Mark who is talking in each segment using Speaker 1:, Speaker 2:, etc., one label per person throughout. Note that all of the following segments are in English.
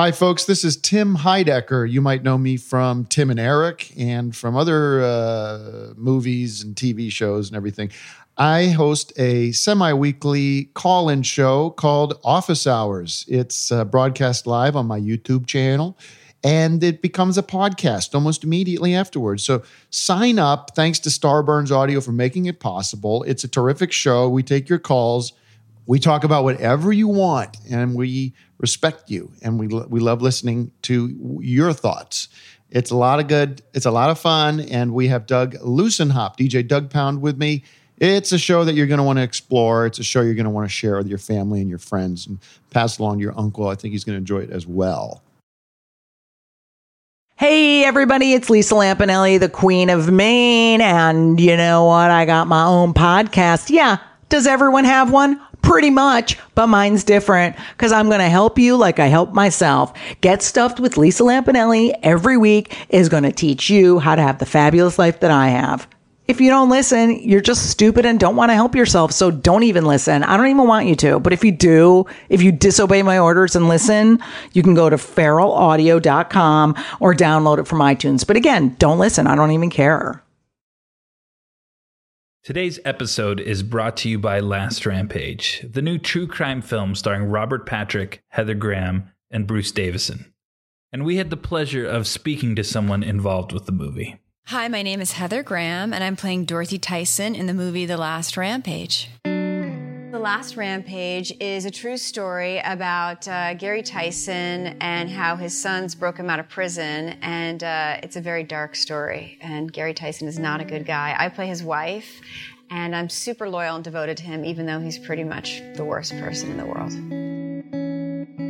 Speaker 1: Hi, folks. This is Tim Heidecker. You might know me from Tim and Eric and from other uh, movies and TV shows and everything. I host a semi weekly call in show called Office Hours. It's uh, broadcast live on my YouTube channel and it becomes a podcast almost immediately afterwards. So sign up. Thanks to Starburns Audio for making it possible. It's a terrific show. We take your calls. We talk about whatever you want, and we respect you, and we we love listening to your thoughts. It's a lot of good. It's a lot of fun, and we have Doug Lussenhop DJ Doug Pound, with me. It's a show that you're going to want to explore. It's a show you're going to want to share with your family and your friends, and pass along to your uncle. I think he's going to enjoy it as well.
Speaker 2: Hey everybody, it's Lisa Lampanelli, the Queen of Mean, and you know what? I got my own podcast. Yeah, does everyone have one? Pretty much, but mine's different because I'm going to help you like I help myself. Get Stuffed with Lisa Lampanelli every week is going to teach you how to have the fabulous life that I have. If you don't listen, you're just stupid and don't want to help yourself. So don't even listen. I don't even want you to. But if you do, if you disobey my orders and listen, you can go to feralaudio.com or download it from iTunes. But again, don't listen. I don't even care.
Speaker 3: Today's episode is brought to you by Last Rampage, the new true crime film starring Robert Patrick, Heather Graham, and Bruce Davison. And we had the pleasure of speaking to someone involved with the movie.
Speaker 4: Hi, my name is Heather Graham, and I'm playing Dorothy Tison in the movie The Last Rampage. The Last Rampage is a true story about uh, Gary Tison and how his sons broke him out of prison. And uh, it's a very dark story. And Gary Tison is not a good guy. I play his wife, and I'm super loyal and devoted to him, even though he's pretty much the worst person in the world.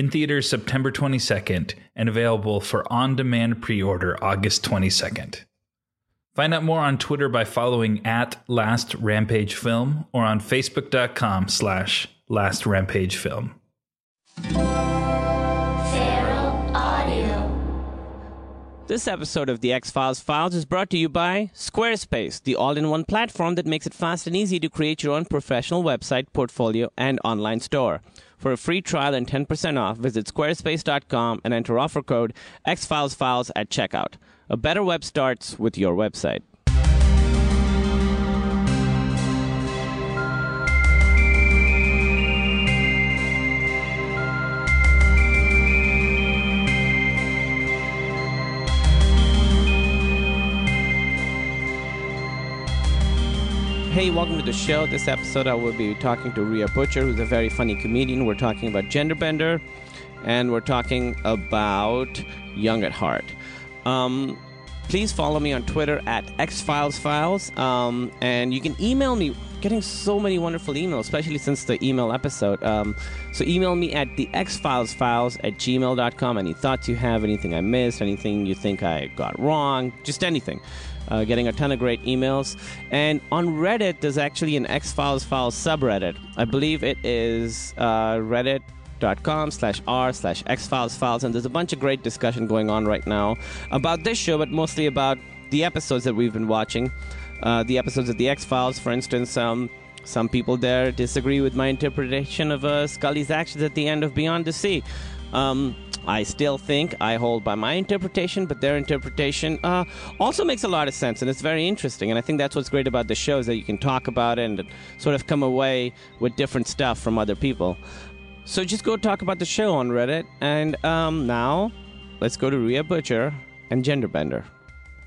Speaker 3: In theaters September 22nd and available for on demand pre order August 22nd. Find out more on Twitter by following at Last Rampage Film or on Facebook.com slash Last Rampage Film.
Speaker 5: This episode of the X Files Files is brought to you by Squarespace, the all in one platform that makes it fast and easy to create your own professional website, portfolio, and online store. For a free trial and 10% off, visit squarespace.com and enter offer code XFilesFiles at checkout. A better web starts with your website. Hey, welcome to the show. This episode, I will be talking to Rhea Butcher, who's a very funny comedian. We're talking about Genderbender, and we're talking about Young at Heart. Um, please follow me on Twitter at xfilesfiles, um, and you can email me. Getting so many wonderful emails, especially since the email episode. Um, so email me at the xfilesfiles at gmail.com. Any thoughts you have, anything I missed, anything you think I got wrong, just anything uh, getting a ton of great emails. And on Reddit, there's actually an X Files Files subreddit. I believe it is uh, reddit.com slash r slash X Files Files. And there's a bunch of great discussion going on right now about this show, but mostly about the episodes that we've been watching. Uh, the episodes of The X Files, for instance. Um, some people there disagree with my interpretation of uh, Scully's actions at the end of Beyond the Sea. Um, I still think I hold by my interpretation, but their interpretation uh, also makes a lot of sense, and it's very interesting. And I think that's what's great about the show is that you can talk about it and sort of come away with different stuff from other people. So just go talk about the show on Reddit. And um, now, let's go to Rhea Butcher and Genderbender.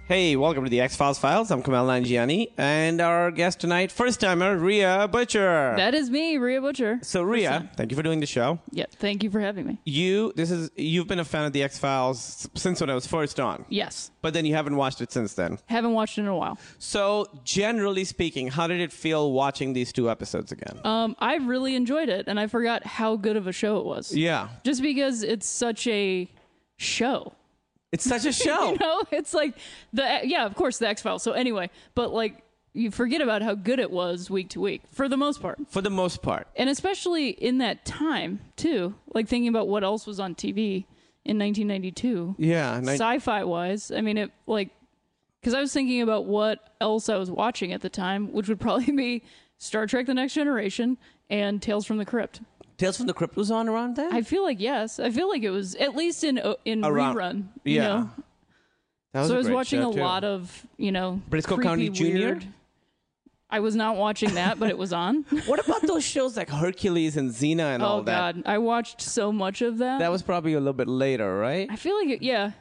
Speaker 5: Hey, welcome to the X Files Files. I'm Kumail Nanjiani, and our guest tonight, first timer, Rhea Butcher.
Speaker 6: That is me, Rhea Butcher.
Speaker 5: so, Rhea, thank you for doing the show.
Speaker 6: Yeah, thank you for having me.
Speaker 5: You, this is you've been a fan of the X Files since when I was first on,
Speaker 6: Yes.
Speaker 5: but then you haven't watched it since then.
Speaker 6: Haven't watched it in a while.
Speaker 5: So, generally speaking, how did it feel watching these two episodes again?
Speaker 6: Um, I really enjoyed it, and I forgot how good of a show it was.
Speaker 5: yeah,
Speaker 6: Just because it's such a show.
Speaker 5: It's such a show.
Speaker 6: You know, it's like the yeah, of course the X Files. So anyway, but like you forget about how good it was week to week for the most part,
Speaker 5: For the most part,
Speaker 6: and especially in that time too. Like thinking about what else was on TV in 1992.
Speaker 5: yeah. ni-
Speaker 6: sci-fi wise i mean it like because i was thinking about what else i was watching at the time which would probably be star trek the next generation and tales from the crypt
Speaker 5: Tales from the Crypt was on around then.
Speaker 6: i feel like yes i feel like it was at least in uh, in
Speaker 5: Around-
Speaker 6: rerun you
Speaker 5: yeah.
Speaker 6: know?
Speaker 5: That was
Speaker 6: so
Speaker 5: a
Speaker 6: i was
Speaker 5: great
Speaker 6: watching
Speaker 5: show,
Speaker 6: a
Speaker 5: too.
Speaker 6: lot of you know
Speaker 5: Brisco
Speaker 6: creepy,
Speaker 5: County Jr.?
Speaker 6: weird- i was not watching that but it was on
Speaker 5: What about those shows like Hercules and Xena and all
Speaker 6: oh
Speaker 5: that?
Speaker 6: god i watched so much of that
Speaker 5: That was probably a little bit later, right?
Speaker 6: i feel like it, yeah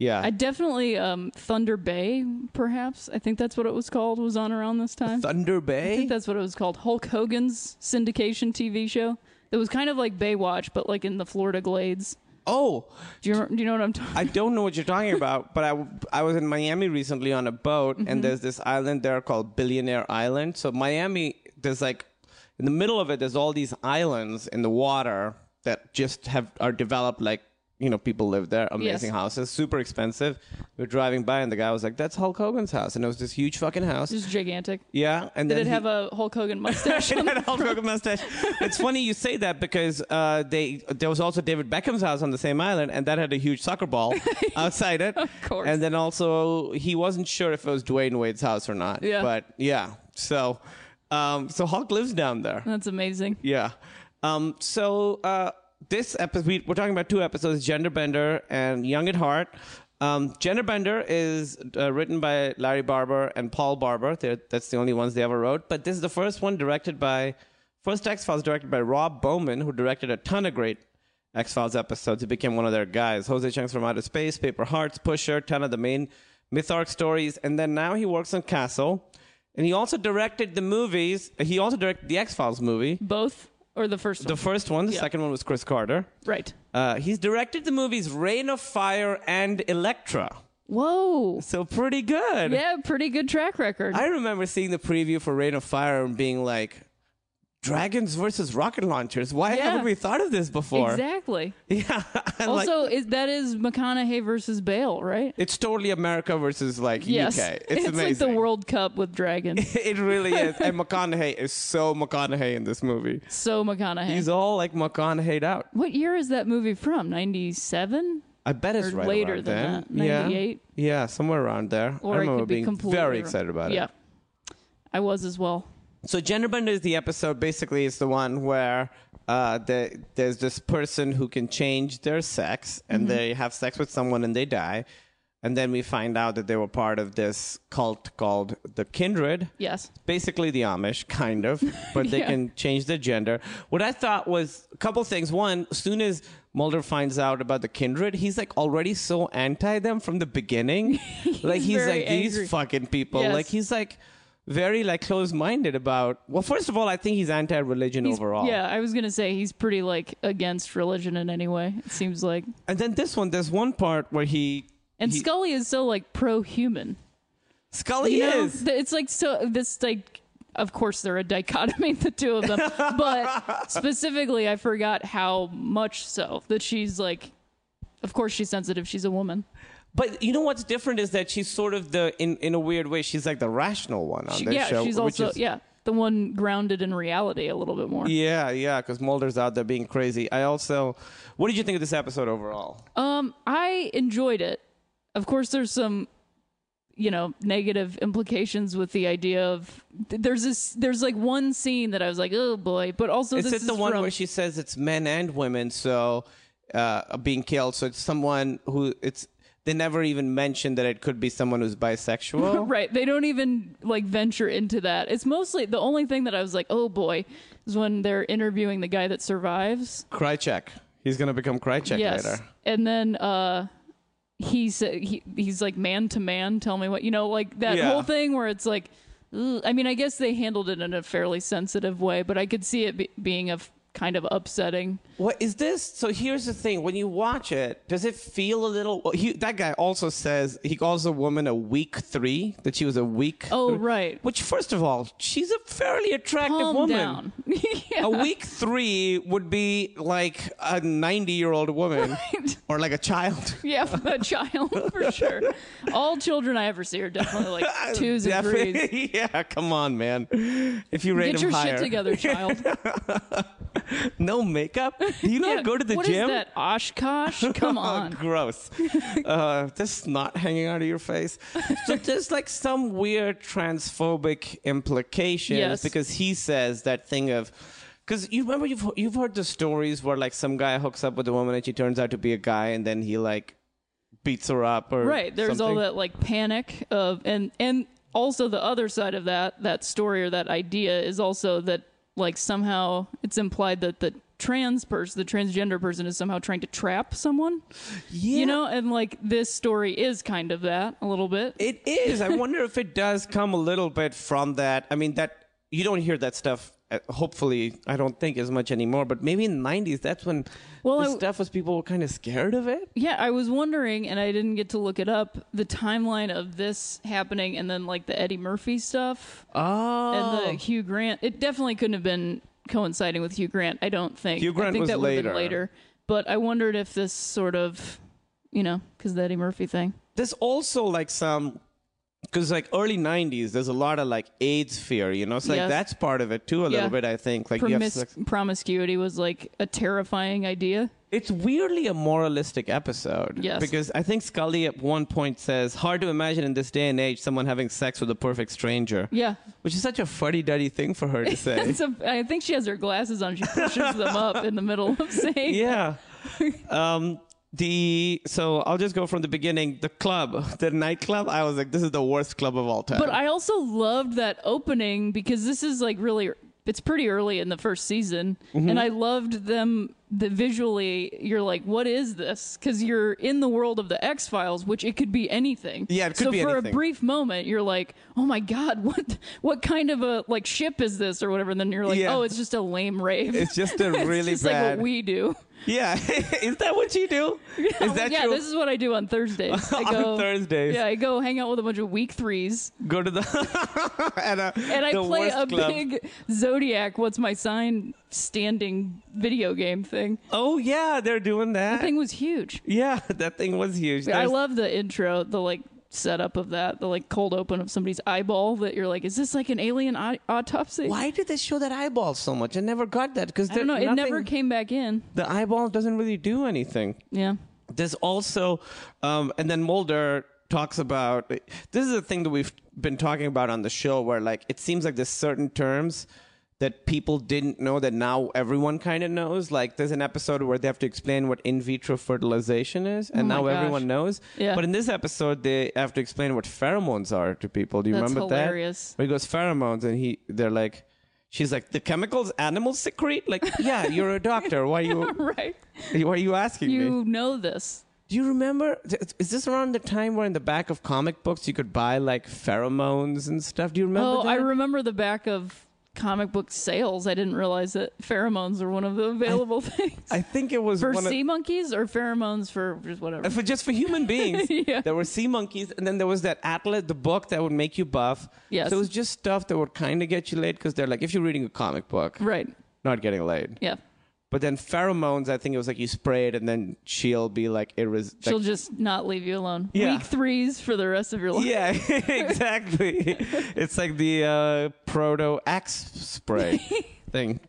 Speaker 5: Yeah.
Speaker 6: i definitely um thunder bay perhaps i think that's what it was called was on around this time
Speaker 5: Thunder Bay.
Speaker 6: I think that's what it was called. Hulk Hogan's syndication TV show. It was kind of like Baywatch, but like in the Florida Glades.
Speaker 5: oh,
Speaker 6: Do you, do you know what I'm talking?
Speaker 5: I don't know what you're talking about, but I, I was in Miami recently on a boat,
Speaker 6: Mm-hmm.
Speaker 5: and there's this island there called Billionaire Island. So Miami, there's like in the middle of it, there's all these islands in the water that just have are developed like you know people live there, amazing
Speaker 6: Yes.
Speaker 5: houses, super expensive. We are driving by, and the guy was like, "That's Hulk Hogan's house," and it was this huge fucking house.
Speaker 6: Just gigantic.
Speaker 5: Yeah, and
Speaker 6: Did
Speaker 5: then
Speaker 6: it
Speaker 5: he-
Speaker 6: have a Hulk Hogan mustache?
Speaker 5: it had a Hulk? Hogan mustache. It's funny you say that because uh, they there was also David Beckham's house on the same island, and that had a huge soccer ball outside it. Of
Speaker 6: course.
Speaker 5: And then also he wasn't sure if it was Dwyane Wade's house or not.
Speaker 6: Yeah.
Speaker 5: But yeah, so um, so Hulk lives down there.
Speaker 6: That's amazing.
Speaker 5: Yeah. Um, so uh, this episode, we, we're talking about two episodes: Genderbender and Young at Heart. Um, Genderbender is uh, written by Larry Barber and Paul Barber. They're, that's the only ones they ever wrote. But this is the first one directed by first X Files directed by Rob Bowman, who directed a ton of great X Files episodes. He became one of their guys. Jose Chung's from Outer Space, Paper Hearts, Pusher, ton of the main myth arc stories, and then now he works on Castle. And he also directed the movies. He also directed the X Files movie.
Speaker 6: Both or the first one?
Speaker 5: The first one, the
Speaker 6: Yeah.
Speaker 5: second one was Chris Carter.
Speaker 6: right.
Speaker 5: Uh, he's directed the movies Reign of Fire and Elektra.
Speaker 6: Whoa.
Speaker 5: So pretty good.
Speaker 6: Yeah, pretty good track record.
Speaker 5: I remember seeing the preview for Reign of Fire and being like, dragons versus rocket launchers. Why
Speaker 6: Yeah.
Speaker 5: haven't we thought of this before?
Speaker 6: exactly.
Speaker 5: Yeah. and like,
Speaker 6: Also, is that is McConaughey versus Bale, right?
Speaker 5: it's totally America versus like
Speaker 6: Yes.
Speaker 5: UK. It's,
Speaker 6: like
Speaker 5: amazing.
Speaker 6: the World Cup with dragons.
Speaker 5: It really is. And McConaughey is so McConaughey in this movie.
Speaker 6: so McConaughey.
Speaker 5: He's all like McConaughey'd out.
Speaker 6: what year is that movie from? 97?
Speaker 5: I bet it's
Speaker 6: Or
Speaker 5: right
Speaker 6: later than
Speaker 5: then.
Speaker 6: that, 98?
Speaker 5: Yeah. yeah, somewhere around there.
Speaker 6: Or
Speaker 5: I remember
Speaker 6: could be
Speaker 5: being
Speaker 6: completely
Speaker 5: very excited about it.
Speaker 6: Yeah. I was as well.
Speaker 5: So Genderbender is the episode. Basically, is the one where uh, the, there's this person who can change their sex, and
Speaker 6: Mm-hmm.
Speaker 5: they have sex with someone and they die, and then we find out that they were part of this cult called the Kindred.
Speaker 6: Yes.
Speaker 5: Basically, the Amish, kind of, but they
Speaker 6: Yeah.
Speaker 5: can change their gender. What I thought was a couple things. One, as soon as Mulder finds out about the Kindred, he's like already so anti them from the beginning. like he's like these fucking people.
Speaker 6: Yes.
Speaker 5: Like he's like very like close-minded about well first of all i think he's anti-religion
Speaker 6: He's-
Speaker 5: overall
Speaker 6: Yeah, I was gonna say he's pretty like against religion in any way. It seems like,
Speaker 5: and then this one there's one part where he
Speaker 6: and
Speaker 5: he-
Speaker 6: Scully is so like pro-human.
Speaker 5: scully
Speaker 6: You know,
Speaker 5: is
Speaker 6: Th- it's like so this like. Of course, they're a dichotomy, the two of them. but specifically, I forgot how much so that she's like. Of course, she's sensitive. She's a woman.
Speaker 5: But you know what's different is that she's sort of the in in a weird way she's like the rational one on
Speaker 6: She-
Speaker 5: this
Speaker 6: yeah,
Speaker 5: show
Speaker 6: she's
Speaker 5: which
Speaker 6: also
Speaker 5: is-
Speaker 6: yeah the one grounded in reality a little bit more.
Speaker 5: yeah yeah because mulder's out there being crazy i also what did you think of this episode overall
Speaker 6: Um, I enjoyed it. Of course, there's some, you know, negative implications with the idea of there's this there's like one scene that I was like, oh boy, but also
Speaker 5: is
Speaker 6: this
Speaker 5: it the one
Speaker 6: from,
Speaker 5: where she says it's men and women so uh being killed so it's someone who it's they never even mention that it could be someone who's bisexual
Speaker 6: right? They don't even like venture into that. It's mostly the only thing that I was like, oh boy, is when they're interviewing the guy that survives.
Speaker 5: Krycek. He's gonna become Krycek
Speaker 6: yes,
Speaker 5: later.
Speaker 6: and then uh, he said he, he's like man to man. Tell me what you know, like that
Speaker 5: Yeah.
Speaker 6: whole thing where it's like. I mean, I guess they handled it in a fairly sensitive way, but I could see it be, being a f- kind of upsetting.
Speaker 5: What is this? So here's the thing: when you watch it, does it feel a little? Well, he, that guy also says he calls a woman a weak three. That she was a weak.
Speaker 6: Oh,
Speaker 5: three.
Speaker 6: right.
Speaker 5: Which, first of all, she's a fairly attractive
Speaker 6: Calm
Speaker 5: woman.
Speaker 6: down. yeah.
Speaker 5: A weak three would be like a ninety-year-old woman, or like a child.
Speaker 6: Yeah, a child for sure. All children I ever see are definitely like twos and threes.
Speaker 5: Yeah, come on, man. If you rate
Speaker 6: Get
Speaker 5: him
Speaker 6: your
Speaker 5: higher,
Speaker 6: shit together, child.
Speaker 5: No makeup. Do you not
Speaker 6: Yeah,
Speaker 5: go to the
Speaker 6: what is
Speaker 5: gym?
Speaker 6: that Oshkosh? Come on.
Speaker 5: gross. uh, just not hanging out of your face. So there's like some weird transphobic implications
Speaker 6: Yes.
Speaker 5: because he says that thing of. Because you remember you've you've heard the stories where like some guy hooks up with a woman and she turns out to be a guy and then he like beats her up or
Speaker 6: Right. There's all that like panic of and and also the other side of that that story or that idea is also that like somehow it's implied that the trans person, the transgender person is somehow trying to trap someone.
Speaker 5: Yeah.
Speaker 6: You know, and like this story is kind of that a little bit.
Speaker 5: It is. I wonder if it does come a little bit from that. I mean, that you don't hear that stuff. Uh, Hopefully, I don't think as much anymore. But maybe in the '90s, that's when
Speaker 6: Well,
Speaker 5: the
Speaker 6: I-
Speaker 5: stuff was people were kind of scared of it.
Speaker 6: Yeah, I was wondering, and I didn't get to look it up, the timeline of this happening and then like the Eddie Murphy stuff
Speaker 5: Oh,
Speaker 6: and the Hugh Grant. It definitely couldn't have been coinciding with Hugh Grant, I don't think.
Speaker 5: Hugh Grant
Speaker 6: I think
Speaker 5: was
Speaker 6: that would've
Speaker 5: later.
Speaker 6: been later. But I wondered if this sort of, you know, because the Eddie Murphy thing.
Speaker 5: there's also like some because like early 90s there's a lot of like aids fear you know it's like
Speaker 6: Yes.
Speaker 5: that's part of it too a
Speaker 6: Yeah.
Speaker 5: little bit i think like you have
Speaker 6: Promis-
Speaker 5: sex-
Speaker 6: promiscuity was like a terrifying idea.
Speaker 5: it's weirdly a moralistic episode
Speaker 6: Yes.
Speaker 5: because i think scully at one point says hard to imagine in this day and age someone having sex with a perfect stranger
Speaker 6: Yeah.
Speaker 5: which is such a fuddy-duddy thing for her to say
Speaker 6: a, I think she has her glasses on. She pushes them up in the middle of saying.
Speaker 5: yeah um the so i'll just go from the beginning the club the nightclub i was like this is the worst club of all time
Speaker 6: But I also loved that opening because this is like really it's pretty early in the first season
Speaker 5: Mm-hmm.
Speaker 6: and I loved them the visually you're like what is this cuz you're in the world of the X-Files which it could be anything.
Speaker 5: Yeah, it could
Speaker 6: so
Speaker 5: be
Speaker 6: for
Speaker 5: anything.
Speaker 6: a brief moment you're like, "Oh my god, what what kind of a like ship is this or whatever?" And then you're like,
Speaker 5: Yeah.
Speaker 6: "Oh, it's just a lame rave."
Speaker 5: it's just a really
Speaker 6: it's just
Speaker 5: bad
Speaker 6: like what we do.
Speaker 5: Yeah is that what you do is that
Speaker 6: yeah,
Speaker 5: your-
Speaker 6: this is what I do on Thursdays. I
Speaker 5: On
Speaker 6: go
Speaker 5: Thursdays.
Speaker 6: Yeah, I go hang out with a bunch of weak threes.
Speaker 5: go to the and, uh,
Speaker 6: and I
Speaker 5: the
Speaker 6: play a
Speaker 5: club.
Speaker 6: big Zodiac. What's my sign? Standing video game thing.
Speaker 5: Oh yeah, they're doing that.
Speaker 6: That thing was huge.
Speaker 5: yeah, that thing was huge.
Speaker 6: I love the intro, the like setup of that, the like cold open of somebody's eyeball. That you're like, is this like an alien au- autopsy?
Speaker 5: Why did they show that eyeball so much? I never got that because
Speaker 6: I don't know. It never came back in.
Speaker 5: The eyeball doesn't really do anything.
Speaker 6: Yeah.
Speaker 5: There's also, um, and then Mulder talks about this is a thing that we've been talking about on the show where like it seems like there's certain terms that people didn't know that now everyone kind of knows. Like there's an episode where they have to explain what in vitro fertilization is, and
Speaker 6: Oh
Speaker 5: now
Speaker 6: gosh.
Speaker 5: everyone knows.
Speaker 6: Yeah.
Speaker 5: But in this episode, they have to explain what pheromones are to people. Do you
Speaker 6: That's
Speaker 5: remember
Speaker 6: hilarious.
Speaker 5: that? Where he goes pheromones, and he they're like. She's like the chemicals animals secrete. Like, yeah, you're a doctor. Why are you?
Speaker 6: Right.
Speaker 5: Why are you asking me?
Speaker 6: You know this.
Speaker 5: Do you remember? Is this around the time where in the back of comic books you could buy like pheromones and stuff? Do you remember?
Speaker 6: Oh,
Speaker 5: that?
Speaker 6: I remember the back of comic book sales. I didn't realize that pheromones were one of the available things.
Speaker 5: I think it was
Speaker 6: for sea
Speaker 5: of,
Speaker 6: monkeys or pheromones for just whatever.
Speaker 5: Uh, for just for human beings.
Speaker 6: Yeah.
Speaker 5: There were sea monkeys, and then there was that atlas, the book that would make you buff.
Speaker 6: Yes.
Speaker 5: So it was just stuff that would kind of get you laid because they're like, if you're reading a comic book,
Speaker 6: right.
Speaker 5: not getting laid.
Speaker 6: Yeah.
Speaker 5: But then pheromones, I think it was like you spray it, and then she'll be like, it was.
Speaker 6: She'll
Speaker 5: like
Speaker 6: just not leave you alone.
Speaker 5: Yeah.
Speaker 6: Weak threes for the rest of your life.
Speaker 5: Yeah, exactly. it's like the uh, proto axe spray thing.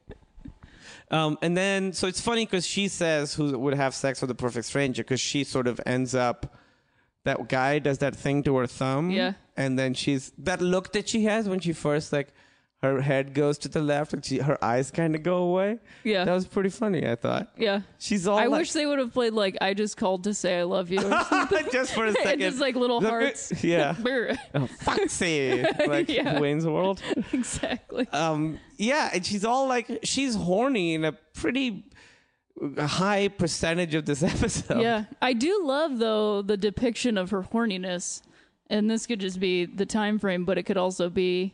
Speaker 5: Um, and then, so it's funny because she says who would have sex with a perfect stranger because she sort of ends up. That guy does that thing to her thumb.
Speaker 6: Yeah.
Speaker 5: And then she's that look that she has when she first like her head goes to the left and she her eyes kind of go away.
Speaker 6: Yeah.
Speaker 5: That was pretty funny. I thought.
Speaker 6: Yeah.
Speaker 5: She's all.
Speaker 6: I
Speaker 5: like-
Speaker 6: wish they would have played like I just called to say I love you. Or
Speaker 5: just for a
Speaker 6: and
Speaker 5: second.
Speaker 6: just like little hearts.
Speaker 5: Yeah. Oh, foxy, like
Speaker 6: Yeah.
Speaker 5: Wayne's World.
Speaker 6: exactly.
Speaker 5: um yeah and she's all like she's horny in a pretty high percentage of this episode.
Speaker 6: Yeah, I do love though the depiction of her horniness, and this could just be the time frame, but it could also be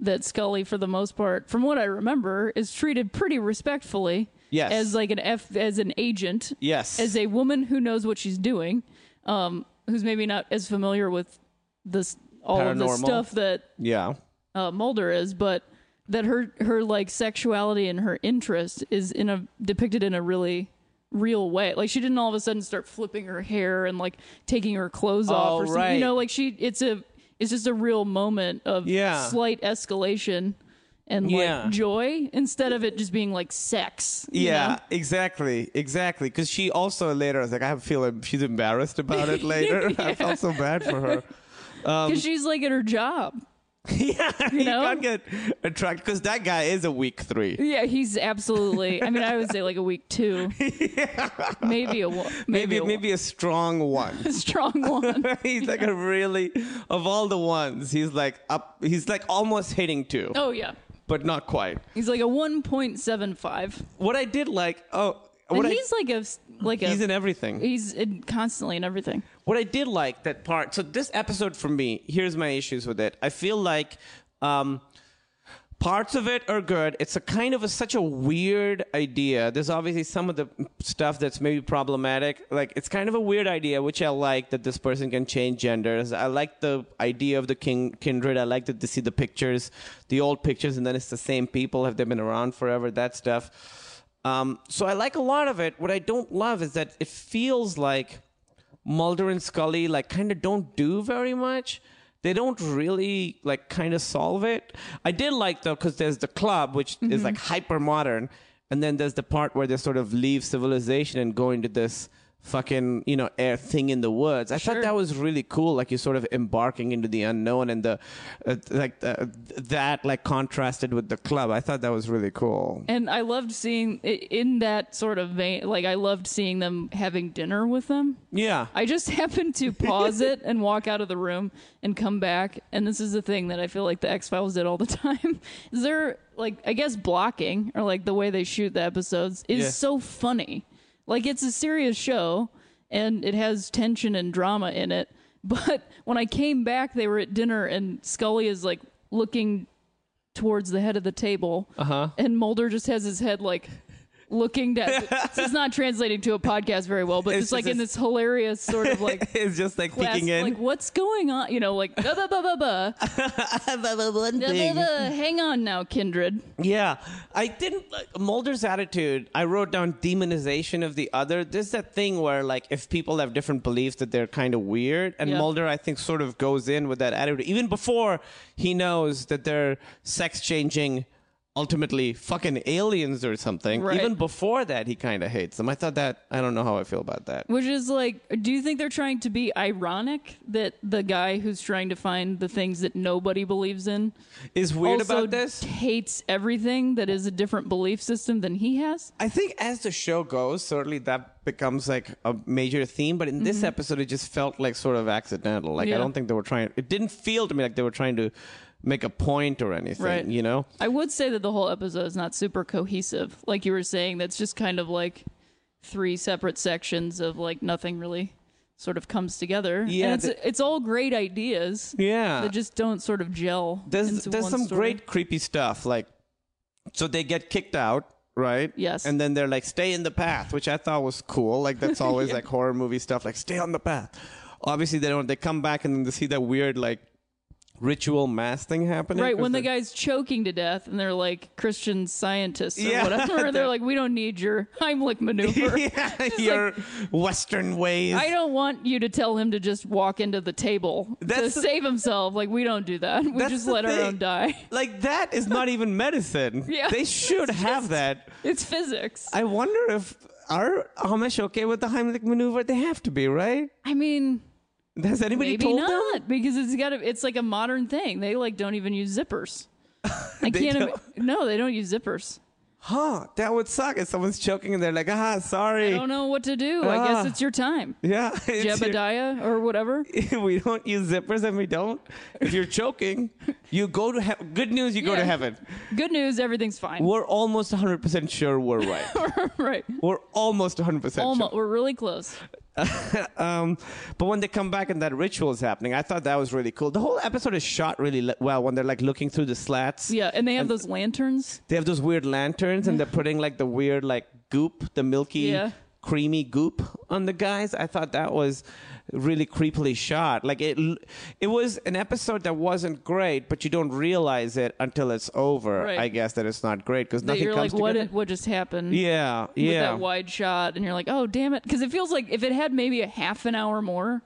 Speaker 6: that Scully, for the most part, from what I remember, is treated pretty respectfully.
Speaker 5: Yes.
Speaker 6: as like an F, as an agent.
Speaker 5: Yes.
Speaker 6: as a woman who knows what she's doing, um, who's maybe not as familiar with this all of the stuff that
Speaker 5: Yeah.
Speaker 6: uh, Mulder is, but that her her like sexuality and her interest is in a depicted in a really real way. Like she didn't all of a sudden start flipping her hair and like taking her clothes off
Speaker 5: Oh,
Speaker 6: or something.
Speaker 5: right.
Speaker 6: You know, like she it's a it's just a real moment of
Speaker 5: Yeah.
Speaker 6: slight escalation and like
Speaker 5: Yeah.
Speaker 6: joy instead of it just being like sex.
Speaker 5: Yeah,
Speaker 6: know?
Speaker 5: exactly, exactly. Because she also later was like, I feel she's embarrassed about it later. I felt so bad for her.
Speaker 6: Because um, she's like at her job.
Speaker 5: yeah, you,
Speaker 6: know?
Speaker 5: can't get attracted because that guy is a weak three.
Speaker 6: Yeah, he's absolutely. I mean, I would say like a weak two, maybe a one,
Speaker 5: Maybe
Speaker 6: maybe a,
Speaker 5: maybe a strong one.
Speaker 6: a strong one.
Speaker 5: he's like a really of all the ones. He's like up. He's like almost hitting two,
Speaker 6: Oh yeah,
Speaker 5: but not quite.
Speaker 6: he's like a one point seven five.
Speaker 5: What I did like, oh, what I,
Speaker 6: he's like a like a
Speaker 5: he's in everything.
Speaker 6: he's in, constantly in everything.
Speaker 5: what I did like that part. So this episode for me, here's my issues with it. I feel like um, parts of it are good. It's a kind of a, such a weird idea. There's obviously some of the stuff that's maybe problematic. Like it's kind of a weird idea, which I like that this person can change genders. I like the idea of the king kindred. I like that to see the pictures, the old pictures, and then it's the same people. Have they been around forever? That stuff. Um, so I like a lot of it. What I don't love is that it feels like Mulder and Scully like kind of don't do very much. They don't really like kind of solve it. I did like though because there's the club which is like hyper modern, and then there's the part where they sort of leave civilization and go into this fucking you know air thing in the woods. I thought that was really cool. Like you're sort of embarking into the unknown and the uh, like the, that like contrasted with the club. I thought that was really cool.
Speaker 6: And I loved seeing in that sort of vein. Like I loved seeing them having dinner with them.
Speaker 5: Yeah.
Speaker 6: I just happened to pause it and walk out of the room and come back. And this is the thing that I feel like the X Files did all the time. Is there like I guess blocking or like the way they shoot the episodes is
Speaker 5: Yeah.
Speaker 6: so funny. Like it's a serious show and it has tension and drama in it. But when I came back, they were at dinner and Scully is like looking towards the head of the table, uh-huh. and Mulder just has his head like looking down. this is not translating to a podcast very well, but
Speaker 5: It's
Speaker 6: just like in this hilarious sort of like
Speaker 5: it's just like
Speaker 6: class,
Speaker 5: peeking in.
Speaker 6: like what's going on? You know, like ba ba ba ba ba.
Speaker 5: One
Speaker 6: da. Hang on now, kindred.
Speaker 5: Yeah, I didn't like Mulder's attitude. I wrote down demonization of the other. There's that thing where, like, if people have different beliefs, that they're kind of weird. And
Speaker 6: Yeah.
Speaker 5: Mulder, I think, sort of goes in with that attitude, even before he knows that they're sex changing, ultimately fucking aliens or something.
Speaker 6: Right.
Speaker 5: Even before that, he kind of hates them. I thought that. I don't know how I feel about that.
Speaker 6: Which is like, do you think they're trying to be ironic that the guy who's trying to find the things that nobody believes in
Speaker 5: Is weird about this.
Speaker 6: hates everything that is a different belief system than he has?
Speaker 5: I think as the show goes, certainly that becomes like a major theme. But in this episode, it just felt like sort of accidental. Like I
Speaker 6: Mm-hmm.
Speaker 5: Don't think they were trying. It didn't feel to me like they were trying to make a point or anything.
Speaker 6: Right.
Speaker 5: You know?
Speaker 6: I would say that the whole episode is not super cohesive. Like you were saying, that's just kind of like three separate sections of like nothing really sort of comes together.
Speaker 5: Yeah,
Speaker 6: and it's
Speaker 5: the-
Speaker 6: it's all great ideas.
Speaker 5: Yeah.
Speaker 6: that just don't sort of gel.
Speaker 5: There's
Speaker 6: into
Speaker 5: there's
Speaker 6: one
Speaker 5: some
Speaker 6: story.
Speaker 5: great creepy stuff. Like, so they get kicked out. Right.
Speaker 6: Yes.
Speaker 5: And then they're like, "Stay in the path," which I thought was cool. Like that's always like horror movie stuff. Like, "Stay on the path." Obviously, they don't. They come back and then they see that weird like ritual mass thing happening.
Speaker 6: Right, when the guy's choking to death, and they're like Christian scientists or
Speaker 5: Yeah.
Speaker 6: whatever. They're like, we don't need your Heimlich maneuver.
Speaker 5: yeah, your
Speaker 6: like,
Speaker 5: Western ways.
Speaker 6: I don't want you to tell him to just walk into the table
Speaker 5: That's
Speaker 6: to
Speaker 5: the-
Speaker 6: save himself. Like we don't do that. We
Speaker 5: That's
Speaker 6: just
Speaker 5: the
Speaker 6: let our
Speaker 5: thing.
Speaker 6: own die.
Speaker 5: Like that is not even medicine.
Speaker 6: Yeah.
Speaker 5: They should
Speaker 6: It's
Speaker 5: have
Speaker 6: just-
Speaker 5: that.
Speaker 6: It's physics.
Speaker 5: I wonder if are Amish okay with the Heimlich maneuver? They have to be, right?
Speaker 6: I mean,
Speaker 5: Has anybody
Speaker 6: maybe
Speaker 5: told
Speaker 6: not
Speaker 5: them?
Speaker 6: because it's got to. It's like a modern thing. They like don't even use zippers. I
Speaker 5: They
Speaker 6: can't.
Speaker 5: don't?
Speaker 6: Im- no, they don't use zippers.
Speaker 5: huh, that would suck if someone's choking and they're like, ah, sorry.
Speaker 6: I don't know what to do. I guess
Speaker 5: Ah.
Speaker 6: it's your time.
Speaker 5: Yeah. it's your-
Speaker 6: Jebediah or whatever.
Speaker 5: we don't use zippers and we don't. If you're choking, you go to heaven. Good news, you go to heaven.
Speaker 6: Good news, everything's fine.
Speaker 5: We're almost 100% sure we're right.
Speaker 6: right.
Speaker 5: We're almost 100%
Speaker 6: Almost.
Speaker 5: sure.
Speaker 6: We're really close.
Speaker 5: Um, but when they come back and that ritual is happening, I thought that was really cool. The whole episode is shot really le- well when they're like looking through the slats.
Speaker 6: Yeah, and they have those lanterns.
Speaker 5: They have those weird lanterns and they're putting like the weird like goop, the milky,
Speaker 6: Yeah.
Speaker 5: creamy goop on the guys. I thought that was really creepily shot. Like it, it was an episode that wasn't great, but you don't realize it until it's over.
Speaker 6: Right.
Speaker 5: I guess that it's not great because nothing
Speaker 6: you're
Speaker 5: comes
Speaker 6: like, what?
Speaker 5: together.
Speaker 6: Did, what just happened?
Speaker 5: yeah,
Speaker 6: With
Speaker 5: yeah.
Speaker 6: that wide shot, and you're like, oh damn it, because it feels like if it had maybe a half an hour more,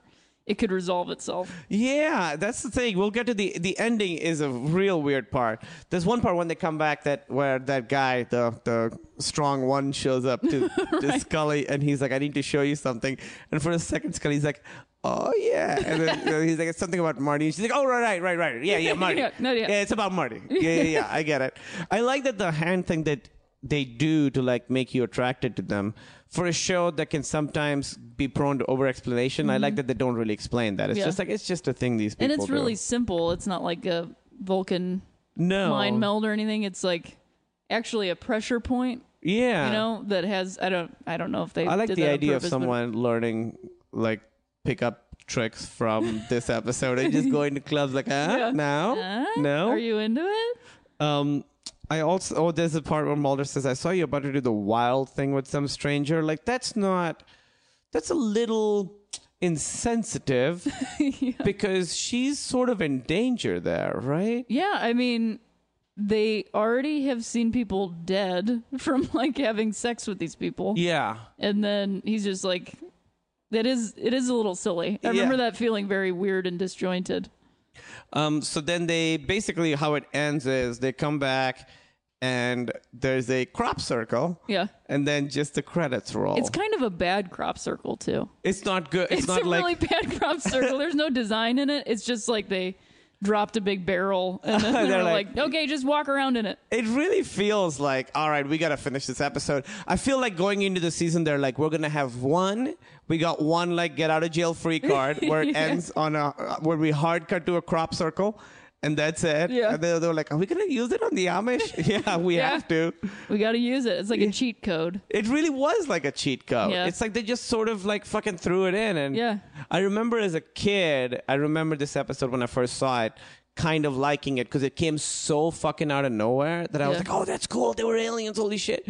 Speaker 6: it could resolve itself.
Speaker 5: Yeah, that's the thing. We'll get to the the ending is a real weird part. There's one part when they come back that where that guy, the the strong one, shows up to, to Scully and he's like, "I need to show you something." And for a second, Scully's like, "Oh yeah," and then you know, he's like, "It's something about Marty." And she's like, "Oh right, right, right, right. Yeah, yeah, Marty.
Speaker 6: Yeah, no, yeah.
Speaker 5: it's about Marty. Yeah, yeah, yeah. I get it. I like that the hand thing that they do to like make you attracted to them for a show that can sometimes be prone to over explanation. I like that they don't really explain that. It's
Speaker 6: Mm-hmm. Yeah.
Speaker 5: just like it's just a thing these people
Speaker 6: and it's
Speaker 5: do.
Speaker 6: really simple. It's not like a Vulcan
Speaker 5: no
Speaker 6: mind meld or anything. It's like actually a pressure point,
Speaker 5: Yeah,
Speaker 6: you know, that has I don't I don't know if they
Speaker 5: I like the idea of
Speaker 6: purpose, but-
Speaker 5: someone learning like pick up tricks from this episode and just going to clubs like ah
Speaker 6: Yeah.
Speaker 5: no
Speaker 6: Huh?
Speaker 5: no
Speaker 6: Are you into it?
Speaker 5: Um, I also oh, there's a part where Mulder says, "I saw you about to do the wild thing with some stranger." Like that's not. That's a little insensitive because she's sort of in danger there, right?
Speaker 6: Yeah, I mean, they already have seen people dead from like having sex with these people,
Speaker 5: Yeah.
Speaker 6: and then he's just like, that is it is a little silly. I remember
Speaker 5: Yeah.
Speaker 6: that feeling very weird and disjointed.
Speaker 5: Um, so then they basically how it ends is they come back and there's a crop circle.
Speaker 6: Yeah.
Speaker 5: And then just the credits roll.
Speaker 6: It's kind of a bad crop circle too.
Speaker 5: It's not good. It's,
Speaker 6: It's,
Speaker 5: not
Speaker 6: a
Speaker 5: like
Speaker 6: really bad crop circle. There's no design in it. It's just like they dropped a big barrel and then
Speaker 5: They're like-
Speaker 6: like, okay, just walk around in it.
Speaker 5: it really feels like all right we gotta finish this episode i feel like going into the season they're like we're gonna have one we got one like get out of jail free card where it ends on a where we hard cut to a crop circle and that's it
Speaker 6: Yeah.
Speaker 5: and they, they were like are we gonna use it on the amish yeah we
Speaker 6: Yeah.
Speaker 5: have to
Speaker 6: We got to use it. It's like a cheat code.
Speaker 5: it really was like a cheat code.
Speaker 6: Yeah.
Speaker 5: It's like they just sort of like fucking threw it in. And
Speaker 6: Yeah.
Speaker 5: I remember as a kid, I remember this episode when I first saw it, kind of liking it because it came so fucking out of nowhere that I was
Speaker 6: Yeah.
Speaker 5: like, oh, that's cool. They were aliens. Holy shit.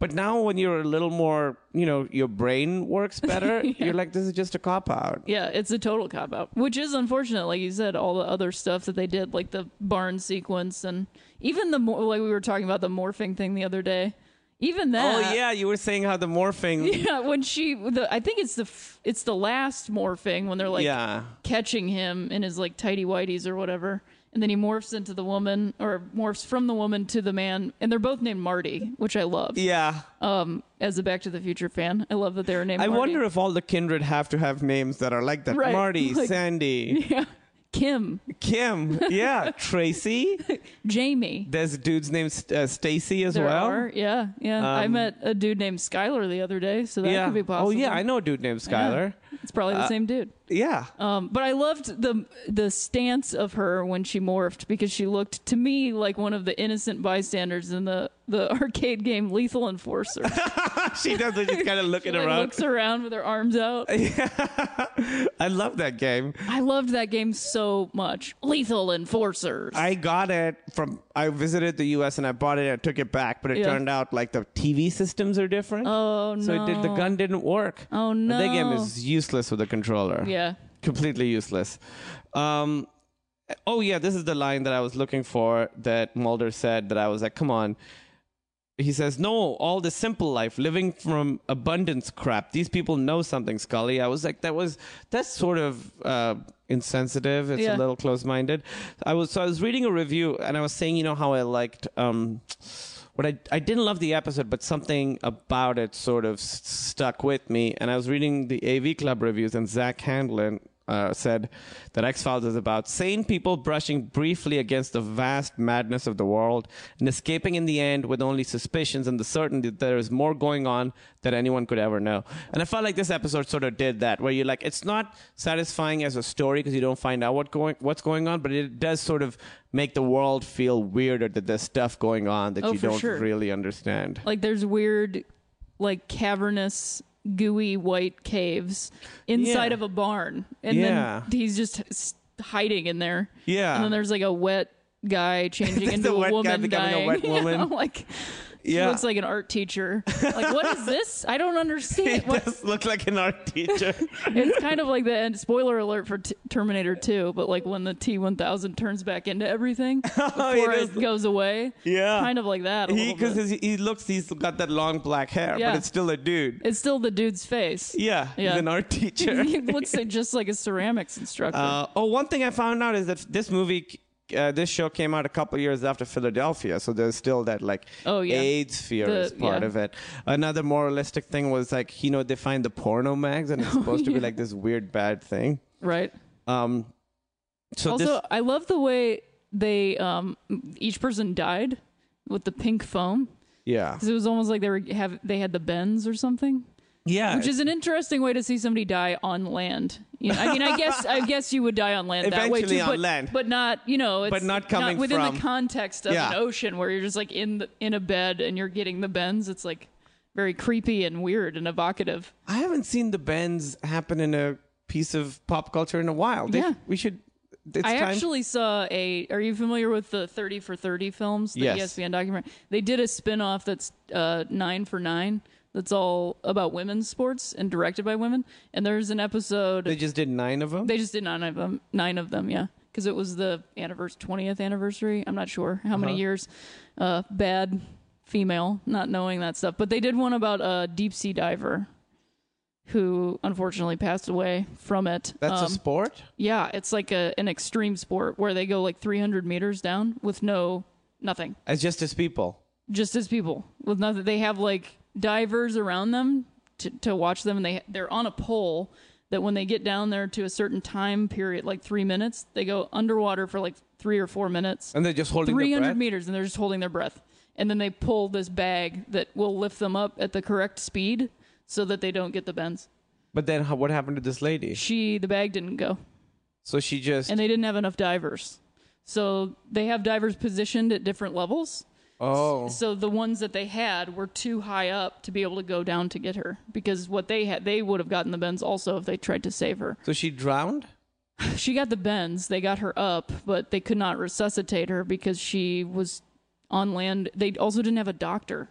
Speaker 5: But now when you're a little more, you know, your brain works better, you're like, this is just a cop out.
Speaker 6: Yeah, it's a total cop out, which is unfortunate. Like you said, all the other stuff that they did, like the barn sequence, and even the more like we were talking about the morphing thing the other day. Even oh, that.
Speaker 5: Oh, yeah. You were saying how the morphing.
Speaker 6: Yeah, when she, the, I think it's the f- it's the last morphing when they're like
Speaker 5: Yeah.
Speaker 6: catching him in his like tidy whities or whatever, and then he morphs into the woman or morphs from the woman to the man, and they're both named Marty, which I love.
Speaker 5: Yeah.
Speaker 6: Um, as a Back to the Future fan, I love that they were named.
Speaker 5: I
Speaker 6: Marty.
Speaker 5: wonder if all the kindred have to have names that are like that.
Speaker 6: Right.
Speaker 5: Marty,
Speaker 6: Like-
Speaker 5: Sandy,
Speaker 6: Yeah, Kim,
Speaker 5: Kim, yeah, Tracy.
Speaker 6: Jamie.
Speaker 5: There's dude's named uh, Stacy as
Speaker 6: There
Speaker 5: well.
Speaker 6: are, yeah, yeah. I
Speaker 5: Um,
Speaker 6: met a dude named Skylar the other day, so that
Speaker 5: yeah.
Speaker 6: could be possible.
Speaker 5: Oh yeah, I know a dude named Skylar.
Speaker 6: It's probably the same dude.
Speaker 5: Yeah.
Speaker 6: Um, but I loved the the stance of her when she morphed because she looked to me like one of the innocent bystanders in the, the arcade game Lethal Enforcer.
Speaker 5: she does. it, Just kind of looking
Speaker 6: She, like,
Speaker 5: around.
Speaker 6: looks around with her arms out.
Speaker 5: I love that game.
Speaker 6: I loved that game so much. Lethal Enforcers.
Speaker 5: I got it from. I visited the U.S. and I bought it. and I took it back, but it
Speaker 6: Yeah.
Speaker 5: turned out like the TV systems are different.
Speaker 6: oh no!
Speaker 5: So it did, the gun didn't work.
Speaker 6: Oh,
Speaker 5: And That game is useless with a controller.
Speaker 6: Yeah.
Speaker 5: completely useless. Um, oh yeah, this is the line that I was looking for that Mulder said that I was like, come on. He says, "No, all the simple life, living from abundance crap. These people know something, Scully." I was like, "That was that's sort of uh, insensitive. It's
Speaker 6: Yeah.
Speaker 5: a little close-minded." I was so I was reading a review and I was saying, you know, how I liked um, what I I didn't love the episode, but something about it sort of s- stuck with me. And I was reading the AV Club reviews, and Zack Handlen uh, said that X Files is about sane people brushing briefly against the vast madness of the world and escaping in the end with only suspicions and the certainty that there is more going on than anyone could ever know. And I felt like this episode sort of did that, where you're like, it's not satisfying as a story because you don't find out what going what's going on, but it does sort of make the world feel weirder that there's stuff going on that
Speaker 6: Oh,
Speaker 5: you don't
Speaker 6: sure.
Speaker 5: really understand.
Speaker 6: Like there's weird, like cavernous, gooey white caves inside
Speaker 5: Yeah.
Speaker 6: of a barn, and
Speaker 5: Yeah.
Speaker 6: then he's just s- hiding in there.
Speaker 5: Yeah.
Speaker 6: and then there's like a wet guy changing into
Speaker 5: a
Speaker 6: a,
Speaker 5: wet guy
Speaker 6: woman
Speaker 5: becoming a
Speaker 6: dying.
Speaker 5: wet
Speaker 6: You
Speaker 5: woman.
Speaker 6: know, like
Speaker 5: Yeah.
Speaker 6: looks like an art teacher. Like what is this? I don't understand. What,
Speaker 5: does look like an art teacher.
Speaker 6: it's kind of like the end. Spoiler alert for t- Terminator 2, but like when the T1000 turns back into everything before
Speaker 5: does.
Speaker 6: it goes away.
Speaker 5: Yeah.
Speaker 6: kind of like that.
Speaker 5: He because he looks he's got that long black hair,
Speaker 6: Yeah.
Speaker 5: but it's still a dude.
Speaker 6: It's still the dude's face.
Speaker 5: Yeah,
Speaker 6: Yeah.
Speaker 5: he's an art teacher.
Speaker 6: he looks like, just like a ceramics instructor.
Speaker 5: Uh, oh, one thing I found out is that this movie, uh, this show came out a couple years after Philadelphia, so there's still that like
Speaker 6: Oh, yeah.
Speaker 5: AIDS fear
Speaker 6: The-
Speaker 5: is part
Speaker 6: yeah.
Speaker 5: of it. Another moralistic thing was like you know they find the porno mags and it's supposed to be
Speaker 6: Oh,
Speaker 5: like this weird bad thing.
Speaker 6: right.
Speaker 5: Um, so
Speaker 6: also,
Speaker 5: this,
Speaker 6: I love the way they um, each person died with the pink foam.
Speaker 5: yeah,
Speaker 6: 'Cause it was almost like they were have they had the bends or something,
Speaker 5: yeah,
Speaker 6: which is an interesting way to see somebody die on land. You know, I mean, I guess I guess you would die on land that way
Speaker 5: Eventually
Speaker 6: too,
Speaker 5: on
Speaker 6: but,
Speaker 5: land.
Speaker 6: but not you know, it's
Speaker 5: But not coming
Speaker 6: within
Speaker 5: from-
Speaker 6: the context of
Speaker 5: Yeah.
Speaker 6: an ocean where you're just like in the, in a bed and you're getting the bends. It's like very creepy and weird and evocative.
Speaker 5: I haven't seen the bends happen in a piece of pop culture in a while. They-
Speaker 6: Yeah.
Speaker 5: we should. It's
Speaker 6: I
Speaker 5: time.
Speaker 6: actually saw a. Are you familiar with the Thirty for Thirty films? The
Speaker 5: Yes.
Speaker 6: ESPN documentary. They did a spin-off that's uh, Nine for Nine. That's all about women's sports and directed by women. And there's an episode.
Speaker 5: they just did nine of them.
Speaker 6: They just did nine of them. Nine of them, yeah, because it was the anniversary, twentieth anniversary. I'm not sure how many years. Uh, bad female, not knowing that stuff. But they did one about a deep sea diver who unfortunately passed away from it.
Speaker 5: That's a
Speaker 6: Um,
Speaker 5: sport.
Speaker 6: yeah, it's like a, an extreme sport where they go like 300 meters down with no nothing,
Speaker 5: As just as people.
Speaker 6: just as people with nothing. They have like divers around them to, to watch them, and they they're on a pole that when they get down there to a certain time period, like three minutes, they go underwater for like three or four minutes,
Speaker 5: And they're just holding their
Speaker 6: 300
Speaker 5: breath?
Speaker 6: meters, and they're just holding their breath, and then they pull this bag that will lift them up at the correct speed so that they don't get the bends.
Speaker 5: But then how, what happened to this lady?
Speaker 6: She the bag didn't go.
Speaker 5: So she just.
Speaker 6: and they didn't have enough divers. So they have divers positioned at different levels.
Speaker 5: Oh.
Speaker 6: So the ones that they had were too high up to be able to go down to get her because what they had they would have gotten the bends also if they tried to save her.
Speaker 5: So she drowned?
Speaker 6: She got the bends, they got her up, but they could not resuscitate her because she was on land. They also didn't have a doctor.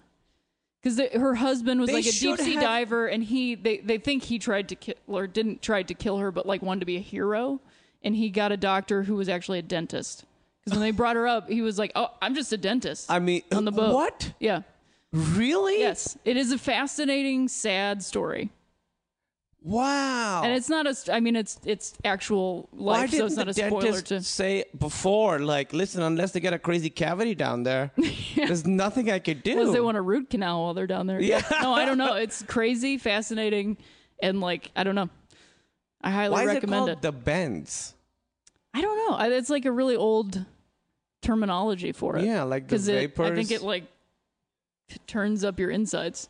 Speaker 6: Because her husband was
Speaker 5: They
Speaker 6: like a deep sea
Speaker 5: have-
Speaker 6: diver, and he they, they think he tried to kill or didn't try to kill her, but like wanted to be a hero, and he got a doctor who was actually a dentist. Because when they brought her up, he was like, "Oh, I'm just a dentist."
Speaker 5: I mean,
Speaker 6: on the boat.
Speaker 5: What?
Speaker 6: Yeah.
Speaker 5: Really?
Speaker 6: Yes. It is a fascinating, sad story,
Speaker 5: Wow.
Speaker 6: and it's not a. I mean, it's it's actual
Speaker 5: Why
Speaker 6: life, so
Speaker 5: didn't
Speaker 6: it's not
Speaker 5: the
Speaker 6: a spoiler
Speaker 5: dentist
Speaker 6: to.
Speaker 5: say before, like, listen, unless they get a crazy cavity down there, there's nothing I could do.
Speaker 6: Unless they want a root canal while they're down there.
Speaker 5: Yeah.
Speaker 6: No, I don't know. It's crazy, fascinating, and like I don't know. I highly
Speaker 5: Why is it
Speaker 6: recommend
Speaker 5: called
Speaker 6: it.
Speaker 5: the bends?
Speaker 6: I don't know. It's like a really old terminology for it.
Speaker 5: Yeah, like the
Speaker 6: because I think it like turns up your insides.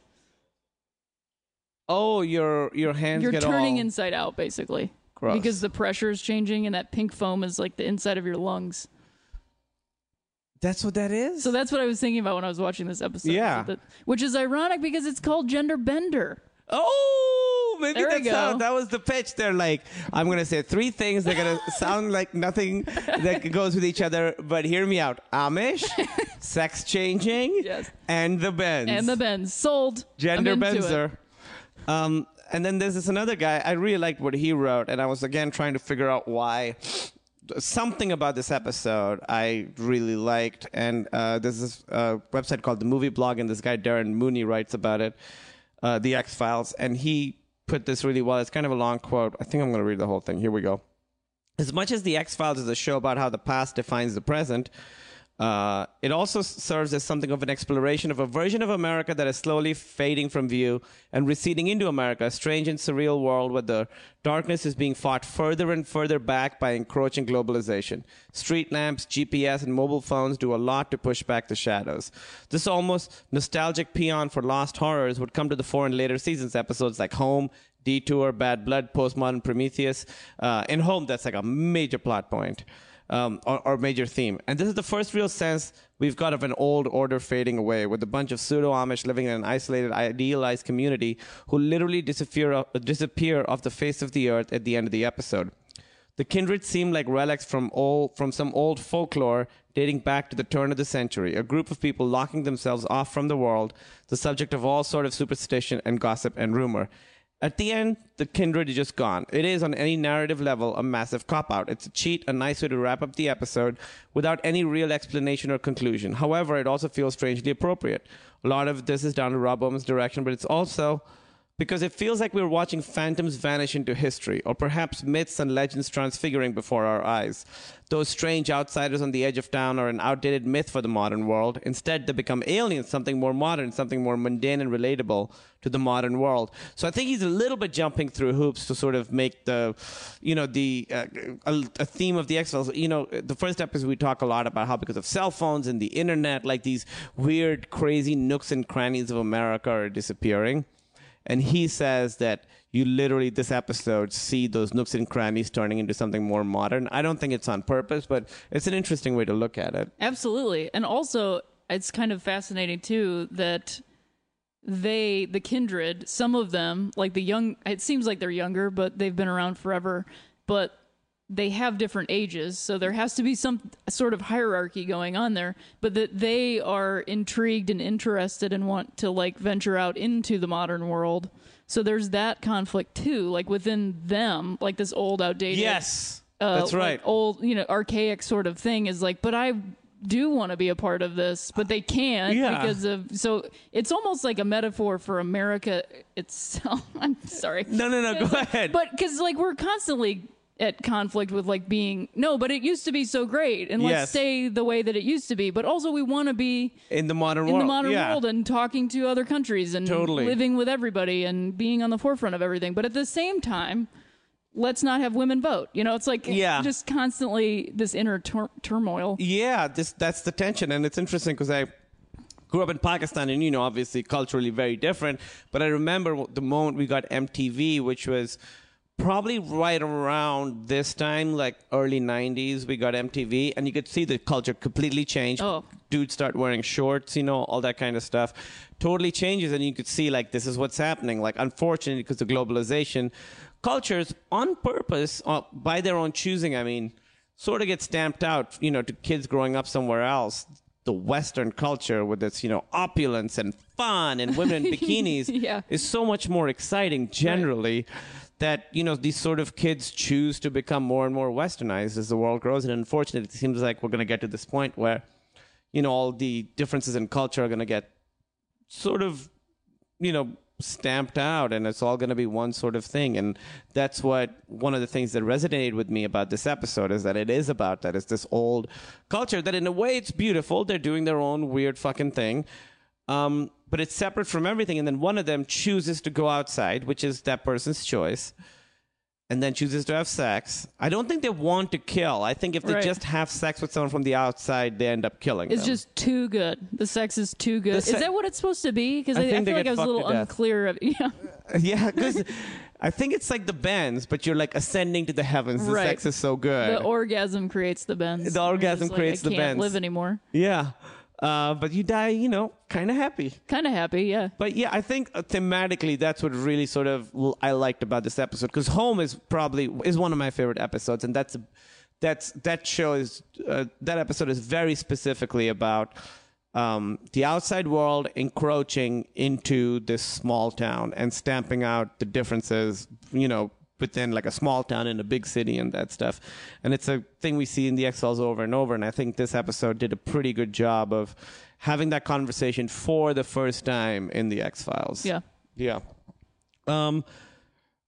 Speaker 5: Oh, your your hands
Speaker 6: You're turning
Speaker 5: all
Speaker 6: inside out basically
Speaker 5: gross.
Speaker 6: because the pressure is changing, and that pink foam is like the inside of your lungs.
Speaker 5: that's what that is.
Speaker 6: So that's what I was thinking about when I was watching this episode.
Speaker 5: Yeah.
Speaker 6: That- which is ironic because it's called gender bender.
Speaker 5: Oh, maybe
Speaker 6: There
Speaker 5: that's how that was the pitch. They're like, I'm gonna say three things. They're gonna sound like nothing that goes with each other. But hear me out: Amish, sex changing,
Speaker 6: Yes.
Speaker 5: and the bends,
Speaker 6: And the bends sold.
Speaker 5: gender
Speaker 6: I'm into it.
Speaker 5: benzer. Um, and then there's this another guy. I really liked what he wrote, and I was again trying to figure out why. Something about this episode I really liked, and uh, there's this uh, website called the Movie Blog, and this guy Darren Mooney writes about it, uh, the X Files, and he put this really well. It's kind of a long quote. I think I'm going to read the whole thing. Here we go. As much as the X Files is a show about how the past defines the present, Uh, it also serves as something of an exploration of a version of America that is slowly fading from view and receding into America, a strange and surreal world where the darkness is being fought further and further back by encroaching globalization. Street lamps, GPS, and mobile phones do a lot to push back the shadows. This almost nostalgic paean for lost horrors would come to the fore in later seasons, episodes like Home, Detour, Bad Blood, Postmodern Prometheus. Uh, in Home, that's like a major plot point um, or, or major theme. And this is the first real sense we've got of an old order fading away, with a bunch of pseudo Amish living in an isolated, idealized community who literally disappear, uh, disappear off the face of the earth at the end of the episode. The kindred seem like relics from old, from some old folklore dating back to the turn of the century. A group of people locking themselves off from the world, the subject of all sort of superstition and gossip and rumor. At the end, the kindred is just gone. It is, on any narrative level, a massive cop out. It's a cheat, a nice way to wrap up the episode without any real explanation or conclusion. However, it also feels strangely appropriate. A lot of this is down to Rob Bowman's direction, but it's also because it feels like we're watching phantoms vanish into history, or perhaps myths and legends transfiguring before our eyes. Those strange outsiders on the edge of town are an outdated myth for the modern world. Instead, they become aliens, something more modern, something more mundane and relatable to the modern world. So I think he's a little bit jumping through hoops to sort of make the, you know, the uh, a, theme of the X Files. You know, the first episode we talk a lot about how because of cell phones and the internet, like these weird, crazy nooks and crannies of America are disappearing. And he says that you literally, this episode, see those nooks and crannies turning into something more modern. I don't think it's on purpose, but it's an interesting way to look at it.
Speaker 6: Absolutely. And also, it's kind of fascinating, too, that they, the kindred, some of them, like the young, it seems like they're younger, but they've been around forever. But they have different ages, so there has to be some sort of hierarchy going on there, but that they are intrigued and interested and want to like venture out into the modern world. So there's that conflict too, like within them, like this old outdated
Speaker 5: Yes.
Speaker 6: uh,
Speaker 5: That's
Speaker 6: like,
Speaker 5: right.
Speaker 6: old, you know, archaic sort of thing is like, but I do want to be a part of this, but they can't
Speaker 5: Yeah.
Speaker 6: because of so it's almost like a metaphor for America itself. I'm sorry.
Speaker 5: No, no, no, go
Speaker 6: like-
Speaker 5: ahead.
Speaker 6: But because like we're constantly at conflict with like being no, but it used to be so great, and let's stay the way that it used to be. But also we want to be
Speaker 5: In the modern
Speaker 6: in
Speaker 5: world.
Speaker 6: the modern
Speaker 5: yeah.
Speaker 6: world and talking to other countries and
Speaker 5: Totally.
Speaker 6: living with everybody and being on the forefront of everything. But at the same time, let's not have women vote. You know, it's like
Speaker 5: Yeah.
Speaker 6: just constantly this inner tur- turmoil.
Speaker 5: Yeah, this that's the tension, and it's interesting because I grew up in Pakistan, and you know, obviously culturally very different. But I remember the moment we got MTV, which was probably right around this time, like early '90s. We got MTV, and you could see the culture completely change.
Speaker 6: Oh.
Speaker 5: Dudes start wearing shorts, you know, all that kind of stuff. Totally changes, and you could see like this is what's happening. Like, unfortunately, because of globalization, cultures on purpose, uh, by their own choosing. I mean sort of get stamped out, you know, to kids growing up somewhere else. The Western culture with its, you know, opulence and fun and women in bikinis
Speaker 6: Yeah.
Speaker 5: is so much more exciting generally that, you know, these sort of kids choose to become more and more westernized as the world grows. And unfortunately, it seems like we're going to get to this point where, you know, all the differences in culture are going to get sort of, you know, stamped out and it's all going to be one sort of thing. And that's what one of the things that resonated with me about this episode is that it is about that. It's this old culture that in a way it's beautiful. They're doing their own weird fucking thing. Um, but it's separate from everything. And then one of them chooses to go outside, which is that person's choice. And then chooses to have sex. I don't think they want to kill. I think if they
Speaker 6: Right.
Speaker 5: just have sex with someone from the outside, they end up killing
Speaker 6: It's
Speaker 5: them.
Speaker 6: just too good. The sex is too good.
Speaker 5: The
Speaker 6: is that what it's supposed to be? Because
Speaker 5: I
Speaker 6: I, I,
Speaker 5: think they
Speaker 6: feel like
Speaker 5: get
Speaker 6: I was a
Speaker 5: fucked
Speaker 6: little
Speaker 5: to death.
Speaker 6: unclear of yeah.
Speaker 5: Yeah, because I think it's like the bends, but you're like ascending to the heavens. The
Speaker 6: Right.
Speaker 5: sex is so good.
Speaker 6: The orgasm creates the bends.
Speaker 5: The
Speaker 6: You're
Speaker 5: orgasm
Speaker 6: just
Speaker 5: creates
Speaker 6: I
Speaker 5: the
Speaker 6: can't
Speaker 5: bends.
Speaker 6: Live anymore?
Speaker 5: yeah. Uh, but you die, you know, kind of happy.
Speaker 6: Kind of happy, yeah.
Speaker 5: But yeah, I think uh, thematically that's what really sort of l- I liked about this episode because Home is probably is one of my favorite episodes, and that's that's that show is uh, that episode is very specifically about um, the outside world encroaching into this small town and stamping out the differences, you know, within like a small town in a big city and that stuff. And it's a thing we see in the X Files over and over. And I think this episode did a pretty good job of having that conversation for the first time in the X Files.
Speaker 6: Yeah.
Speaker 5: Yeah. Um,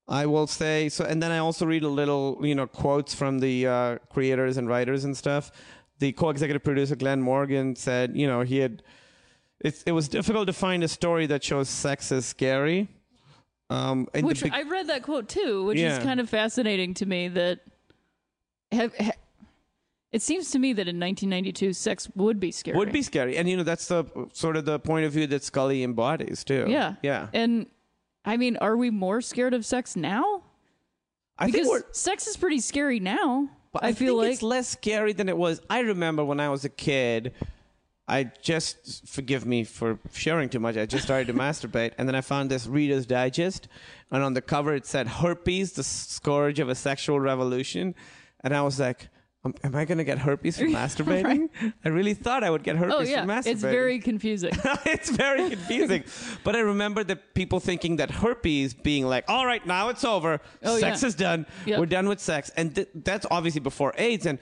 Speaker 5: I will say so, and then I also read a little, you know, quotes from the uh, creators and writers and stuff. the co-executive producer Glenn Morgan said, you know, he had it's it was difficult to find a story that shows sex as scary. Um, and
Speaker 6: Which
Speaker 5: big-
Speaker 6: I read that quote too, which
Speaker 5: Yeah.
Speaker 6: is kind of fascinating to me. That have, ha, it seems to me that in 1992, sex would be scary.
Speaker 5: would be scary, and you know that's the sort of the point of view that Scully embodies too.
Speaker 6: yeah,
Speaker 5: yeah.
Speaker 6: And I mean, are we more scared of sex now?
Speaker 5: I think
Speaker 6: Because
Speaker 5: we're.
Speaker 6: sex is pretty scary now.
Speaker 5: But
Speaker 6: I,
Speaker 5: I,
Speaker 6: feel
Speaker 5: think
Speaker 6: like
Speaker 5: it's less scary than it was. I remember when I was a kid. I just forgive me for sharing too much. I just started to masturbate, and then I found this Reader's Digest, and on the cover it said "herpes, the scourge of a sexual revolution," and I was like. Am I going to get herpes from masturbating? I really thought I would get herpes
Speaker 6: oh yeah,
Speaker 5: from masturbating.
Speaker 6: it's very confusing.
Speaker 5: it's very confusing. but I remember the people thinking that herpes being like, all right, now it's over.
Speaker 6: Oh,
Speaker 5: sex
Speaker 6: yeah.
Speaker 5: is done.
Speaker 6: Yep.
Speaker 5: We're done with sex. And th- that's obviously before AIDS. And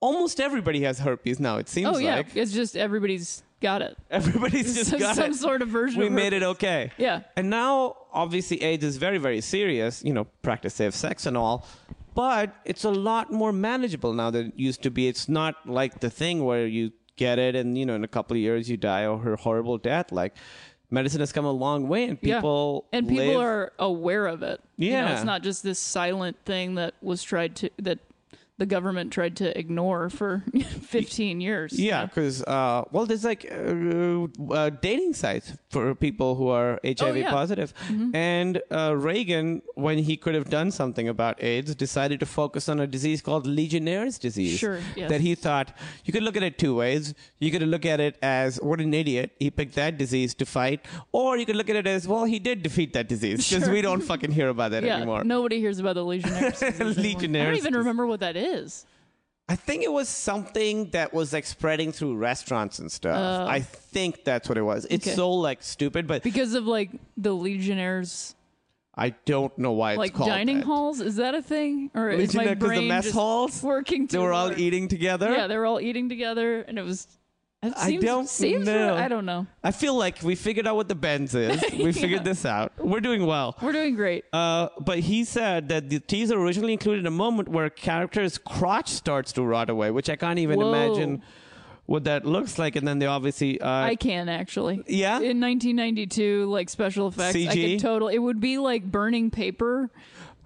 Speaker 5: almost everybody has herpes now, it seems
Speaker 6: oh yeah,
Speaker 5: like.
Speaker 6: it's just everybody's got it.
Speaker 5: Everybody's just
Speaker 6: Some-
Speaker 5: got
Speaker 6: some
Speaker 5: it.
Speaker 6: sort of version
Speaker 5: We
Speaker 6: of
Speaker 5: made it okay.
Speaker 6: Yeah.
Speaker 5: And now, obviously, AIDS is very, very serious. You know, practice safe sex and all. But it's a lot more manageable now than it used to be. It's not like the thing where you get it and, you know, in a couple of years you die or a horrible death. Like, medicine has come a long way and people.
Speaker 6: yeah. and people
Speaker 5: live-
Speaker 6: are aware of it. You know,
Speaker 5: Yeah.
Speaker 6: it's not just this silent thing that was tried to that the government tried to ignore for 15 years.
Speaker 5: Yeah, because uh, well, there's like uh, uh, dating sites for people who are HIV
Speaker 6: Oh, yeah.
Speaker 5: positive.
Speaker 6: Mm-hmm.
Speaker 5: And uh, Reagan, when he could have done something about AIDS, decided to focus on a disease called Legionnaire's disease.
Speaker 6: Sure, yes.
Speaker 5: That he thought you could look at it two ways. You could look at it as what an idiot he picked that disease to fight, or you could look at it as well he did defeat that disease because
Speaker 6: Sure.
Speaker 5: we don't fucking hear about that
Speaker 6: yeah.
Speaker 5: anymore.
Speaker 6: Nobody hears about the Legionnaires. disease anymore. I
Speaker 5: Legionnaires
Speaker 6: don't even remember what that is.
Speaker 5: I think it was something that was like spreading through restaurants and stuff. Oh. I think that's what it was. It's.
Speaker 6: Okay.
Speaker 5: so like stupid, but
Speaker 6: Because of like the Legionnaires
Speaker 5: I don't know why it's
Speaker 6: like
Speaker 5: called
Speaker 6: dining
Speaker 5: that.
Speaker 6: halls. Is that a thing? Or is my
Speaker 5: 'cause the
Speaker 6: brain
Speaker 5: mess
Speaker 6: just
Speaker 5: halls,
Speaker 6: working?
Speaker 5: They were all eating together.
Speaker 6: Yeah, they were all eating together, and it was. It
Speaker 5: I don't
Speaker 6: seems
Speaker 5: know.
Speaker 6: I don't know.
Speaker 5: I feel like we figured out what the bends is. We figured this out. We're doing well.
Speaker 6: We're doing great.
Speaker 5: Uh, but he said that the teaser originally included a moment where a character's crotch starts to rot away, which I can't even
Speaker 6: Whoa.
Speaker 5: imagine what that looks like. And then they obviously, uh,
Speaker 6: I can actually.
Speaker 5: Yeah?
Speaker 6: In 1992, like special effects, I
Speaker 5: CG?
Speaker 6: could total. It would be like burning paper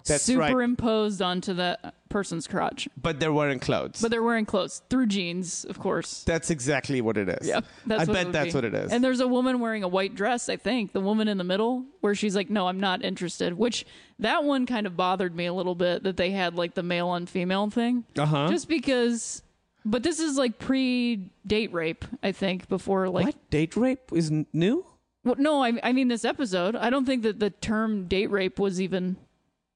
Speaker 5: That's right.
Speaker 6: superimposed onto that person's crotch,
Speaker 5: but they're wearing clothes.
Speaker 6: but they're wearing clothes through jeans, of course.
Speaker 5: that's exactly what it is.
Speaker 6: Yeah,
Speaker 5: I bet that's
Speaker 6: be.
Speaker 5: what it is.
Speaker 6: And there's a woman wearing a white dress, I think, the woman in the middle, where she's like, "No, I'm not interested." Which that one kind of bothered me a little bit that they had like the male on female thing,
Speaker 5: Uh-huh.
Speaker 6: just because. But this is like pre-date rape, I think, before like.
Speaker 5: what date rape is new?
Speaker 6: Well, no, I, I mean this episode. I don't think that the term date rape was even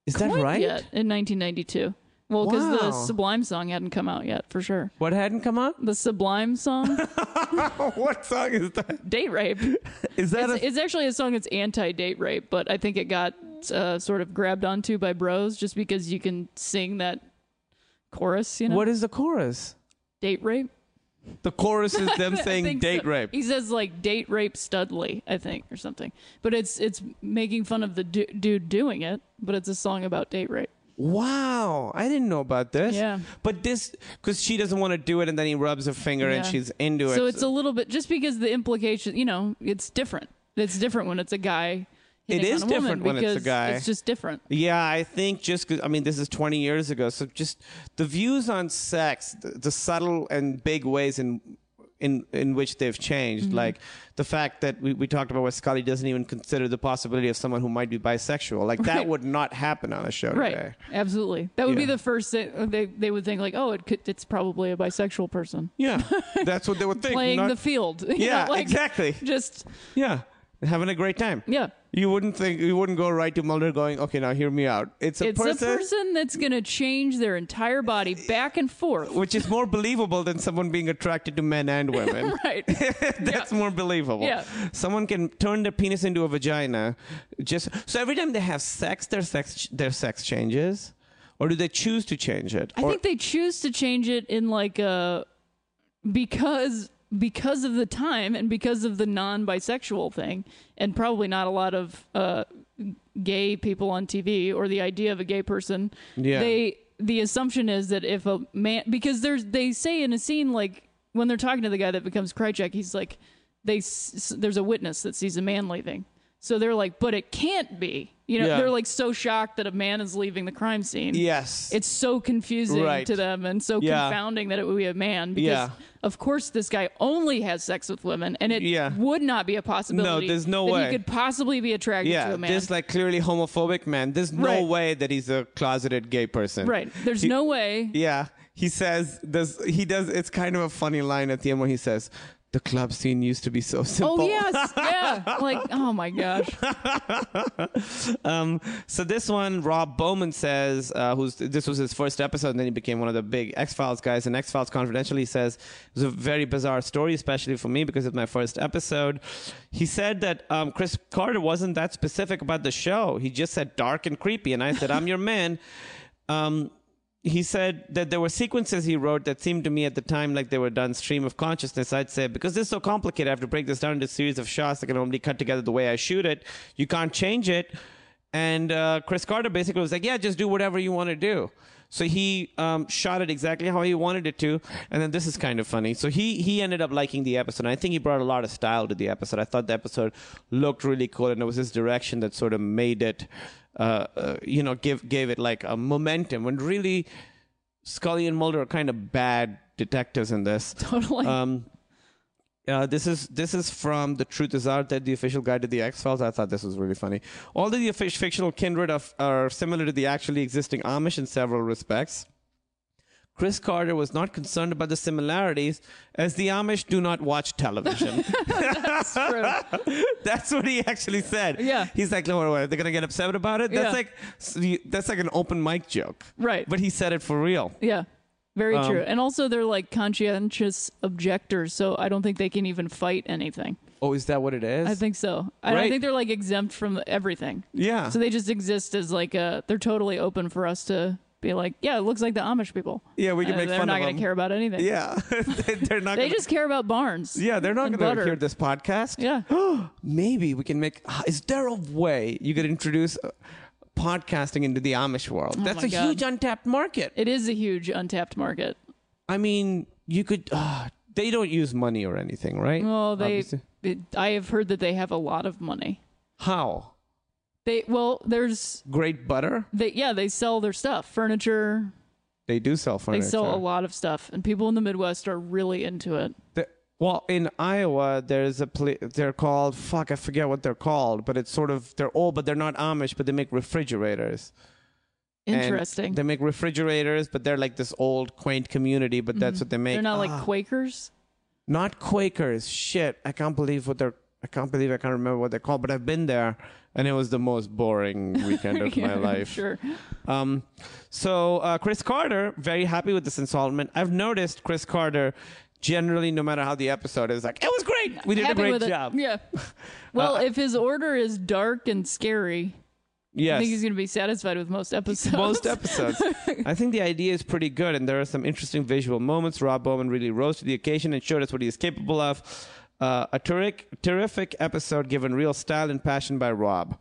Speaker 5: Is that right?
Speaker 6: yet in 1992. Well, because
Speaker 5: Wow.
Speaker 6: the Sublime song hadn't come out yet, for sure.
Speaker 5: What hadn't come out?
Speaker 6: The Sublime song,
Speaker 5: what song is that?
Speaker 6: date rape.
Speaker 5: Is that
Speaker 6: It's,
Speaker 5: a
Speaker 6: it's actually a song that's anti-date rape, but I think it got uh, sort of grabbed onto by bros just because you can sing that chorus. You know,
Speaker 5: what is the chorus?
Speaker 6: date rape?
Speaker 5: The chorus is them saying date
Speaker 6: so.
Speaker 5: rape.
Speaker 6: He says like date rape Studley, I think, or something. But it's it's making fun of the du- dude doing it, but it's a song about date rape.
Speaker 5: Wow, I didn't know about this.
Speaker 6: Yeah.
Speaker 5: But this, because she doesn't want to do it, and then he rubs her finger, and she's into it.
Speaker 6: So it's a little bit just because the implication, you know, it's different. It's different when it's a guy.
Speaker 5: It is
Speaker 6: on a woman
Speaker 5: different when it's a guy.
Speaker 6: It's just different.
Speaker 5: Yeah, I think just I mean, this is 20 years ago. So just the views on sex, the, the subtle and big ways in in in which they've changed,
Speaker 6: Mm-hmm.
Speaker 5: like the fact that we, we talked about where Scully doesn't even consider the possibility of someone who might be bisexual. Like that would not happen on a show
Speaker 6: Right.
Speaker 5: today.
Speaker 6: Absolutely. That would be the first thing they they would think like, oh, it could, it's probably a bisexual person
Speaker 5: Yeah, that's what they would think.
Speaker 6: playing
Speaker 5: not-
Speaker 6: the field.
Speaker 5: Yeah,
Speaker 6: know, like,
Speaker 5: exactly.
Speaker 6: Just
Speaker 5: Yeah, having a great time.
Speaker 6: yeah.
Speaker 5: You wouldn't think you wouldn't go right to Mulder going, okay, now hear me out. It's a
Speaker 6: It's
Speaker 5: person.
Speaker 6: a person that's going to change their entire body back and forth.
Speaker 5: which is more believable than someone being attracted to men and women.
Speaker 6: Right.
Speaker 5: That's more believable.
Speaker 6: Yeah.
Speaker 5: Someone can turn their penis into a vagina just so every time they have sex their sex their sex changes or do they choose to change it?
Speaker 6: I
Speaker 5: Or-
Speaker 6: think they choose to change it in like a because because of the time and because of the non-bisexual thing and probably not a lot of uh gay people on TV or the idea of a gay person
Speaker 5: Yeah.
Speaker 6: they the assumption is that if a man because there's they say in a scene like when they're talking to the guy that becomes Krycek, he's like they there's a witness that sees a man leaving. So they're like, but it can't be. You know,
Speaker 5: Yeah.
Speaker 6: they're like so shocked that a man is leaving the crime scene.
Speaker 5: Yes.
Speaker 6: It's so confusing
Speaker 5: Right.
Speaker 6: to them and so
Speaker 5: Yeah.
Speaker 6: confounding that it would be a man because
Speaker 5: Yeah.
Speaker 6: Of course this guy only has sex with women and it
Speaker 5: Yeah.
Speaker 6: would not be a possibility No,
Speaker 5: there's no
Speaker 6: that
Speaker 5: way.
Speaker 6: he could possibly be attracted to a man.
Speaker 5: this like clearly homophobic man. There's no
Speaker 6: Right.
Speaker 5: way that he's a closeted gay person.
Speaker 6: right. There's
Speaker 5: He-
Speaker 6: no way.
Speaker 5: Yeah, he says does he does it's kind of a funny line at the end where he says the club scene used to be so simple.
Speaker 6: Oh yes, yeah. Like, oh my gosh.
Speaker 5: Um, so this one, Rob Bowman says, uh, who's this was his first episode, and then he became one of the big X Files guys. And X Files Confidential, he says, it was a very bizarre story, especially for me because it's my first episode. He said that um, Chris Carter wasn't that specific about the show. He just said dark and creepy, and I said, I'm your man. Um, he said that there were sequences he wrote that seemed to me at the time like they were done stream of consciousness. I'd say, because this is so complicated, I have to break this down into a series of shots that can only cut together the way I shoot it. You can't change it. And uh, Chris Carter basically was like, yeah, just do whatever you want to do. So he um, shot it exactly how he wanted it to. And then this is kind of funny. So he, he ended up liking the episode. I think he brought a lot of style to the episode. I thought the episode looked really cool. And it was his direction that sort of made it, uh, uh, you know, give, gave it like a momentum when really Scully and Mulder are kind of bad detectives in this.
Speaker 6: Totally.
Speaker 5: Um, uh, this is this is from the Truth Is Out, that the official guide to the X Files. I thought this was really funny. All the fictional kindred of, are similar to the actually existing Amish in several respects. Chris Carter was not concerned about the similarities, as the Amish do not watch television.
Speaker 6: That's true.
Speaker 5: that's what he actually said.
Speaker 6: Yeah.
Speaker 5: he's like, "No, what, they're gonna get upset about it." That's
Speaker 6: Yeah.
Speaker 5: like that's like an open mic joke,
Speaker 6: Right.
Speaker 5: But he said it for real.
Speaker 6: Yeah. Very
Speaker 5: Um,
Speaker 6: true. And also they're like conscientious objectors, so I don't think they can even fight anything.
Speaker 5: Oh, is that what it is?
Speaker 6: I think so. I don't think they're like exempt from everything.
Speaker 5: Yeah.
Speaker 6: So they just exist as like a they're totally open for us to be like, yeah, it looks like the Amish people.
Speaker 5: Yeah, we can
Speaker 6: Uh,
Speaker 5: make
Speaker 6: they're
Speaker 5: fun
Speaker 6: not
Speaker 5: of
Speaker 6: gonna care about anything.
Speaker 5: Yeah, They- they're not.
Speaker 6: They
Speaker 5: gonna,
Speaker 6: just care about barns.
Speaker 5: Yeah, they're not
Speaker 6: and
Speaker 5: going to
Speaker 6: butter.
Speaker 5: hear this podcast.
Speaker 6: Yeah.
Speaker 5: Maybe we can make. Is there a way you could introduce uh, podcasting into the Amish world? That's
Speaker 6: Oh my
Speaker 5: a
Speaker 6: God.
Speaker 5: huge untapped market.
Speaker 6: It is a huge untapped market.
Speaker 5: I mean, you could. Uh, they don't use money or anything, right?
Speaker 6: Well, they
Speaker 5: Obviously.
Speaker 6: it, I have heard that they have a lot of money.
Speaker 5: How?
Speaker 6: They well, there's
Speaker 5: Great butter.
Speaker 6: they yeah, they sell their stuff, furniture.
Speaker 5: They do sell furniture.
Speaker 6: They sell a lot of stuff, and people in the Midwest are really into it.
Speaker 5: The- well, in Iowa, there's a place. They're called fuck. I forget what they're called, but it's sort of they're old, but they're not Amish, but they make refrigerators. And
Speaker 6: Interesting.
Speaker 5: They make refrigerators, but they're like this old, quaint community. But that's what they make.
Speaker 6: Mm-hmm. They're not like
Speaker 5: Ah,
Speaker 6: Quakers.
Speaker 5: not Quakers. Shit, I can't believe what they're. I can't believe I can't remember what they're called. But I've been there, and it was the most boring weekend of my life.
Speaker 6: Sure.
Speaker 5: Um, so uh, Chris Carter, very happy with this installment. I've noticed Chris Carter. Generally, no matter how the episode is, like it was great. We did
Speaker 6: Happy
Speaker 5: a great
Speaker 6: with it.
Speaker 5: job.
Speaker 6: Yeah. Well,
Speaker 5: Uh,
Speaker 6: if his order is dark and scary,
Speaker 5: Yes.
Speaker 6: I think he's going to be satisfied with most episodes.
Speaker 5: most episodes. I think the idea is pretty good, and there are some interesting visual moments. Rob Bowman really rose to the occasion and showed us what he is capable of. Uh, a terrific, terrific episode given real style and passion by Rob.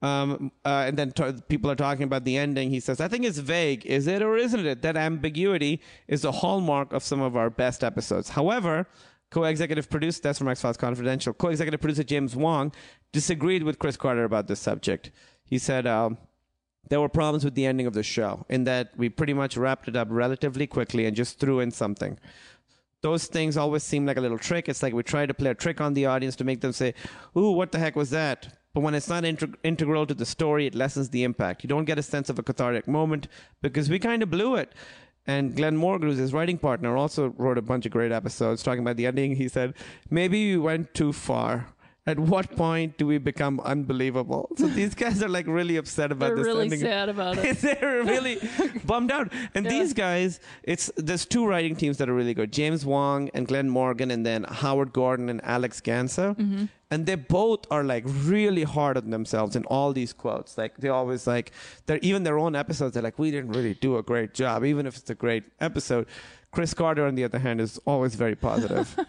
Speaker 5: Um, uh, and then t- people are talking about the ending. He says, I think it's vague. Is it or isn't it? That ambiguity is a hallmark of some of our best episodes. However, co-executive producer, that's from X-Files Confidential, co-executive producer James Wong disagreed with Chris Carter about this subject. He said, um, there were problems with the ending of the show in that we pretty much wrapped it up relatively quickly and just threw in something. Those things always seem like a little trick. It's like we try to play a trick on the audience to make them say, Ooh, what the heck was that? But when it's not integ- integral to the story, it lessens the impact. You don't get a sense of a cathartic moment because we kind of blew it. And Glenn Morgan, his writing partner, also wrote a bunch of great episodes talking about the ending. He said, Maybe we went too far. At what point do we become unbelievable? So these guys are like really upset about
Speaker 6: They're
Speaker 5: this
Speaker 6: really
Speaker 5: ending.
Speaker 6: sad about it.
Speaker 5: They're really bummed out. And
Speaker 6: Yeah.
Speaker 5: these guys, it's there's two writing teams that are really good: James Wong and Glenn Morgan, and then Howard Gordon and Alex Gansa.
Speaker 6: Mm-hmm.
Speaker 5: And they both are like really hard on themselves in all these quotes. Like they always like they're even their own episodes. They're like, we didn't really do a great job, even if it's a great episode. Chris Carter, on the other hand, is always very positive.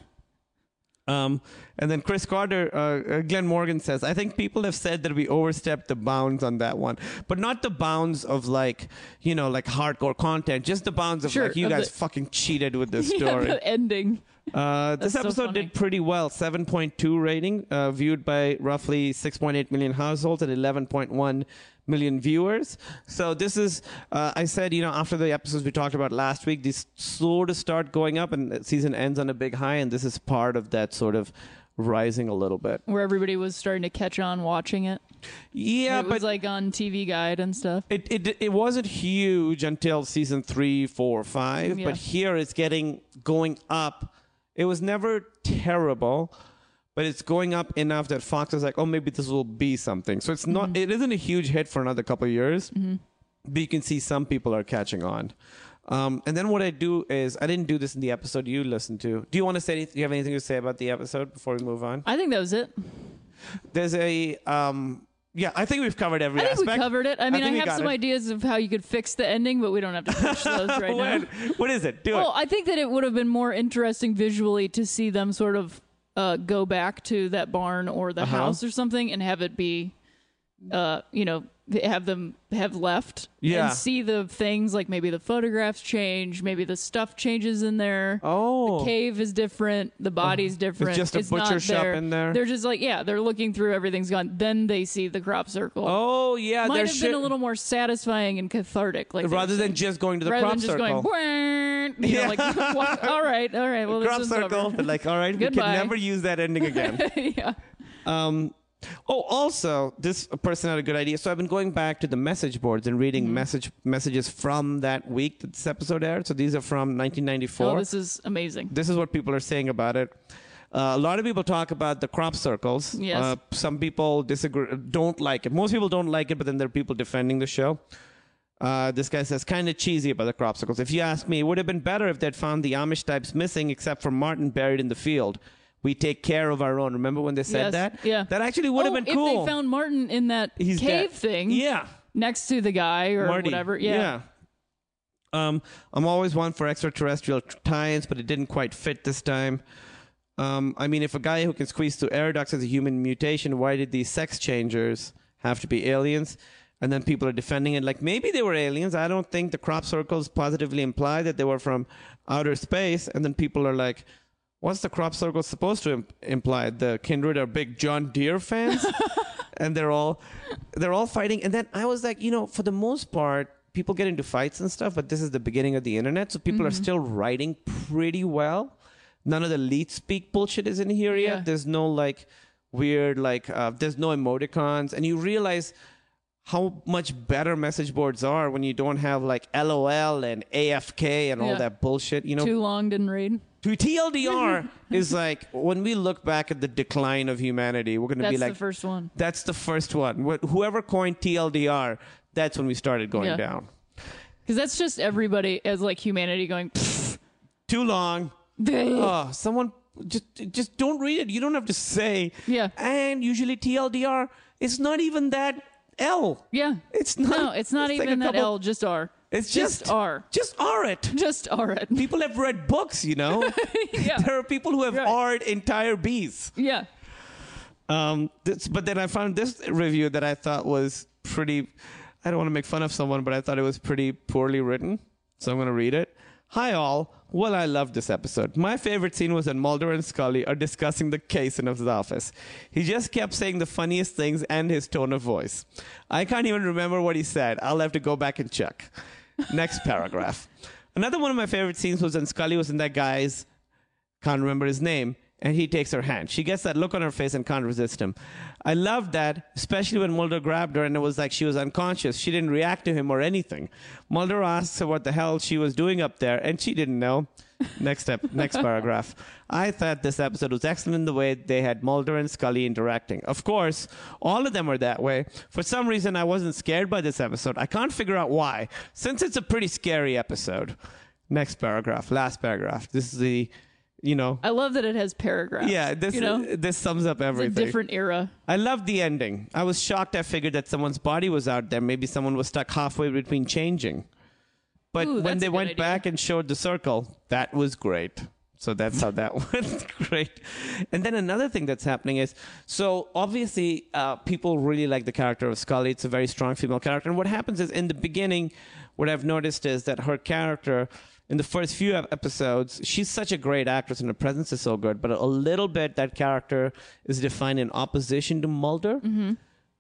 Speaker 5: Um, and then Chris Carter, uh, uh, Glenn Morgan says, I think people have said that we overstepped the bounds on that one, but not the bounds of like, you know, like hardcore content, just the bounds of
Speaker 6: Sure,
Speaker 5: like, you
Speaker 6: of
Speaker 5: guys
Speaker 6: the-
Speaker 5: fucking cheated with this
Speaker 6: Yeah,
Speaker 5: story.
Speaker 6: the ending.
Speaker 5: Uh, this
Speaker 6: That's so
Speaker 5: episode
Speaker 6: funny.
Speaker 5: did pretty well 7.2 rating, uh, viewed by roughly 6.8 million households and 11.1 million viewers. So, this is, uh, I said, you know, after the episodes we talked about last week, these sort of start going up and the season ends on a big high, and this is part of that sort of rising a little bit.
Speaker 6: Where everybody was starting to catch on watching it.
Speaker 5: Yeah,
Speaker 6: it was
Speaker 5: but
Speaker 6: like on TV Guide and stuff.
Speaker 5: it, it it wasn't huge until season three, four, five.
Speaker 6: Yeah.
Speaker 5: But here it's getting going up. It was never terrible, but it's going up enough that Fox is like, oh, maybe this will be something. So it's not. It isn't a huge hit for another couple of years. But you can see some people are catching on. Um, and then what I do is I didn't do this in the episode you listened to. Do you want to say? anything- Do you have anything to say about the episode before we move on?
Speaker 6: I think that was it.
Speaker 5: There's a um, yeah. I think we've covered every
Speaker 6: I think
Speaker 5: aspect.
Speaker 6: we covered it. I mean, I,
Speaker 5: we
Speaker 6: have some
Speaker 5: it.
Speaker 6: ideas of how you could fix the ending, but we don't have to push those right now.
Speaker 5: What- what is it? Do
Speaker 6: Well,
Speaker 5: it.
Speaker 6: I think that it would have been more interesting visually to see them sort of uh, go back to that barn or the
Speaker 5: Uh-huh.
Speaker 6: house or something and have it be, uh, you know, have them have left
Speaker 5: Yeah.
Speaker 6: and see the things like maybe the photographs change, maybe the stuff changes in there.
Speaker 5: Oh.
Speaker 6: the cave is different, the body's different.
Speaker 5: It's just a
Speaker 6: it's
Speaker 5: butcher shop
Speaker 6: there.
Speaker 5: in there.
Speaker 6: They're just like, yeah, they're looking through everything's gone. Then they see the crop circle.
Speaker 5: Oh yeah,
Speaker 6: Might have been a little more satisfying and cathartic, like
Speaker 5: rather than just going to the
Speaker 6: rather
Speaker 5: crop
Speaker 6: than just
Speaker 5: circle.
Speaker 6: going, you know, like, all right, all right, well,
Speaker 5: crop
Speaker 6: this is
Speaker 5: circle, like, all right, we can never use that ending again.
Speaker 6: yeah.
Speaker 5: um, oh, also, this person had a good idea. So I've been going back to the message boards and reading
Speaker 6: Mm-hmm.
Speaker 5: message messages from that week that this episode aired. So these are from 1994.
Speaker 6: Oh, this is amazing.
Speaker 5: this is what people are saying about it. Uh, a lot of people talk about the crop circles.
Speaker 6: Yes.
Speaker 5: Uh, some people disagree, don't like it. Most people don't like it, but then there are people defending the show. Uh, this guy says, kind of cheesy about the crop circles. If you ask me, it would have been better if they'd found the Amish types missing, except for Martin buried in the field. We take care of our own. Remember when they said
Speaker 6: Yes,
Speaker 5: that?
Speaker 6: yeah.
Speaker 5: That actually would have
Speaker 6: Oh,
Speaker 5: been
Speaker 6: if
Speaker 5: cool.
Speaker 6: they found Martin in that
Speaker 5: He's
Speaker 6: cave
Speaker 5: dead.
Speaker 6: thing
Speaker 5: Yeah.
Speaker 6: next to the guy or
Speaker 5: Marty.
Speaker 6: whatever. Yeah.
Speaker 5: Um, I'm always one for extraterrestrial tie-ins, but it didn't quite fit this time. Um, I mean, if a guy who can squeeze through air ducts is a human mutation, why did these sex changers have to be aliens? And then people are defending it like maybe they were aliens. I don't think the crop circles positively imply that they were from outer space. And then people are like, what's the crop circle supposed to im- imply? The kindred are big John Deere fans? and they're all they're all fighting and then i was like you know for the most part people get into fights and stuff but this is the beginning of the internet so people are still writing pretty well none of the leet speak bullshit is in here
Speaker 6: Yeah.
Speaker 5: yet there's no like weird like uh, there's no emoticons and you realize how much better message boards are when you don't have like lol and afk and all that bullshit you know
Speaker 6: Too long didn't read.
Speaker 5: To TLDR is like when we look back at the decline of humanity, we're going to
Speaker 6: That's
Speaker 5: be like,
Speaker 6: the first one.
Speaker 5: that's the first one. Wh- Whoever coined TLDR, that's when we started going
Speaker 6: Yeah.
Speaker 5: down.
Speaker 6: Because that's just everybody as like humanity going, "Pfft,
Speaker 5: Too long. Oh, someone just just don't read it. You don't have to say.
Speaker 6: Yeah.
Speaker 5: And usually TLDR, it's not even that L.
Speaker 6: yeah.
Speaker 5: It's not.
Speaker 6: No, it's not
Speaker 5: like
Speaker 6: even that
Speaker 5: couple-
Speaker 6: L, just R.
Speaker 5: It's
Speaker 6: just,
Speaker 5: just
Speaker 6: R.
Speaker 5: Just R it.
Speaker 6: Just R it.
Speaker 5: People have read books, you know.
Speaker 6: yeah.
Speaker 5: there are people who have
Speaker 6: Right.
Speaker 5: R'd entire B's.
Speaker 6: Yeah.
Speaker 5: Um, this, but then I found this review that I thought was pretty. I don't want to make fun of someone, but I thought it was pretty poorly written. So I'm going to read it. Hi, all. Well, I loved this episode. My favorite scene was when Mulder and Scully are discussing the case in his office. He just kept saying the funniest things and his tone of voice. I can't even remember what he said. I'll have to go back and check. Next paragraph. Another one of my favorite scenes was when Scully was in that guy's can't remember his name, and he takes her hand. She gets that look on her face and can't resist him. I love that, especially when Mulder grabbed her and it was like she was unconscious. She didn't react to him or anything. Mulder asks her what the hell she was doing up there, and she didn't know. Next step, next paragraph. I thought this episode was excellent in the way they had Mulder and Scully interacting. Of course, all of them are that way. For some reason, I wasn't scared by this episode. I can't figure out why, since it's a pretty scary episode. Next paragraph, last paragraph. This is the, you know,
Speaker 6: I love that it has paragraphs.
Speaker 5: yeah, this
Speaker 6: you know,
Speaker 5: this sums up
Speaker 6: it's a
Speaker 5: everything.
Speaker 6: different era.
Speaker 5: I love the ending. I was shocked. I figured that someone's body was out there. Maybe someone was stuck halfway between changing. But
Speaker 6: Ooh,
Speaker 5: when they went
Speaker 6: idea.
Speaker 5: back and showed the circle, that was great. So that's how that went. Great. And then another thing that's happening is so obviously uh, people really like the character of Scully. It's a very strong female character. And what happens is in the beginning, what I've noticed is that her character in the first few episodes, she's such a great actress and her presence is so good, but a little bit that character is defined in opposition to Mulder.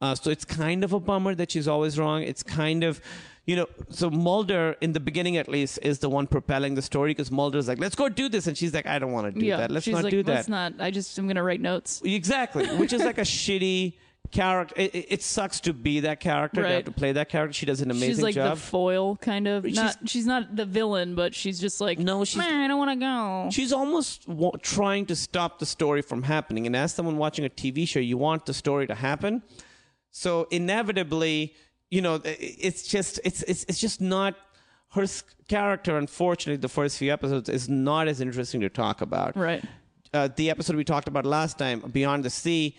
Speaker 5: Uh, so it's kind of a bummer that she's always wrong. It's kind of, you know, so Mulder, in the beginning at least, is the one propelling the story because Mulder's like, let's go do this. And she's like, I don't want to do
Speaker 6: yeah,
Speaker 5: that. Let's not
Speaker 6: like,
Speaker 5: do that.
Speaker 6: Let's not. I just I'm gonna write notes.
Speaker 5: Exactly, which is like a shitty character. It, it, sucks to be that character, to have to play that character. She does an amazing
Speaker 6: she's like
Speaker 5: job.
Speaker 6: the foil kind of.
Speaker 5: She's-
Speaker 6: not she's not the villain, but she's just like
Speaker 5: No, she's-
Speaker 6: "Meh, I don't want to go.
Speaker 5: She's almost wa- trying to stop the story from happening. And as someone watching a TV show, you want the story to happen. So inevitably, you know, it's just it's it's it's just not her character. Unfortunately, the first few episodes is not as interesting to talk about.
Speaker 6: right.
Speaker 5: uh, the episode we talked about last time, Beyond the Sea,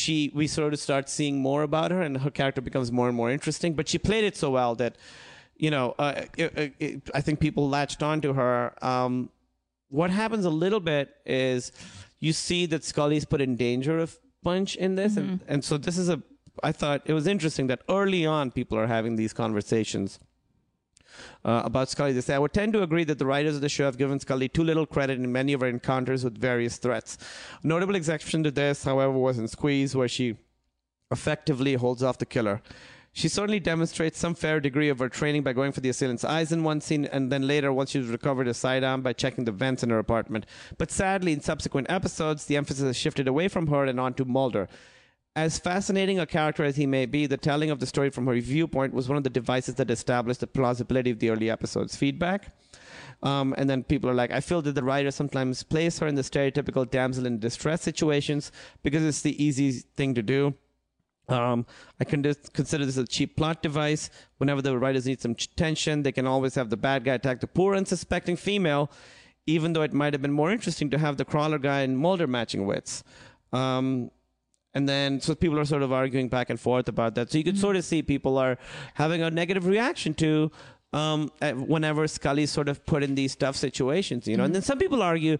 Speaker 5: she we sort of start seeing more about her, and her character becomes more and more interesting. But she played it so well that, you know, uh, it, it, it- I think people latched on to her. Um, what happens a little bit is you see that Scully's put in danger of bunch in this, and, and so this is a. I thought it was interesting that early on people are having these conversations uh, about Scully. They say, I would tend to agree that the writers of the show have given Scully too little credit in many of her encounters with various threats. A notable exception to this, however, was in Squeeze, where she effectively holds off the killer. She certainly demonstrates some fair degree of her training by going for the assailant's eyes in one scene, and then later, once she's recovered a sidearm, by checking the vents in her apartment. But sadly, in subsequent episodes, the emphasis has shifted away from her and onto Mulder. As fascinating a character as he may be, the telling of the story from her viewpoint was one of the devices that established the plausibility of the early episodes. Feedback. Um, and then people are like, I feel that the writer sometimes place her in the stereotypical damsel in distress situations because it's the easy thing to do. Um, I consider this a cheap plot device. Whenever the writers need some tension, they can always have the bad guy attack the poor, unsuspecting female, even though it might have been more interesting to have the crawler guy and Mulder matching wits. Um, and then, so people are sort of arguing back and forth about that. So you can sort of see people are having a negative reaction to um, whenever Scully's sort of put in these tough situations, you know. And then some people argue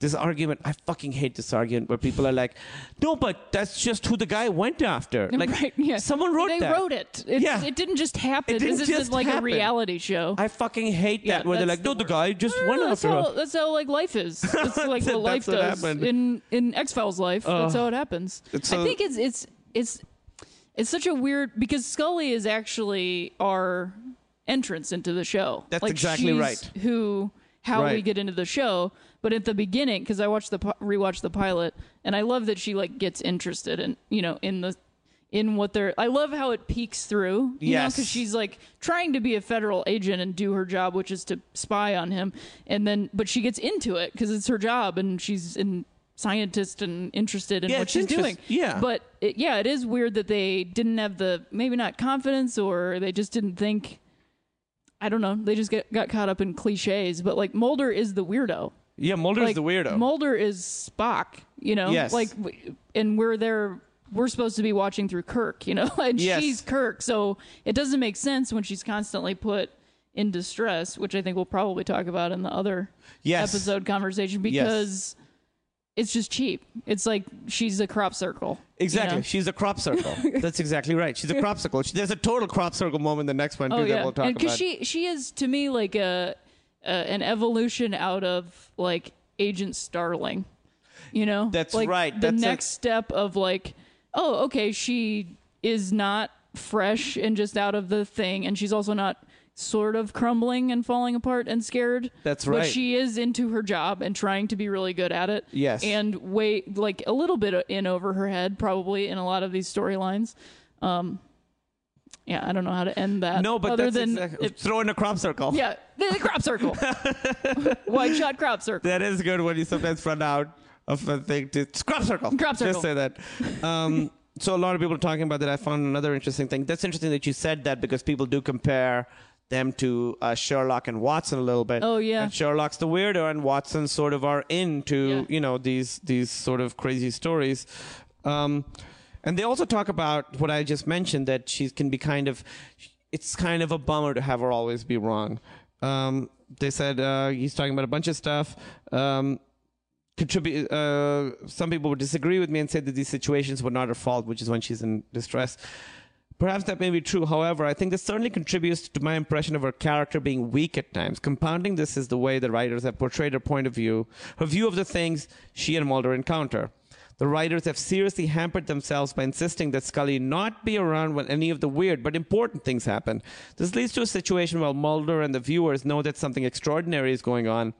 Speaker 5: this argument. I fucking hate this argument where people are like, "No, but that's just who the guy went after." Like,
Speaker 6: right, yeah.
Speaker 5: someone wrote that.
Speaker 6: they
Speaker 5: that.
Speaker 6: wrote it. It,
Speaker 5: Yeah.
Speaker 6: it didn't just happen.
Speaker 5: It didn't
Speaker 6: this
Speaker 5: just
Speaker 6: is like
Speaker 5: happen.
Speaker 6: a reality show.
Speaker 5: I fucking hate
Speaker 6: Yeah,
Speaker 5: that where they're
Speaker 6: that's
Speaker 5: like, "No,
Speaker 6: the
Speaker 5: the guy just
Speaker 6: No,
Speaker 5: went
Speaker 6: that's
Speaker 5: after
Speaker 6: how. That's how like life is. It's like what life
Speaker 5: That's what
Speaker 6: does
Speaker 5: happened.
Speaker 6: in in X Files life. that's how it happens.
Speaker 5: It's
Speaker 6: I think it's it's it's it's such a weird because Scully is actually our entrance into the show.
Speaker 5: That's
Speaker 6: like
Speaker 5: exactly
Speaker 6: she's
Speaker 5: right.
Speaker 6: Who how we get into the show, but at the beginning because I watched the rewatched the pilot and I love that she like gets interested in you know in the in what they're I love how it peeks through you know
Speaker 5: Yes.
Speaker 6: because she's like trying to be a federal agent and do her job which is to spy on him and then but she gets into it because it's her job and she's in scientist and interested in
Speaker 5: Yeah,
Speaker 6: what she's doing
Speaker 5: yeah.
Speaker 6: but it, yeah it is weird that they didn't have the maybe not confidence or they just didn't think I don't know they just get, got caught up in cliches but like Mulder is the weirdo
Speaker 5: yeah, Mulder's
Speaker 6: like
Speaker 5: the weirdo.
Speaker 6: Mulder is Spock, you know.
Speaker 5: Yes.
Speaker 6: Like, and we're there. We're supposed to be watching through Kirk, you know, and
Speaker 5: Yes.
Speaker 6: she's Kirk, so it doesn't make sense when she's constantly put in distress, which I think we'll probably talk about in the other
Speaker 5: Yes.
Speaker 6: episode conversation because it's just cheap. It's like she's a crop circle. you
Speaker 5: Exactly.
Speaker 6: know?
Speaker 5: She's a crop circle. That's exactly right. She's a crop circle. She, there's a total crop circle moment in the next one too
Speaker 6: Oh
Speaker 5: that
Speaker 6: yeah,
Speaker 5: we'll talk
Speaker 6: and
Speaker 5: about.
Speaker 6: she she is to me like a, a an evolution out of like Agent Starling. You know,
Speaker 5: That's
Speaker 6: like
Speaker 5: right.
Speaker 6: The
Speaker 5: That's a-
Speaker 6: next step of like, oh, okay, she is not fresh and just out of the thing, and she's also not sort of crumbling and falling apart and scared.
Speaker 5: That's right.
Speaker 6: But she is into her job and trying to be really good at it.
Speaker 5: Yes.
Speaker 6: and wait like a little bit in over her head, probably in a lot of these storylines. Um, yeah, I don't know how to end that.
Speaker 5: no, but
Speaker 6: other
Speaker 5: that's
Speaker 6: than
Speaker 5: exactly,
Speaker 6: it-
Speaker 5: throw in a crop circle.
Speaker 6: yeah, the, crop circle, white shot crop circle.
Speaker 5: That is good when you sometimes run out of a thing to crop circle.
Speaker 6: Crop circle.
Speaker 5: Just say that. Um, so a lot of people are talking about that. I found another interesting thing. That's interesting that you said that because people do compare them to uh, Sherlock and Watson a little bit.
Speaker 6: Oh, yeah.
Speaker 5: And Sherlock's the weirdo, and Watson sort of are into
Speaker 6: Yeah.
Speaker 5: you know these these sort of crazy stories. Um, and they also talk about what I just mentioned that she can be kind of. It's kind of a bummer to have her always be wrong. Um, they said uh, he's talking about a bunch of stuff. Um, contribute. Uh, some people would disagree with me and say that these situations were not her fault, which is when she's in distress. Perhaps that may be true. However, I think this certainly contributes to my impression of her character being weak at times. Compounding this is the way the writers have portrayed her point of view, her view of the things she and Mulder encounter. The writers have seriously hampered themselves by insisting that Scully not be around when any of the weird but important things happen. This leads to a situation where Mulder and the viewers know that something extraordinary is going on,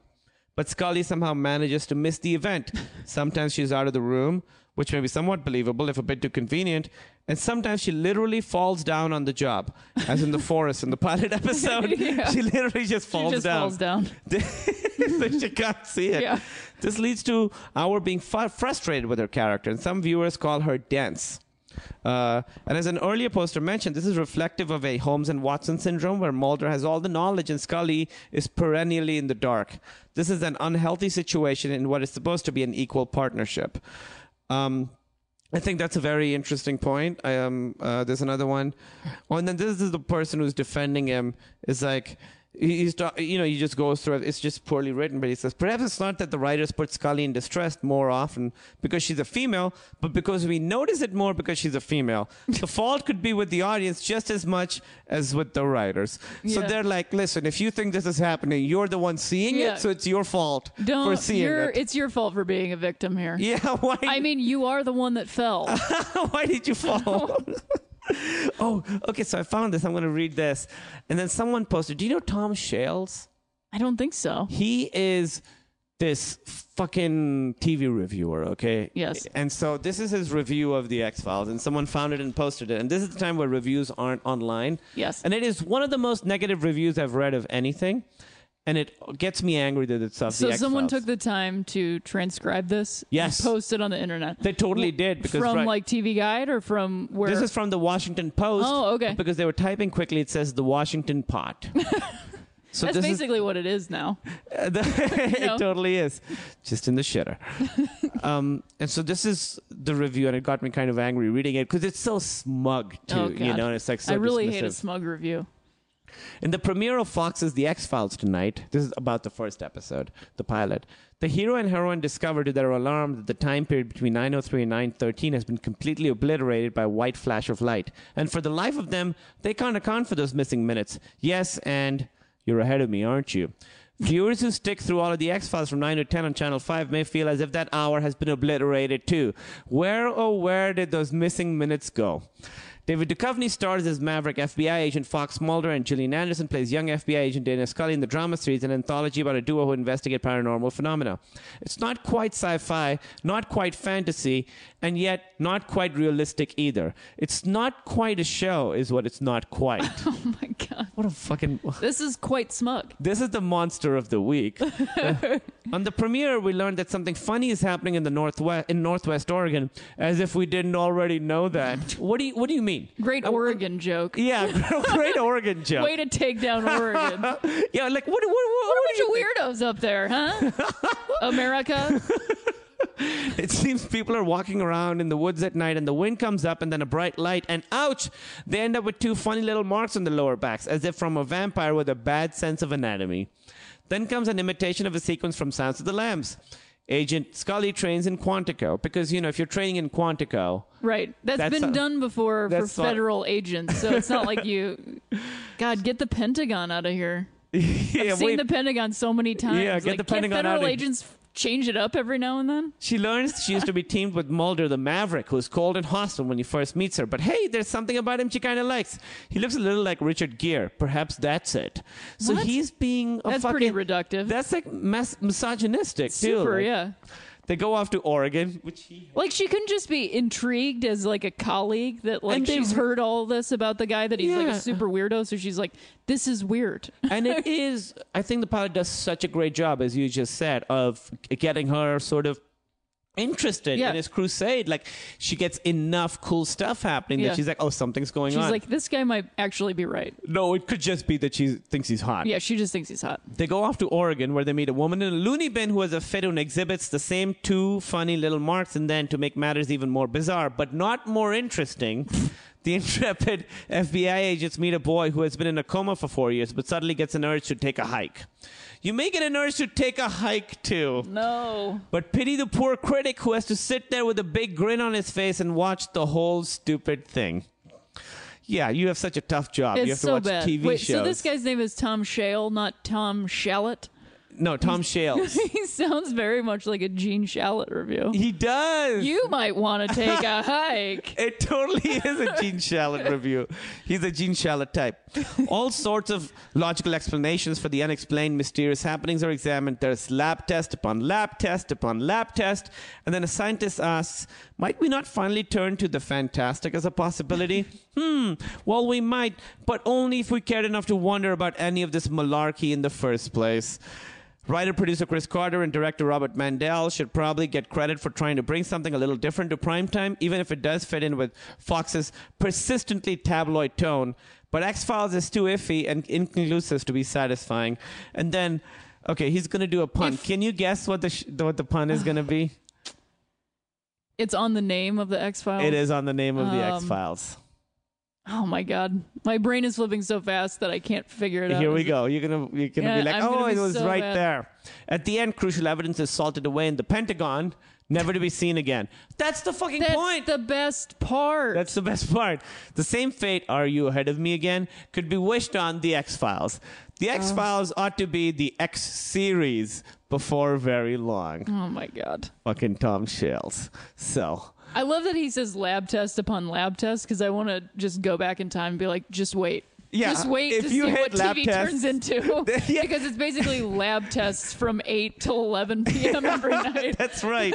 Speaker 5: but Scully somehow manages to miss the event. Sometimes she's out of the room, which may be somewhat believable if a bit too convenient, and sometimes she literally falls down on the job, as in the forest in the pilot episode.
Speaker 6: Yeah.
Speaker 5: She literally just
Speaker 6: She
Speaker 5: falls
Speaker 6: just
Speaker 5: down.
Speaker 6: falls down.
Speaker 5: so she can't see it.
Speaker 6: Yeah.
Speaker 5: This leads to our being fu- frustrated with her character, and some viewers call her dense. Uh, and as an earlier poster mentioned, this is reflective of a Holmes and Watson syndrome where Mulder has all the knowledge and Scully is perennially in the dark. This is an unhealthy situation in what is supposed to be an equal partnership. Um, I think that's a very interesting point. I, um, uh, there's another one. Oh, and then this is the person who's defending him. Is like he's ta- you know he just goes through it. It's just poorly written, but he says perhaps it's not that the writers put Scully in distress more often because she's a female, but because we notice it more because she's a female. the fault could be with the audience just as much as with the writers. So they're like, listen, if you think this is happening, you're the one seeing
Speaker 6: Yeah.
Speaker 5: it, so it's your fault
Speaker 6: Don't.
Speaker 5: for seeing it.
Speaker 6: It's your fault for being a victim here.
Speaker 5: yeah, why?
Speaker 6: I mean, you are the one that fell.
Speaker 5: Why did you fall? oh, okay. So I found this. I'm going to read this. And then someone posted, Do you know Tom Shales?
Speaker 6: I don't think so.
Speaker 5: He is this fucking TV reviewer, okay?
Speaker 6: Yes.
Speaker 5: And so this is his review of the X Files, and someone found it and posted it. And this is the time where reviews aren't online.
Speaker 6: Yes.
Speaker 5: And it is one of the most negative reviews I've read of anything. And it gets me angry that it's of
Speaker 6: So
Speaker 5: the
Speaker 6: someone took the time to transcribe this.
Speaker 5: Yes.
Speaker 6: Post it on the internet.
Speaker 5: They totally did because
Speaker 6: from
Speaker 5: right-
Speaker 6: like TV Guide or from where?
Speaker 5: This is from the Washington Post.
Speaker 6: Oh, okay.
Speaker 5: Because they were typing quickly. It says the Washington Pot. so
Speaker 6: That's
Speaker 5: this is-
Speaker 6: basically what it is now.
Speaker 5: it
Speaker 6: know?
Speaker 5: totally is, just in the shitter. um, and so this is the review, and it got me kind of angry reading it because it's so smug too.
Speaker 6: oh,
Speaker 5: you know, and it's like so
Speaker 6: I really hate a smug review.
Speaker 5: In the premiere of Fox's The X Files tonight, this is about the first episode, the pilot. The hero and heroine discover to their alarm that the time period between 903 and 913 has been completely obliterated by a white flash of light. And for the life of them, they can't account for those missing minutes. Yes, and you're ahead of me, aren't you? Viewers who stick through all of the X Files from 9 to 10 on Channel 5 may feel as if that hour has been obliterated too. Where, oh, where did those missing minutes go? David Duchovny stars as Maverick FBI agent Fox Mulder, and Gillian Anderson plays young FBI agent Dana Scully in the drama series, an anthology about a duo who investigate paranormal phenomena. It's not quite sci-fi, not quite fantasy, and yet not quite realistic either. It's not quite a show, is what it's not quite.
Speaker 6: Oh my god.
Speaker 5: what a fucking.
Speaker 6: This is quite smug.
Speaker 5: This is the monster of the week. On the premiere, we learned that something funny is happening in the northwest in Northwest Oregon, as if we didn't already know that. What do you What do you mean?
Speaker 6: Great Oregon joke.
Speaker 5: Yeah, great Oregon joke.
Speaker 6: Way to take down Oregon.
Speaker 5: yeah, like what? What? What? what
Speaker 6: bunch of weirdos up there, huh? America.
Speaker 5: It seems people are walking around in the woods at night, and the wind comes up, and then a bright light, and ouch! They end up with two funny little marks on the lower backs, as if from a vampire with a bad sense of anatomy. Then comes an imitation of a sequence from Silence of the Lambs. Agent Scully trains in Quantico because you know if you're training in Quantico,
Speaker 6: Right. that's been
Speaker 5: a-
Speaker 6: done before for federal agents, so it's not like you. God, get the Pentagon out of here.
Speaker 5: yeah,
Speaker 6: I've seen
Speaker 5: wait,
Speaker 6: the Pentagon so many times.
Speaker 5: Yeah, get
Speaker 6: like,
Speaker 5: the Pentagon
Speaker 6: federal
Speaker 5: out of-
Speaker 6: agents change it up every now and then?
Speaker 5: She learns she used to be teamed with Mulder the Maverick, who's cold and hostile when he first meets her. But hey, there's something about him she kind of likes. He looks a little like Richard Gere. Perhaps that's it. So
Speaker 6: What?
Speaker 5: he's being a
Speaker 6: That's
Speaker 5: fucking,
Speaker 6: pretty reductive.
Speaker 5: That's like mas- misogynistic too.
Speaker 6: Super,
Speaker 5: Like,
Speaker 6: yeah.
Speaker 5: They go off to Oregon, which he
Speaker 6: Like she couldn't just be intrigued as like a colleague that like
Speaker 5: And they-
Speaker 6: she's heard all this about the guy that he's like
Speaker 5: Yeah.
Speaker 6: a super weirdo, so she's like, this is weird.
Speaker 5: and it is. I think the pilot does such a great job, as you just said, of getting her sort of interested
Speaker 6: Yeah.
Speaker 5: in his crusade. Like she gets enough cool stuff happening
Speaker 6: Yeah.
Speaker 5: that she's like, "Oh, something's going
Speaker 6: She's
Speaker 5: on."
Speaker 6: She's like, this guy might actually be right.
Speaker 5: no, it could just be that she thinks he's hot.
Speaker 6: Yeah, she just thinks he's hot.
Speaker 5: They go off to Oregon where they meet a woman in a loony bin who has a fit and exhibits the same two funny little marks. And then, to make matters even more bizarre, but not more interesting, The intrepid FBI agents meet a boy who has been in a coma for four years, but suddenly gets an urge to take a hike. You may get a nurse to take a hike too.
Speaker 6: No.
Speaker 5: But pity the poor critic who has to sit there with a big grin on his face and watch the whole stupid thing. Yeah, you have such a tough job. you have
Speaker 6: It's
Speaker 5: to
Speaker 6: so
Speaker 5: watch
Speaker 6: bad.
Speaker 5: TV
Speaker 6: Wait,
Speaker 5: shows.
Speaker 6: so this guy's name is Tom Shale, not Tom Shallot?
Speaker 5: No, Tom Shales.
Speaker 6: He sounds very much like a Gene Shalit review.
Speaker 5: he does.
Speaker 6: You might want to take a hike.
Speaker 5: It totally is a Gene Shalit review. He's a Gene Shalit type. All sorts of logical explanations for the unexplained mysterious happenings are examined. There's lab test upon lab test upon lab test. And then a scientist asks, might we not finally turn to the fantastic as a possibility? hmm, well, we might, but only if we cared enough to wonder about any of this malarkey in the first place. Writer producer Chris Carter and director Robert Mandel should probably get credit for trying to bring something a little different to primetime, even if it does fit in with Fox's persistently tabloid tone. But X Files is too iffy and inconclusive to be satisfying. And then, okay, he's going to do a pun.
Speaker 6: If-
Speaker 5: Can you guess what the sh- what the pun is going to be?
Speaker 6: It's on the name of the X Files.
Speaker 5: It is on the name of the
Speaker 6: Um,
Speaker 5: X Files.
Speaker 6: Oh my god, my brain is flipping so fast that I can't figure it out.
Speaker 5: Here we go. You're gonna you're gonna
Speaker 6: Yeah,
Speaker 5: be like,
Speaker 6: I'm
Speaker 5: oh,
Speaker 6: be
Speaker 5: it was
Speaker 6: so
Speaker 5: right
Speaker 6: mad.
Speaker 5: there. At the end, crucial evidence is salted away in the Pentagon, never to be seen again. That's the fucking
Speaker 6: That's
Speaker 5: point.
Speaker 6: the best part.
Speaker 5: That's the best part. The same fate, are you ahead of me again, could be wished on the X Files. The oh. X Files ought to be the X series before very long.
Speaker 6: oh my god.
Speaker 5: Fucking Tom Shales. So.
Speaker 6: I love that he says lab test upon lab test because I want to just go back in time and be like, just wait.
Speaker 5: Yeah,
Speaker 6: just wait
Speaker 5: if
Speaker 6: to see what TV
Speaker 5: test-
Speaker 6: turns into.
Speaker 5: Yeah.
Speaker 6: Because it's basically lab tests from 8 till 11 p.m. every night.
Speaker 5: That's right.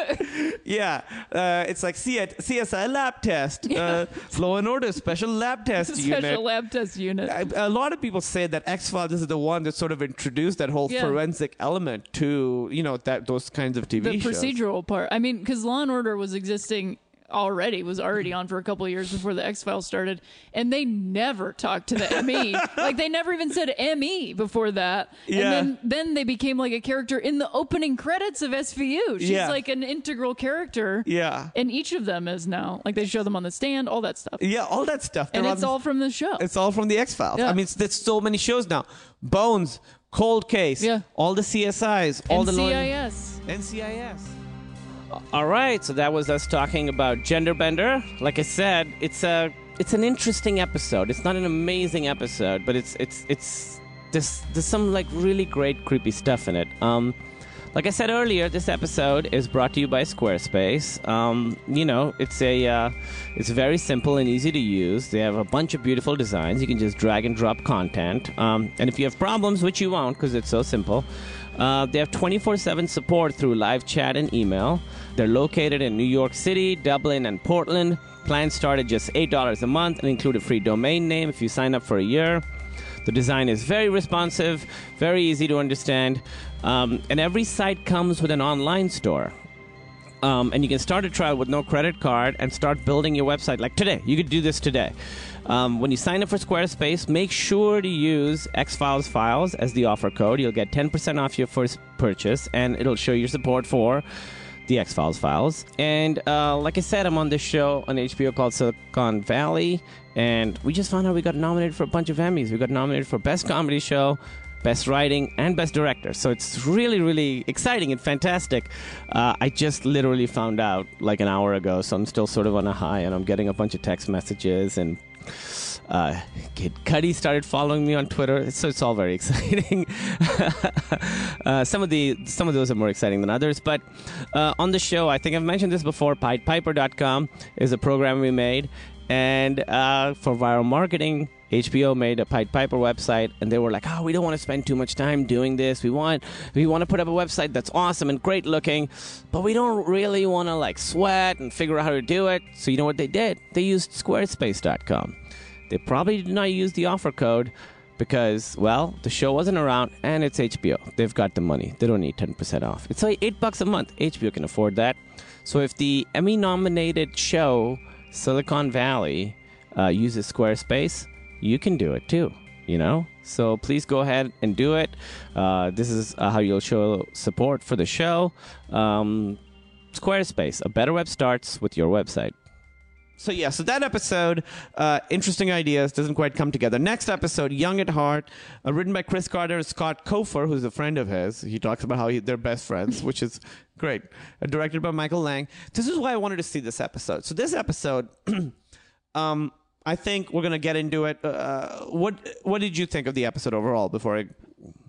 Speaker 5: yeah. Uh, it's like C- CSI lab test, uh, Law and Order special lab test
Speaker 6: Special
Speaker 5: unit.
Speaker 6: lab test unit.
Speaker 5: a lot of people say that X Files is the one that sort of introduced that whole
Speaker 6: Yeah.
Speaker 5: forensic element to you know that those kinds of TV
Speaker 6: the
Speaker 5: shows.
Speaker 6: procedural part. I mean, because Law and Order was existing already, was already on for a couple of years before the X Files started, and they never talked to the ME. like they never even said ME before that.
Speaker 5: Yeah.
Speaker 6: And then then they became like a character in the opening credits of SVU. She's
Speaker 5: Yeah.
Speaker 6: like an integral character.
Speaker 5: Yeah.
Speaker 6: And each of them is now like they show them on the stand, all that stuff.
Speaker 5: Yeah, all that stuff.
Speaker 6: and
Speaker 5: They're
Speaker 6: it's
Speaker 5: on-
Speaker 6: all from the show.
Speaker 5: it's all from the X Files.
Speaker 6: Yeah.
Speaker 5: I mean, there's so many shows now. Bones, Cold Case,
Speaker 6: Yeah.
Speaker 5: all the CSIs, all the law-
Speaker 6: NCIS.
Speaker 5: All right, so that was us talking about Gender Bender. Like I said, it's a it's an interesting episode. It's not an amazing episode, but it's it's it's there's there's some like really great creepy stuff in it. Um, like I said earlier, this episode is brought to you by Squarespace. Um, you know, it's a uh, it's very simple and easy to use. They have a bunch of beautiful designs. You can just drag and drop content. Um, and if you have problems, which you won't because it's so simple, uh, they have 24/7 support through live chat and email. They're located in New York City, Dublin, and Portland. Plans start at just eight dollars a month and include a free domain name if you sign up for a year. The design is very responsive, very easy to understand, um, and every site comes with an online store. Um, and you can start a trial with no credit card and start building your website like today. You could do this today. Um, when you sign up for Squarespace, make sure to use X Files Files as the offer code. You'll get 10% off your first purchase, and it'll show your support for the X Files files. And uh, like I said, I'm on this show on HBO called Silicon Valley, and we just found out we got nominated for a bunch of Emmys. We got nominated for Best Comedy Show, Best Writing, and Best Director. So it's really, really exciting and fantastic. Uh, I just literally found out like an hour ago, so I'm still sort of on a high, and I'm getting a bunch of text messages and. Uh, Kid Cudi started following me on Twitter, so it's all very exciting. uh, some of the some of those are more exciting than others, but uh, on the show, I think I've mentioned this before. PiedPiper.com is a program we made, and uh, for viral marketing, HBO made a Pied Piper website, and they were like, "Oh, we don't want to spend too much time doing this. We want we want to put up a website that's awesome and great looking, but we don't really want to like sweat and figure out how to do it." So you know what they did? They used Squarespace.com. They probably did not use the offer code because, well, the show wasn't around and it's HBO. They've got the money. They don't need 10% off. It's like 8 bucks a month. HBO can afford that. So if the Emmy nominated show Silicon Valley uh, uses Squarespace, you can do it too, you know? So please go ahead and do it. Uh, this is uh, how you'll show support for the show. Um, Squarespace, a better web starts with your website. So yeah, so that episode, uh, interesting ideas, doesn't quite come together. Next episode, Young at Heart, uh, written by Chris Carter and Scott Kaufer, who's a friend of his. He talks about how he, they're best friends, which is great. Uh, directed by Michael Lange. This is why I wanted to see this episode. So this episode, um, I think we're gonna get into it. Uh, what What did you think of the episode overall? Before I,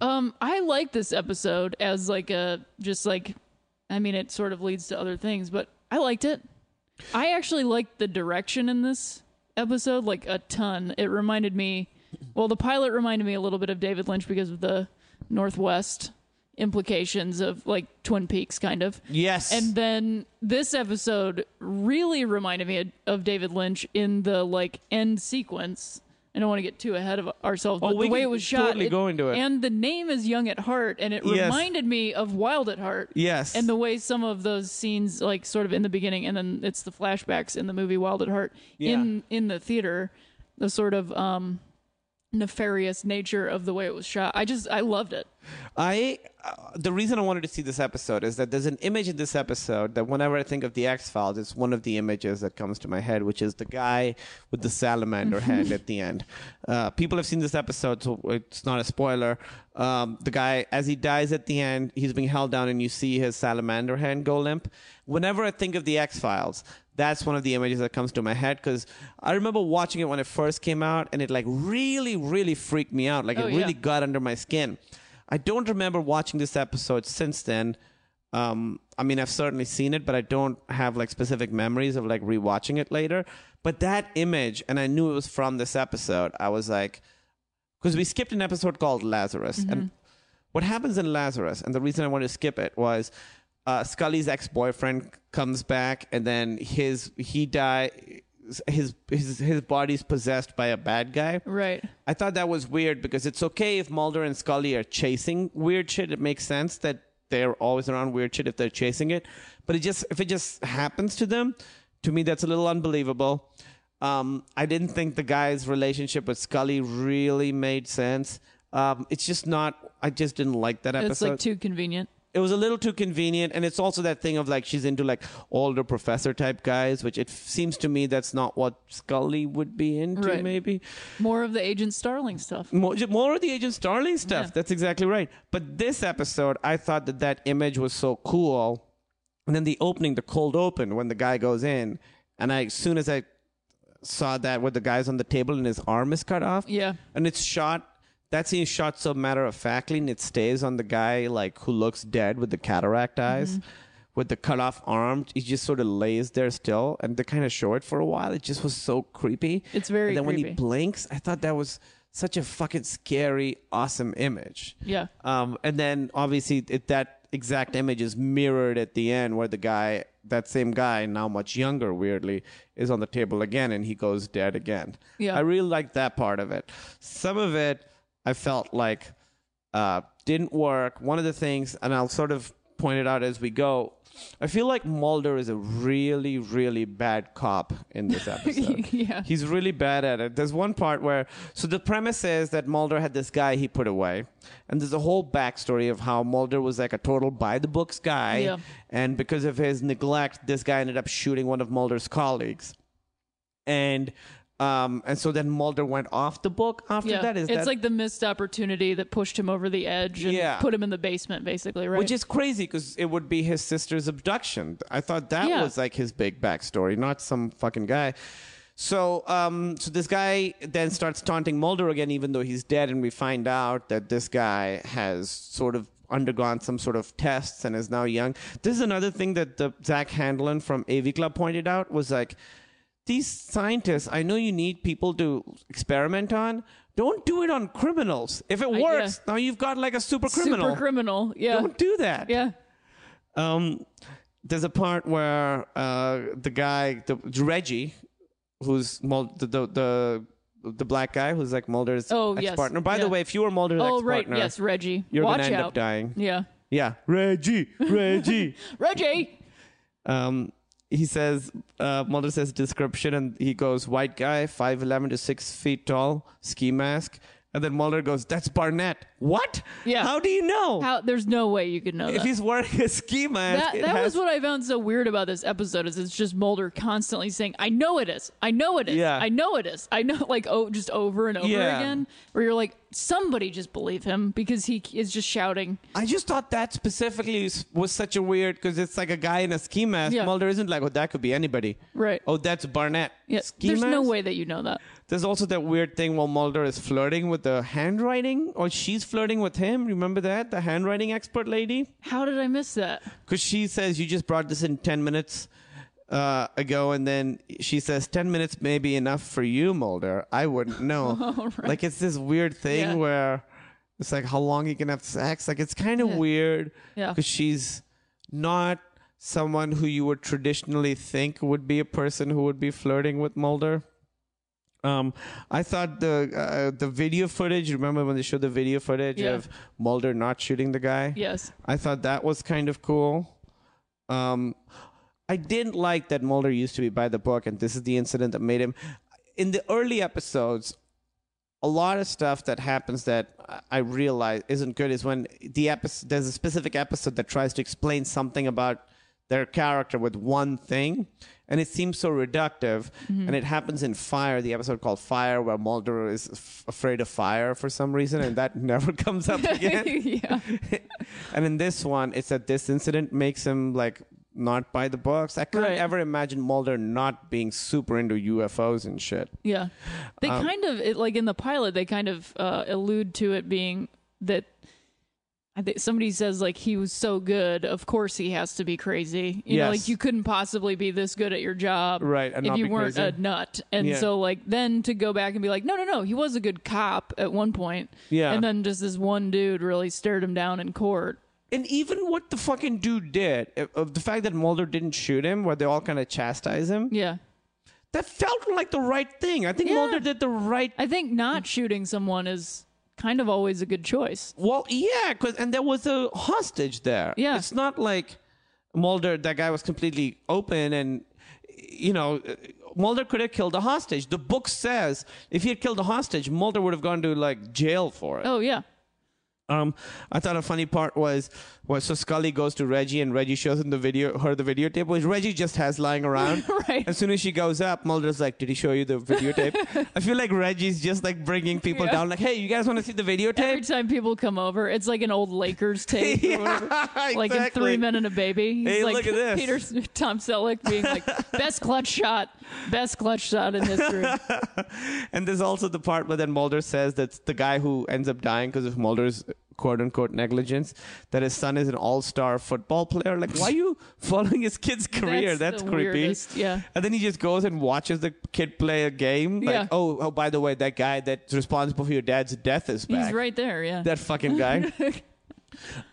Speaker 6: Um, I like this episode as like a just like, I mean, it sort of leads to other things, but I liked it. I actually liked the direction in this episode like a ton. It reminded me, well, the pilot reminded me a little bit of David Lynch because of the Northwest implications of like Twin Peaks, kind of.
Speaker 5: yes,
Speaker 6: And then this episode really reminded me of, of David Lynch in the like end sequence. I don't want to get too ahead of ourselves,
Speaker 5: Oh,
Speaker 6: but the way it was shot,
Speaker 5: totally go into it.
Speaker 6: and the name is Young at Heart, and it
Speaker 5: Yes.
Speaker 6: reminded me of Wild at Heart.
Speaker 5: Yes.
Speaker 6: and the way some of those scenes, like sort of in the beginning, and then it's the flashbacks in the movie Wild at Heart yeah. in in the theater, the sort of um nefarious nature of the way it was shot. I just I loved it.
Speaker 5: I uh, the reason I wanted to see this episode is that there's an image in this episode that whenever I think of the X Files, it's one of the images that comes to my head, which is the guy with the salamander hand at the end. Uh, people have seen this episode, so it's not a spoiler. Um, the guy, as he dies at the end, he's being held down, and you see his salamander hand go limp. Whenever I think of the X Files, that's one of the images that comes to my head because I remember watching it when it first came out, and it like really, really freaked me out. Like
Speaker 6: Oh,
Speaker 5: it
Speaker 6: yeah.
Speaker 5: really got under my skin. I don't remember watching this episode since then. Um, I mean, I've certainly seen it, but I don't have like specific memories of like rewatching it later. But that image, and I knew it was from this episode. I was like, because we skipped an episode called Lazarus, and what happens in Lazarus, and the reason I wanted to skip it was uh, Scully's ex-boyfriend comes back, and then his he die. His his his body's possessed by a bad guy.
Speaker 6: Right.
Speaker 5: I thought that was weird because it's okay if Mulder and Scully are chasing weird shit. It makes sense that they're always around weird shit if they're chasing it. But it just if it just happens to them, to me that's a little unbelievable. Um, I didn't think the guy's relationship with Scully really made sense. Um, it's just not. I just didn't like that episode
Speaker 6: It's like too convenient.
Speaker 5: It was a little too convenient and it's also that thing of like she's into like older professor type guys which it seems to me that's not what scully would be into
Speaker 6: Right.
Speaker 5: maybe
Speaker 6: More of the Agent Starling stuff.
Speaker 5: more, more of the agent starling stuff
Speaker 6: Yeah.
Speaker 5: that's exactly right but this episode i thought that that image was so cool and then the opening the cold open when the guy goes in and I, as soon as i saw that with the guys on the table and his arm is cut off
Speaker 6: Yeah.
Speaker 5: and it's shot that scene is shot so matter of factly and it stays on the guy like who looks dead with the cataract eyes
Speaker 6: Mm-hmm.
Speaker 5: with the cut off arm he just sort of lays there still and they kind of show it for a while it just was so creepy
Speaker 6: It's very
Speaker 5: and then when he
Speaker 6: creepy.
Speaker 5: blinks i thought that was such a fucking scary awesome image
Speaker 6: Yeah.
Speaker 5: um, and then obviously it, that exact image is mirrored at the end where the guy, that same guy, now much younger, weirdly, is on the table again and he goes dead again.
Speaker 6: Yeah.
Speaker 5: I really liked that part of it. Some of it I felt like uh, didn't work. One of the things, and I'll sort of point it out as we go, I feel like Mulder is a really, really bad cop in this episode.
Speaker 6: Yeah.
Speaker 5: He's really bad at it. There's one part where, so the premise is that Mulder had this guy he put away, and there's a whole backstory of how Mulder was like a total by the books guy,
Speaker 6: Yeah.
Speaker 5: and because of his neglect, this guy ended up shooting one of Mulder's colleagues, and um, and so then Mulder went off the book after
Speaker 6: Yeah.
Speaker 5: that. Is
Speaker 6: it's
Speaker 5: that
Speaker 6: like the missed opportunity that pushed him over the edge and
Speaker 5: Yeah.
Speaker 6: put him in the basement, basically, right?
Speaker 5: Which is crazy because it would be his sister's abduction. I thought that
Speaker 6: Yeah.
Speaker 5: was like his big backstory, not some fucking guy. So, um, so this guy then starts taunting Mulder again, even though he's dead, and we find out that this guy has sort of undergone some sort of tests and is now young. This is another thing that the Zack Handlen from AV Club pointed out was like, these scientists, I know you need people to experiment on. Don't do it on criminals. If it
Speaker 6: yeah.
Speaker 5: works, now you've got like a super criminal.
Speaker 6: Super criminal. Yeah.
Speaker 5: Don't do that.
Speaker 6: yeah.
Speaker 5: Um, there's a part where uh, the guy, the Reggie, who's Mul- the, the the the black guy who's like Mulder's
Speaker 6: Oh, yes.
Speaker 5: ex-partner. By the
Speaker 6: Yeah.
Speaker 5: way, if you were Mulder's
Speaker 6: Oh,
Speaker 5: ex-partner,
Speaker 6: right. Yes, Reggie.
Speaker 5: you're
Speaker 6: Watch
Speaker 5: gonna end
Speaker 6: out.
Speaker 5: up dying.
Speaker 6: Yeah.
Speaker 5: Yeah, Reggie, Reggie.
Speaker 6: Reggie.
Speaker 5: um, he says uh, Mulder says description, and he goes white guy, five eleven to six feet tall, ski mask. And then Mulder goes, "That's Barnett." What?
Speaker 6: Yeah.
Speaker 5: How do you know?
Speaker 6: How there's no way you could know
Speaker 5: if
Speaker 6: that.
Speaker 5: he's wearing a ski mask,
Speaker 6: that that
Speaker 5: has-
Speaker 6: was what I found so weird about this episode is it's just Mulder constantly saying, "I know it is, I know it is,
Speaker 5: Yeah.
Speaker 6: I know it is, I know," like oh, just over and over
Speaker 5: Yeah.
Speaker 6: again. Where you're like, somebody just believe him because he is just shouting.
Speaker 5: I just thought that specifically was such a weird because it's like a guy in a ski mask.
Speaker 6: Yeah.
Speaker 5: Mulder isn't like, oh, that could be anybody.
Speaker 6: Right.
Speaker 5: Oh, that's Barnett.
Speaker 6: Yeah,
Speaker 5: Ski
Speaker 6: there's no way that you know that.
Speaker 5: There's also that weird thing while Mulder is flirting with the handwriting, or she's flirting with him. Remember that? The handwriting expert lady?
Speaker 6: How did I miss that?
Speaker 5: Because she says, You just brought this in 10 minutes uh, ago. And then she says, 10 minutes may be enough for you, Mulder. I wouldn't know. Like, it's this weird thing
Speaker 6: Yeah.
Speaker 5: where it's like how long you can have sex. Like, it's kind of
Speaker 6: Yeah.
Speaker 5: weird.
Speaker 6: Yeah.
Speaker 5: Because she's not someone who you would traditionally think would be a person who would be flirting with Mulder. Um, I thought the uh, the video footage. Remember when they showed the video footage
Speaker 6: Yeah.
Speaker 5: of Mulder not shooting the guy?
Speaker 6: Yes.
Speaker 5: I thought that was kind of cool. Um, I didn't like that Mulder used to be by the book, and this is the incident that made him. In the early episodes, a lot of stuff that happens that I realize isn't good is when the episode there's a specific episode that tries to explain something about their character with one thing, and it seems so reductive. Mm-hmm. And it happens in Fire, the episode called Fire, where Mulder is f- afraid of fire for some reason, and that never comes up again.
Speaker 6: yeah.
Speaker 5: and in this one, it's that this incident makes him like not by the books. I couldn't
Speaker 6: Right.
Speaker 5: ever imagine Mulder not being super into UFOs and shit.
Speaker 6: Yeah. They
Speaker 5: Um,
Speaker 6: kind of it, like in the pilot they kind of uh, allude to it being that I think somebody says like he was so good, of course he has to be crazy. You know, like you couldn't possibly be this good at your job,
Speaker 5: Right,
Speaker 6: if you weren't
Speaker 5: crazy.
Speaker 6: a nut. And
Speaker 5: Yeah.
Speaker 6: so like then to go back and be like, no, no, no, he was a good cop at one point.
Speaker 5: Yeah.
Speaker 6: and then just this one dude really stared him down in court.
Speaker 5: And even what the fucking dude did, uh, of the fact that Mulder didn't shoot him, where they all kind of chastise him,
Speaker 6: Yeah,
Speaker 5: that felt like the right thing. I think
Speaker 6: Yeah.
Speaker 5: Mulder did the right.
Speaker 6: I think not shooting someone is kind of always a good choice.
Speaker 5: Well, yeah, because and there was a hostage there.
Speaker 6: Yeah.
Speaker 5: it's not like Mulder. That guy was completely open, and you know, uh, Mulder could have killed a hostage. The book says if he had killed a hostage, Mulder would have gone to like jail for it.
Speaker 6: Oh yeah,
Speaker 5: Um, I thought a funny part was was so Scully goes to Reggie and Reggie shows him the video her the videotape which Reggie just has lying around.
Speaker 6: Right.
Speaker 5: As soon as she goes up, Mulder's like, "Did he show you the videotape?" I feel like Reggie's just like bringing people
Speaker 6: Yeah.
Speaker 5: down, like, "Hey, you guys want to see the videotape?"
Speaker 6: every time people come over, it's like an old Lakers tape. or whatever. like in. Three Men and a Baby. He's
Speaker 5: Hey,
Speaker 6: like
Speaker 5: look at this.
Speaker 6: Peter Tom Selleck being like best clutch shot, best clutch shot in history.
Speaker 5: And there's also the part where then Mulder says that the guy who ends up dying because of Mulder's quote unquote negligence, that his son is an all star football player. Like, why are you following his kid's career? That's,
Speaker 6: the
Speaker 5: creepy.
Speaker 6: weirdest, Yeah.
Speaker 5: And then he just goes and watches the kid play a game. Like,
Speaker 6: Yeah.
Speaker 5: oh, oh, by the way, that guy that's responsible for your dad's death is back.
Speaker 6: He's right there. Yeah.
Speaker 5: That fucking guy.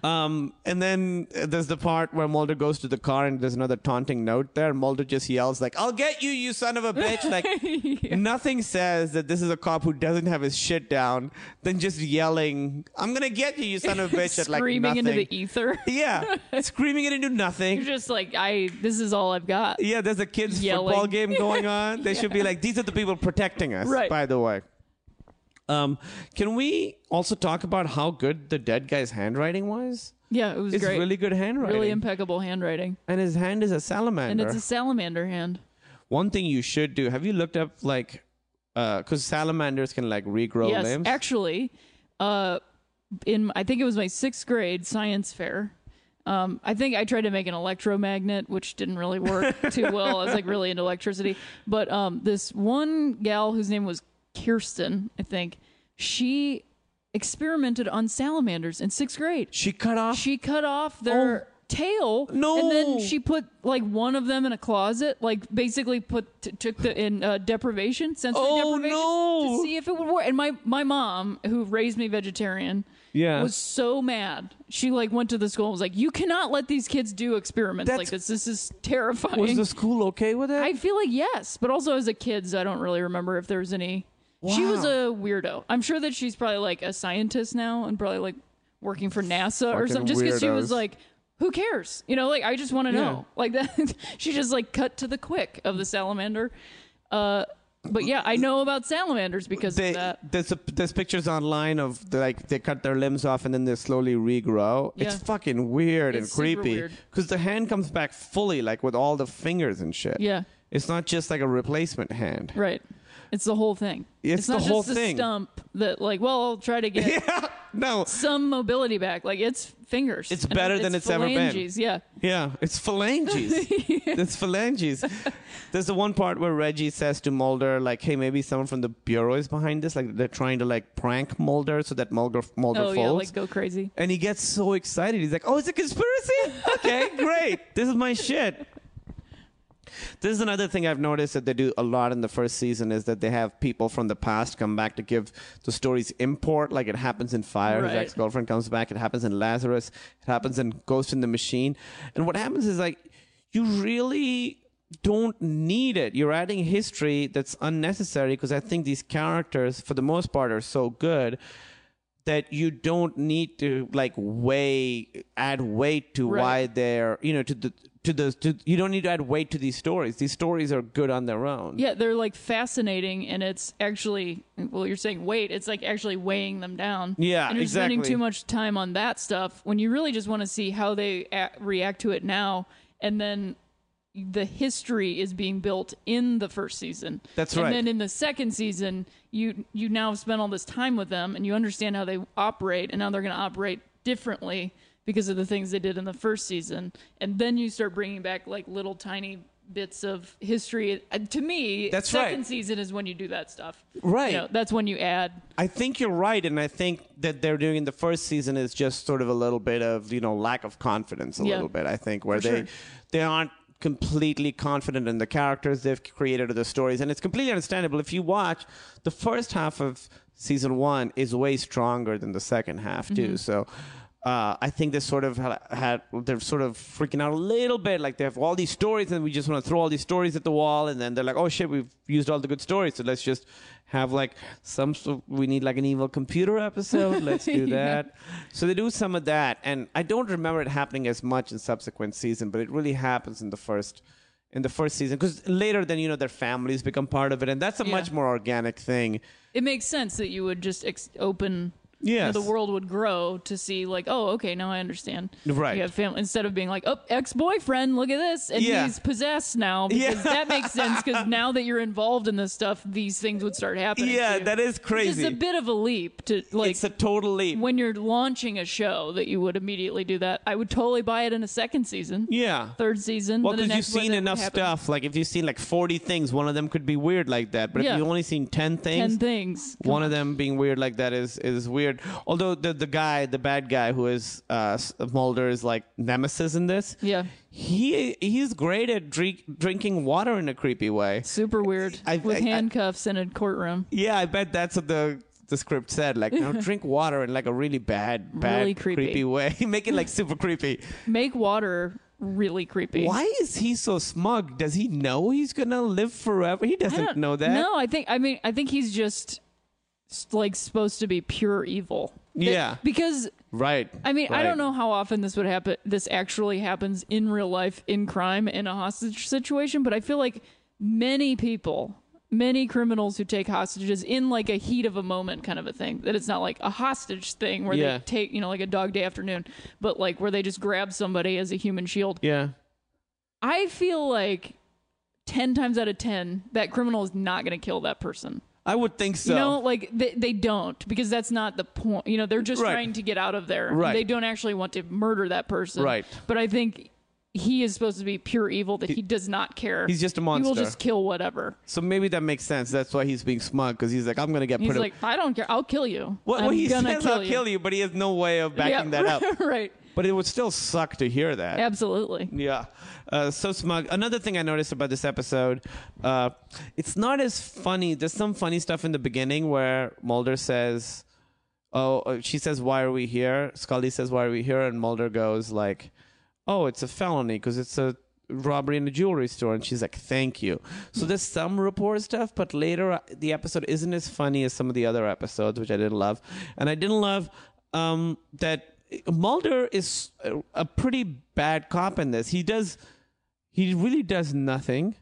Speaker 5: um, and then there's the part where Mulder goes to the car and there's another taunting note there. Mulder just yells like, "I'll get you, you son of a bitch!" Like nothing says that this is a cop who doesn't have his shit down than just yelling, "I'm gonna get you, you son of a bitch!" at like
Speaker 6: Screaming
Speaker 5: nothing.
Speaker 6: into the ether.
Speaker 5: yeah, screaming it into nothing.
Speaker 6: You're just like, I. This is all I've got.
Speaker 5: Yeah, there's a kids'
Speaker 6: Yelling.
Speaker 5: football game going on. They should be like, these are the people protecting us.
Speaker 6: Right.
Speaker 5: By the way, um, can we also talk about how good the dead guy's handwriting was?
Speaker 6: Yeah, it was
Speaker 5: It's
Speaker 6: great.
Speaker 5: really good handwriting.
Speaker 6: Really impeccable handwriting,
Speaker 5: and his hand is a salamander.
Speaker 6: and
Speaker 5: salamander.
Speaker 6: it's a salamander hand.
Speaker 5: One thing you should do. Have you looked up like, because salamanders can like regrow
Speaker 6: yes,
Speaker 5: limbs?
Speaker 6: actually, uh, in I think it was my sixth grade science fair. Um, I think I tried to make an electromagnet, which didn't really work too well. I was like really into electricity, but um, this one gal whose name was Kirsten, I think, she experimented on salamanders in sixth grade.
Speaker 5: she cut off.
Speaker 6: She cut off their tail.
Speaker 5: No.
Speaker 6: And then she put like one of them in a closet, like basically put t- took the in uh, deprivation, sensory
Speaker 5: Oh,
Speaker 6: deprivation,
Speaker 5: no.
Speaker 6: to see if it would work. And my my mom, who raised me vegetarian,
Speaker 5: Yeah.
Speaker 6: was so mad. She like went to the school and was like, "You cannot let these kids do experiments
Speaker 5: That's-
Speaker 6: like this. This is terrifying."
Speaker 5: was the school okay with it?
Speaker 6: I feel like yes, but also as a kid, so I don't really remember if there was any. She was a weirdo. I'm sure that she's probably like a scientist now and probably like working for NASA or something. Just because she was like, who cares? You know, like I just want to know. Like that. she just like cut to the quick of the salamander. Uh, but yeah, I know about salamanders because
Speaker 5: they,
Speaker 6: of that.
Speaker 5: there's a, there's pictures online of the, like they cut their limbs off and then they slowly regrow. It's
Speaker 6: Yeah.
Speaker 5: fucking weird
Speaker 6: It's
Speaker 5: and
Speaker 6: super
Speaker 5: creepy
Speaker 6: weird.
Speaker 5: because the hand comes back fully, like with all the fingers and shit.
Speaker 6: Yeah,
Speaker 5: it's not just like a replacement hand.
Speaker 6: right. It's the whole thing.
Speaker 5: It's
Speaker 6: not
Speaker 5: the whole
Speaker 6: just
Speaker 5: thing.
Speaker 6: stump that like, well, I'll try to get
Speaker 5: Yeah, no,
Speaker 6: some mobility back. Like it's fingers.
Speaker 5: It's better than it's ever been.
Speaker 6: Yeah.
Speaker 5: yeah, it's phalanges. it's phalanges. There's the one part where Reggie says to Mulder, like, "Hey, maybe someone from the bureau is behind this. Like, they're trying to like prank Mulder so that Mulder Mulder
Speaker 6: Oh
Speaker 5: folds."
Speaker 6: yeah, like go crazy.
Speaker 5: And he gets so excited. He's like, "Oh, it's a conspiracy? Okay, great. This is my shit." This is another thing I've noticed that they do a lot in the first season is that they have people from the past come back to give the stories import, like it happens in Fire. His ex girlfriend comes back. It happens in Lazarus. It happens in Ghost in the Machine. And what happens is like you really don't need it. You're adding history that's unnecessary because I think these characters, for the most part, are so good that you don't need to like weigh add weight to
Speaker 6: Right.
Speaker 5: why they're you know to the to the to, you don't need to add weight to these stories these stories are good on their own
Speaker 6: Yeah, they're like fascinating, and it's actually well, you're saying wait, it's like actually weighing them down.
Speaker 5: Yeah,
Speaker 6: and you're spending too much time on that stuff when you really just want to see how they act, react to it now, and then the history is being built in the first season.
Speaker 5: That's
Speaker 6: and
Speaker 5: right.
Speaker 6: then in the second season, you you now have spent all this time with them, and you understand how they operate, and now they're going to operate differently because of the things they did in the first season, and then you start bringing back like little tiny bits of history. Uh, To me,
Speaker 5: That's
Speaker 6: second
Speaker 5: right.
Speaker 6: season is when you do that stuff.
Speaker 5: Right.
Speaker 6: You know, that's when you add.
Speaker 5: I think you're right, and I think that they're doing in the first season is just sort of a little bit of you know lack of confidence, a
Speaker 6: Yeah.
Speaker 5: little bit. I think where
Speaker 6: For
Speaker 5: they
Speaker 6: sure.
Speaker 5: they aren't completely confident in the characters they've created or the stories, and it's completely understandable. If you watch the first half of season one, is way stronger than the second half too.
Speaker 6: Mm-hmm.
Speaker 5: So. Uh, I think they sort of ha- had they're sort of freaking out a little bit. Like they have all these stories, and we just want to throw all these stories at the wall, and then they're like, "Oh shit, we've used all the good stories, so let's just have like some. sort- We need like an evil computer episode. Let's do that." So they do some of that, and I don't remember it happening as much in subsequent season, but it really happens in the first in the first season because later, then you know their families become part of it, and that's a
Speaker 6: Yeah.
Speaker 5: much more organic thing.
Speaker 6: It makes sense that you would just ex- open.
Speaker 5: Yes.
Speaker 6: the world would grow to see like, oh, okay, now I understand.
Speaker 5: Right.
Speaker 6: You have family instead of being like, oh, ex-boyfriend, look at this, and
Speaker 5: Yeah.
Speaker 6: he's possessed now because
Speaker 5: Yeah.
Speaker 6: that makes sense because now that you're involved in this stuff, these things would start happening.
Speaker 5: Yeah, that is crazy.
Speaker 6: It's a bit of a leap to like
Speaker 5: it's a total leap.
Speaker 6: when you're launching a show that you would immediately do that. I would totally buy it in a second season.
Speaker 5: yeah.
Speaker 6: Third season.
Speaker 5: Well, because you've seen enough stuff. Like if you've seen like forty things, one of them could be weird like that. But
Speaker 6: Yeah.
Speaker 5: if you've only seen ten things,
Speaker 6: Ten things. Come
Speaker 5: one
Speaker 6: on.
Speaker 5: of them being weird like that is is weird. Although the the guy, the bad guy who is uh, Mulder's like nemesis in this,
Speaker 6: Yeah.
Speaker 5: he he's great at drink, drinking water in a creepy way.
Speaker 6: Super weird.
Speaker 5: I-
Speaker 6: with
Speaker 5: I- I-
Speaker 6: handcuffs in a courtroom.
Speaker 5: Yeah, I bet that's what the the script said. Like, now drink water in like a really bad, bad,
Speaker 6: Really creepy.
Speaker 5: way. Make it like super creepy.
Speaker 6: Make water really creepy.
Speaker 5: Why is he so smug? Does he know he's gonna live forever? He doesn't know that.
Speaker 6: No, I think I mean I think he's just like supposed to be pure evil.
Speaker 5: Yeah.
Speaker 6: because
Speaker 5: Right.
Speaker 6: I mean, I don't know how often this would happen. This actually happens in real life in crime in a hostage situation, but I feel like many people, many criminals who take hostages in like a heat of a moment kind of a thing. That it's not like a hostage thing where
Speaker 5: Yeah.
Speaker 6: they take, you know, like a dog day afternoon, but like where they just grab somebody as a human shield.
Speaker 5: Yeah.
Speaker 6: I feel like 10 times out of 10 that criminal is not going to kill that person.
Speaker 5: I would think so.
Speaker 6: You know, like they, they don't because that's not the point. You know, they're just
Speaker 5: Right.
Speaker 6: trying to get out of there.
Speaker 5: Right.
Speaker 6: They don't actually want to murder that person.
Speaker 5: Right.
Speaker 6: But I think he is supposed to be pure evil that he, does not care.
Speaker 5: he's just a monster.
Speaker 6: He will just kill whatever.
Speaker 5: so maybe that makes sense. That's why he's being smug because he's like, I'm gonna get
Speaker 6: He's like, I don't care. I'll kill you.
Speaker 5: well,
Speaker 6: I'm
Speaker 5: well, he
Speaker 6: gonna
Speaker 5: says
Speaker 6: kill
Speaker 5: I'll
Speaker 6: you.
Speaker 5: kill you, but he has no way of backing
Speaker 6: Yeah,
Speaker 5: that up.
Speaker 6: right.
Speaker 5: But it would still suck to hear that.
Speaker 6: Absolutely.
Speaker 5: Yeah. Uh, so smug. Another thing I noticed about this episode, uh, it's not as funny. There's some funny stuff in the beginning where Mulder says, "Oh," uh, she says, "Why are we here?" Scully says, "Why are we here?" And Mulder goes like, "Oh, it's a felony because it's a." robbery in a jewelry store and she's like thank you so there's some rapport stuff but later uh, the episode isn't as funny as some of the other episodes which i didn't love and i didn't love um, that mulder is a, a pretty bad cop in this he does he really does nothing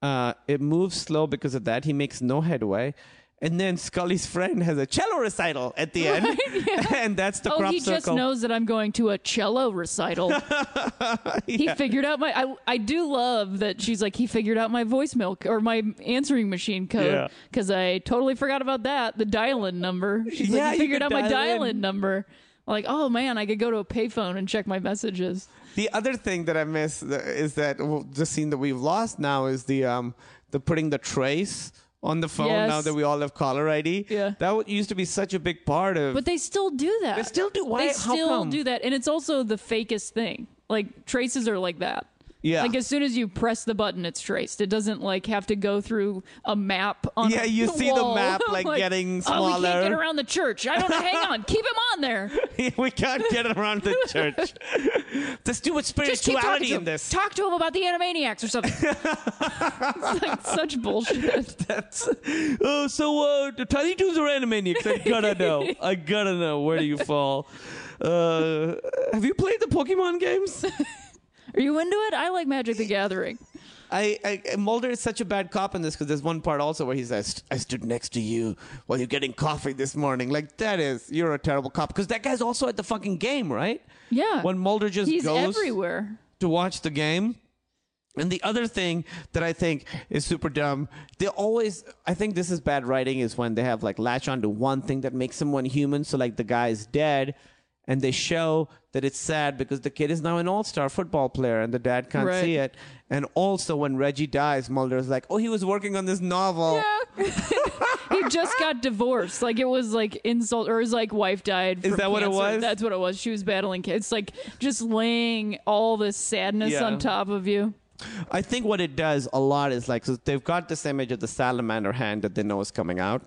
Speaker 5: Uh, it moves slow because of that. He makes no headway. And then Scully's friend has a cello recital at the end, and that's the
Speaker 6: Oh,
Speaker 5: crop
Speaker 6: he
Speaker 5: circle.
Speaker 6: just knows that I'm going to a cello recital. He figured out my. I, I do love that she's like he figured out my voicemail c- or my answering machine code because I totally forgot about that. The dial-in number. She's
Speaker 5: Yeah,
Speaker 6: like he figured
Speaker 5: could
Speaker 6: out my
Speaker 5: dial in.
Speaker 6: dial-in number. Like oh man, I could go to a payphone and check my messages.
Speaker 5: The other thing that I miss is that well, the scene that we've lost now is the um the putting the trace on the phone
Speaker 6: Yes.
Speaker 5: now that we all have caller ID.
Speaker 6: Yeah.
Speaker 5: that used to be such a big part of.
Speaker 6: But they still do that.
Speaker 5: They still do? Why-
Speaker 6: They
Speaker 5: how
Speaker 6: still
Speaker 5: come?
Speaker 6: do that, and it's also the fakest thing. Like traces are like that.
Speaker 5: Yeah.
Speaker 6: Like as soon as you press the button, it's traced. It doesn't like have to go through a map on.
Speaker 5: Yeah, you see the map, like, getting
Speaker 6: Oh, we
Speaker 5: smaller."
Speaker 6: can't get around the church. I don't know. Hang on, keep him on there.
Speaker 5: we can't get around the church. There's too much
Speaker 6: Just keep talking
Speaker 5: spirituality in this.
Speaker 6: Talk to him about the Animaniacs or something. it's like such bullshit.
Speaker 5: That's oh, so uh, the Tiny Toons are Animaniacs. I gotta know. I gotta know. Where do you fall? Uh, have you played the Pokemon games?
Speaker 6: Are you into it? I like Magic the Gathering.
Speaker 5: I, I Mulder is such a bad cop in this because there's one part also where he says, "I stood next to you while you're getting coffee this morning." Like that is you're a terrible cop because that guy's also at the fucking game, right?
Speaker 6: Yeah.
Speaker 5: When Mulder just
Speaker 6: He's
Speaker 5: goes
Speaker 6: everywhere.
Speaker 5: to watch the game. And the other thing that I think is super dumb, they always, I think this is bad writing, is when they have like latch on to one thing that makes someone human. So, like, the guy's dead, and they show that it's sad because the kid is now an all star football player and the dad can't
Speaker 6: Right.
Speaker 5: see it. And also, when Reggie dies, Mulder's like, oh, he was working on this novel.
Speaker 6: he just got divorced. Like it was like insult, or his like wife died.
Speaker 5: Is that what it was?
Speaker 6: That's what it was. She was battling kids. Like just laying all this sadness
Speaker 5: Yeah.
Speaker 6: on top of you.
Speaker 5: I think what it does a lot is like so they've got this image of the salamander hand that they know is coming out,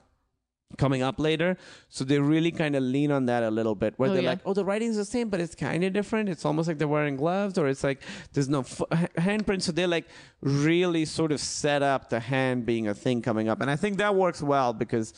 Speaker 5: coming up later. So they really kind of lean on that a little bit, where
Speaker 6: Oh,
Speaker 5: they're
Speaker 6: yeah.
Speaker 5: like, "Oh, the writing's the same, but it's kind of different. It's almost like they're wearing gloves, or it's like there's no f- ha- handprint." So they like really sort of set up the hand being a thing coming up, and I think that works well because.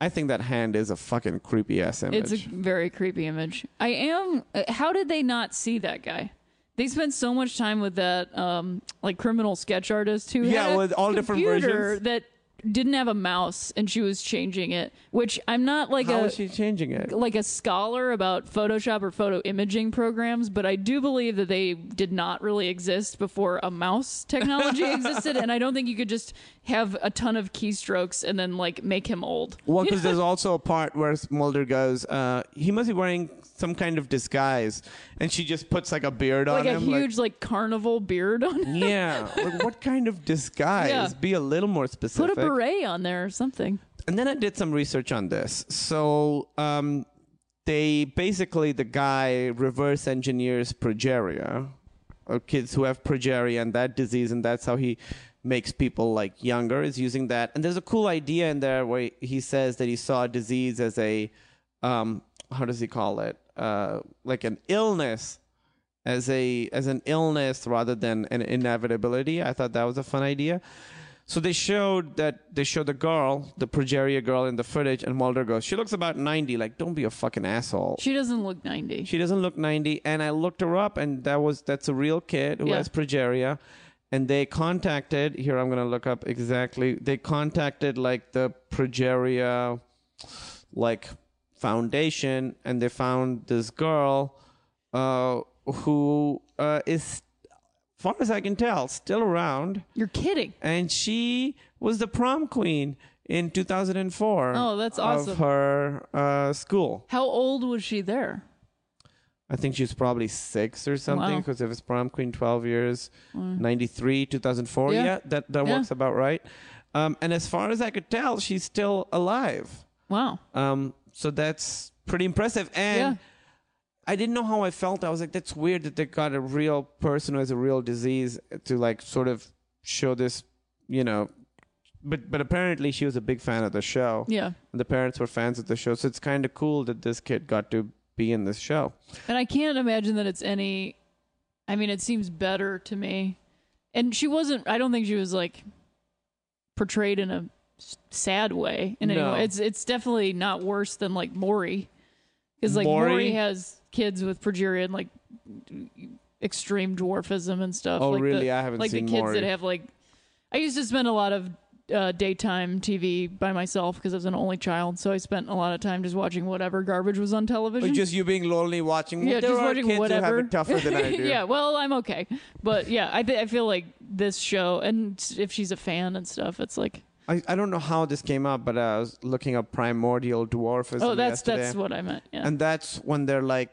Speaker 5: I think that hand is a fucking creepy ass image.
Speaker 6: It's a very creepy image. I am. uh, How did they not see that guy? They spent so much time with that, um, like criminal sketch artist who
Speaker 5: Yeah, with all different versions.
Speaker 6: that didn't have a mouse, and she was changing it. Which I'm not like
Speaker 5: How
Speaker 6: a
Speaker 5: is she changing it?
Speaker 6: like a scholar about Photoshop or photo imaging programs, but I do believe that they did not really exist before a mouse technology existed, and I don't think you could just have a ton of keystrokes and then like make him old.
Speaker 5: Well, because there's also a part where Mulder goes, uh, he must be wearing some kind of disguise, and she just puts like a beard on him.
Speaker 6: Like
Speaker 5: on
Speaker 6: a
Speaker 5: him.
Speaker 6: huge like, carnival beard on him.
Speaker 5: yeah, like, what kind of disguise?
Speaker 6: Yeah.
Speaker 5: Be a little more
Speaker 6: Put
Speaker 5: specific.
Speaker 6: a beret on there or something.
Speaker 5: and then I did some research on this. So um, they basically the guy reverse engineers progeria, or kids who have progeria and that disease, and that's how he makes people like younger is using that. And there's a cool idea in there where he says that he saw disease as a um, how does he call it? Uh, like an illness as a as an illness rather than an inevitability. I thought that was a fun idea. So they showed that they showed the girl, the progeria girl in the footage, and Mulder goes, "She looks about 90. Like, don't be a fucking asshole."
Speaker 6: She doesn't look 90.
Speaker 5: She doesn't look 90. And I looked her up, and that was that's a real kid who
Speaker 6: Yeah.
Speaker 5: has progeria. And they contacted here. I'm gonna look up exactly. They contacted like the progeria, like foundation, and they found this girl, uh, who uh, is, far as I can tell, still around
Speaker 6: You're kidding.
Speaker 5: and she was the prom queen in 2004.
Speaker 6: Oh, that's awesome.
Speaker 5: Of her uh, school.
Speaker 6: How old was she there?
Speaker 5: I think she was probably six or something
Speaker 6: Wow.
Speaker 5: because if it's prom queen, 12 years, 93, 2004.
Speaker 6: Yeah.
Speaker 5: Yeah, that, that
Speaker 6: Yeah.
Speaker 5: works about right. Um, and as far as I could tell, she's still alive.
Speaker 6: Wow.
Speaker 5: Um, so that's pretty impressive. And
Speaker 6: Yeah.
Speaker 5: I didn't know how I felt. I was like, that's weird that they got a real person who has a real disease to like sort of show this, you know. But but apparently she was a big fan of the show.
Speaker 6: Yeah.
Speaker 5: And the parents were fans of the show, so it's kind of cool that this kid got to be in this show.
Speaker 6: And I can't imagine that it's any. I mean, it seems better to me. And she wasn't. I don't think she was like portrayed in a sad way. In any
Speaker 5: No.
Speaker 6: way, it's it's definitely not worse than like Maury, because like
Speaker 5: Maury?
Speaker 6: Maury has kids with progeria and like extreme dwarfism and stuff.
Speaker 5: Oh,
Speaker 6: like
Speaker 5: really?
Speaker 6: The,
Speaker 5: I haven't seen that.
Speaker 6: like the kids that have like. I used to spend a lot of uh, daytime TV by myself because I was an only child, so I spent a lot of time just watching whatever garbage was on television.
Speaker 5: Or just you being lonely watching.
Speaker 6: yeah,
Speaker 5: there
Speaker 6: just watching whatever.
Speaker 5: Who have it tougher than I do.
Speaker 6: yeah, well, I'm okay, but yeah, I th- I feel like this show, and if she's a fan and stuff, it's like,
Speaker 5: I, I don't know how this came up, but I was looking up primordial dwarfism
Speaker 6: oh, that's
Speaker 5: yesterday,
Speaker 6: that's what I meant. Yeah,
Speaker 5: and that's when they're like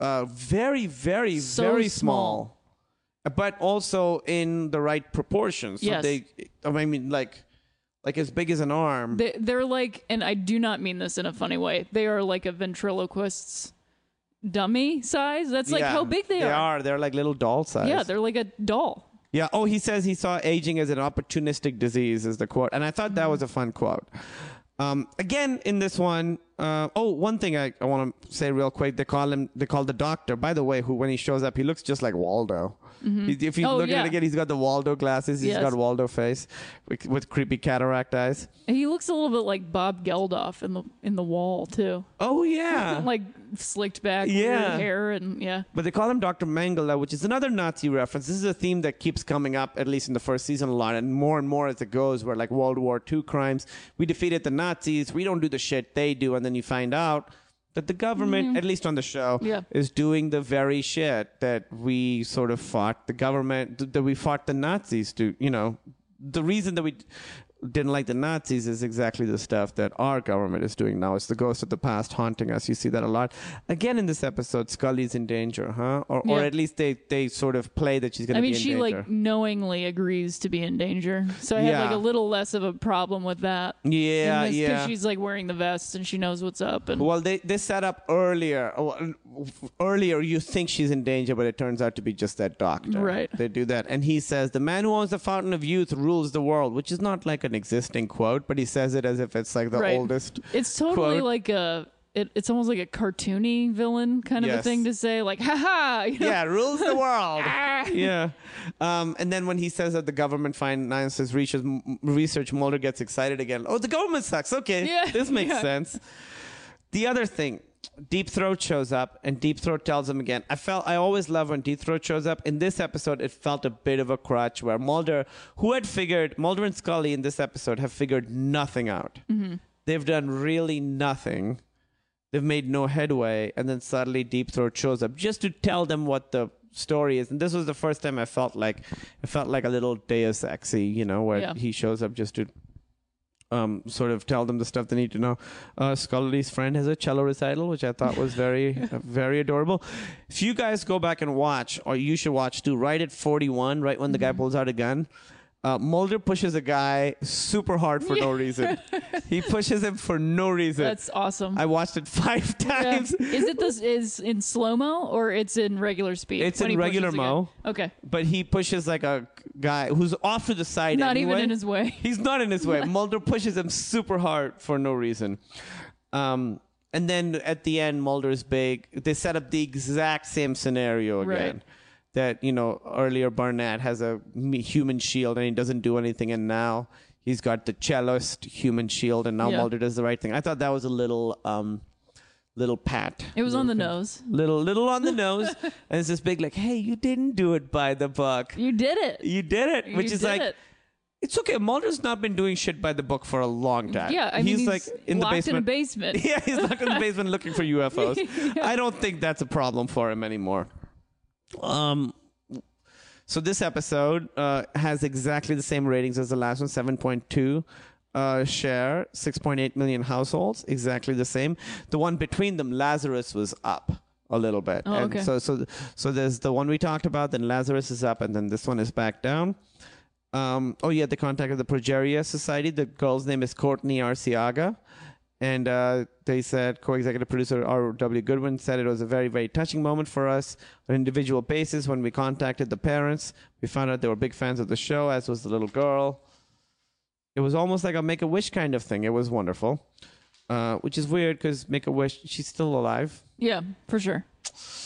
Speaker 5: uh, very, very,
Speaker 6: So
Speaker 5: very
Speaker 6: small.
Speaker 5: small, but also in the right proportions. So
Speaker 6: Yes.
Speaker 5: they, I mean, like, like as big as an arm.
Speaker 6: they, they're like, and I do not mean this in a funny way. They are like a ventriloquist's dummy size. That's like
Speaker 5: Yeah,
Speaker 6: how big they,
Speaker 5: They
Speaker 6: are.
Speaker 5: They are. They're like little doll size.
Speaker 6: Yeah, they're like a doll.
Speaker 5: Yeah. Oh, he says he saw aging as an opportunistic disease, is the quote. And I thought that was a fun quote. Um, again, in this one, uh, oh, one thing I, I want to say real quick. They call him, they call the doctor, by the way, who, when he shows up, he looks just like Waldo. Mm-hmm. He- if you
Speaker 6: Oh,
Speaker 5: look at it again, he's got the Waldo glasses. He's
Speaker 6: Yes.
Speaker 5: got Waldo face with, with creepy cataract eyes.
Speaker 6: He looks a little bit like Bob Geldof in the in the wall too,
Speaker 5: Oh, yeah.
Speaker 6: like slicked back
Speaker 5: Yeah.
Speaker 6: hair and yeah.
Speaker 5: But they call him Dr. Mengele, which is another Nazi reference. This is a theme that keeps coming up, at least in the first season, a lot, and more and more as it goes, where like World War II crimes, we defeated the Nazis, we don't do the shit they do, and then you find out that the government, at least on the show,
Speaker 6: Mm-hmm. Yeah.
Speaker 5: is doing the very shit that we sort of fought the government, that we fought the Nazis to, you know, the reason that we didn't like the Nazis is exactly the stuff that our government is doing now. It's the ghost of the past haunting us. You see that a lot. Again, in this episode, Scully's in danger, huh? Or, or at least they, they sort of play that she's going to
Speaker 6: I
Speaker 5: be
Speaker 6: mean,
Speaker 5: in
Speaker 6: she
Speaker 5: danger.
Speaker 6: like knowingly agrees to be in danger, so I had like a little less of a problem with that.
Speaker 5: yeah,
Speaker 6: Because
Speaker 5: yeah.
Speaker 6: she's like wearing the vest and she knows what's up. And
Speaker 5: Well, they, they set up earlier. Earlier, you think she's in danger, but it turns out to be just that doctor.
Speaker 6: Right.
Speaker 5: They do that. And he says, The man who owns the fountain of youth rules the world, which is not like an existing quote, but he says it as if it's like the
Speaker 6: Right.
Speaker 5: oldest.
Speaker 6: it's totally
Speaker 5: quote.
Speaker 6: like a. It, it's almost like a cartoony villain kind of a thing to say, like "ha ha." You know?
Speaker 5: Yeah, rules the world. yeah. Um, and then when he says that the government finances research, research, Mulder gets excited again. Oh, the government sucks. Okay.
Speaker 6: Yeah,
Speaker 5: This makes
Speaker 6: yeah.
Speaker 5: sense. The other thing, Deep Throat shows up, and Deep Throat tells him again. I felt I always love when Deep Throat shows up. In this episode, it felt a bit of a crutch where Mulder, who had figured Mulder and Scully in this episode have figured nothing out. Mm-hmm. They've done really nothing. They've made no headway, and then suddenly Deep Throat shows up just to tell them what the story is. And this was the first time I felt like it felt like a little Deus Exy, you know, where
Speaker 6: Yeah.
Speaker 5: he shows up just to um, sort of tell them the stuff they need to know. Uh, Scully's friend has a cello recital, which I thought was very, uh, very adorable. If you guys go back and watch, or you should watch too, right at 41, right when the guy pulls out a gun, uh, Mulder pushes a guy super hard for no reason. he pushes him for no reason.
Speaker 6: That's awesome.
Speaker 5: I watched it five
Speaker 6: Yeah.
Speaker 5: times.
Speaker 6: Is it this is in slow mo or it's in regular speed?
Speaker 5: It's in regular mo.
Speaker 6: Okay,
Speaker 5: But he pushes like a guy who's off to the side.
Speaker 6: not
Speaker 5: anyway.
Speaker 6: even in his way.
Speaker 5: He's not in his way. Mulder pushes him super hard for no reason. Um, and then at the end, Mulder's big. They set up the exact same scenario again.
Speaker 6: Right.
Speaker 5: That you know earlier Barnett has a human shield and he doesn't do anything, and now he's got the cellist human shield, and now
Speaker 6: Yeah.
Speaker 5: Mulder does the right thing. I thought that was a little, um, little pat.
Speaker 6: It was on the nose.
Speaker 5: Little, little on the nose, and it's this big like, hey, you didn't do it by the book.
Speaker 6: You did it.
Speaker 5: You did it,
Speaker 6: You
Speaker 5: which is like
Speaker 6: it.
Speaker 5: it's okay. Mulder's not been doing shit by the book for a long time.
Speaker 6: Yeah, I mean, he's,
Speaker 5: like in the basement.
Speaker 6: in a basement.
Speaker 5: yeah, he's locked in the basement looking for UFOs. I don't think that's a problem for him anymore. Um, so this episode uh, has exactly the same ratings as the last one, seven point two. Uh, share 6.8 million households, exactly the same. The one between them, Lazarus, was up a little bit.
Speaker 6: Oh,
Speaker 5: and
Speaker 6: okay.
Speaker 5: so, so, so there's the one we talked about, then Lazarus is up, and then this one is back down. Um, oh yeah, the contact of the Progeria Society. The girl's name is Courtney Arciaga. And uh, they said, co-executive producer R.W. Goodwin said it was a very, very touching moment for us on an individual basis. When we contacted the parents, we found out they were big fans of the show, as was the little girl. It was almost like a Make-A-Wish kind of thing. It was wonderful. Uh, which is weird because Make-A-Wish, she's still alive.
Speaker 6: Yeah, for sure.